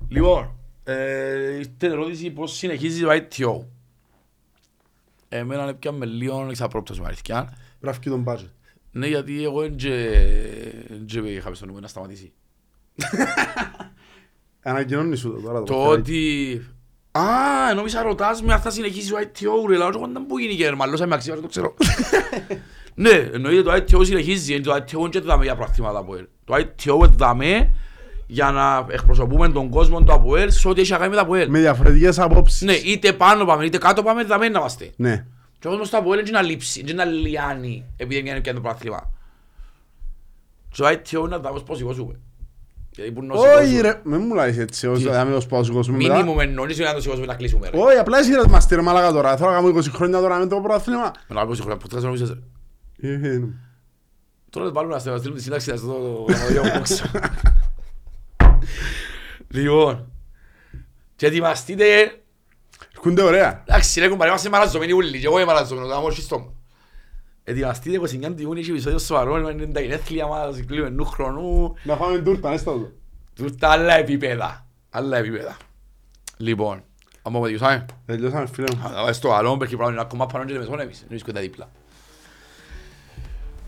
Λοιπόν, ε, ήρθε η ερώτηση πώς συνεχίζεις το ITO. Εμένα έπιαμε λίγο εξαπρόπτωση με αλήθεια. Γράφει τον budget. Ναι, γιατί εγώ δεν είχα στο νούμερο να σταματήσει. Ανακοινώνεις σου το τώρα. Το παστηράκι. ότι... Α, νόμιζα ρωτάς με αν θα συνεχίσει το ITO, ρε, λάω, εγώ δεν που γίνει και μαλώσα με αξία, δεν το ξέρω. Ναι, εννοείται το ITO συνεχίζει, είναι το ITO είναι και το δάμε για πρακτήματα από ελ. Το ITO είναι δάμε για να εκπροσωπούμε τον κόσμο του ΑΠΟΕΛ σε ό,τι έχει να κάνει με το ΑΠΟΕΛ. Με διαφορετικές απόψεις. Ναι, είτε πάνω πάμε, είτε κάτω πάμε, δάμε να είμαστε. Ναι. Και ο κόσμος του ΑΠΟΕΛ είναι να λείψει, είναι να λιάνει επειδή είναι και το πράθλημα. Το ITO είναι να δάμε πώς σηκώσουμε. Γιατί που είναι να Όχι σηκώσουμε. ρε, με μου λάζεις έτσι, ως Τι; δαμέ ως πάω σηκώσουμε μετά. Μίνιμουμ εννοείς για να το σηκώσουμε να κλείσουμε. ρε. Όχι, απλά εσύ ρε μας τήρε μαλάκα τώρα. Θέλω να κάνω 20 χρόνια τώρα με το πρωτάθλημα. Με να ακούσει χρόνια, ποτέ δεν νομίζεις. ρε. Ε, ε, Τώρα δεν βάλουμε να στείλουμε τη σύνταξη να στο δω box. Λοιπόν, και ετοιμαστείτε, Έρχονται ωραία. εντάξει ρε κουμπάρε, είμαστε μαραζωμένοι ούλοι, και εγώ είμαι μαραζωμένος, το άμμο σχιστό μου. Ετοιμαστείτε 29 του Ιούνιου, έχει επεισόδιο σοβαρό, είναι τα γενέθλια μας, κλείουμε νου χρονού, Να φάμε τούρτα, έστα το. τούτα άλλα επίπεδα, άλλα επίπεδα. Λοιπόν, αν πούμε δικαιώσαμε, Τελειώσαμε φίλε μου. θα πάμε στο άλλο, perquè πράγμα είναι ακόμα πάνω και μεσόν εμείς, δεν βρίσκονται δίπλα.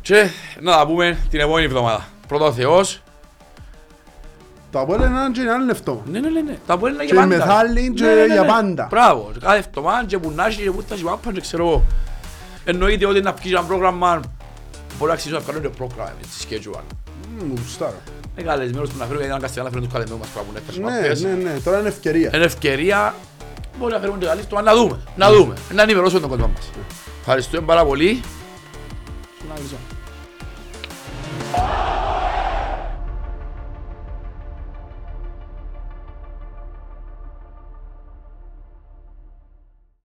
Και να τα πούμε την επόμενη εβδομάδα. Πρώτα ο Θεός, Το Απόλλων είναι έναν και είναι άλλο λεφτό. Ναι, ναι, ναι, ναι. Τα μπορεί να είναι Και για πάντα. μεθάλλη και Ναι, ναι, ναι, για ναι. πάντα. Μπράβο. Και Κάθε εβδομάδα και πουνάσι και πούτα και πάπα και ξέρω εγώ. Εννοείται ότι να βγει ένα πρόγραμμα μπορεί να αξίζει να το πρόγραμμα στη schedule. Γουστάρα. Είναι καλεσμένος που να φέρουμε να φέρουν τους προγράμμα μας που έχουν. Ναι, ναι, ναι. Τώρα είναι ευκαιρία. Είναι ευκαιρία. Μπορεί να φέρουμε το καλύτερο, να δούμε. Να δούμε. Να ενημερώσουμε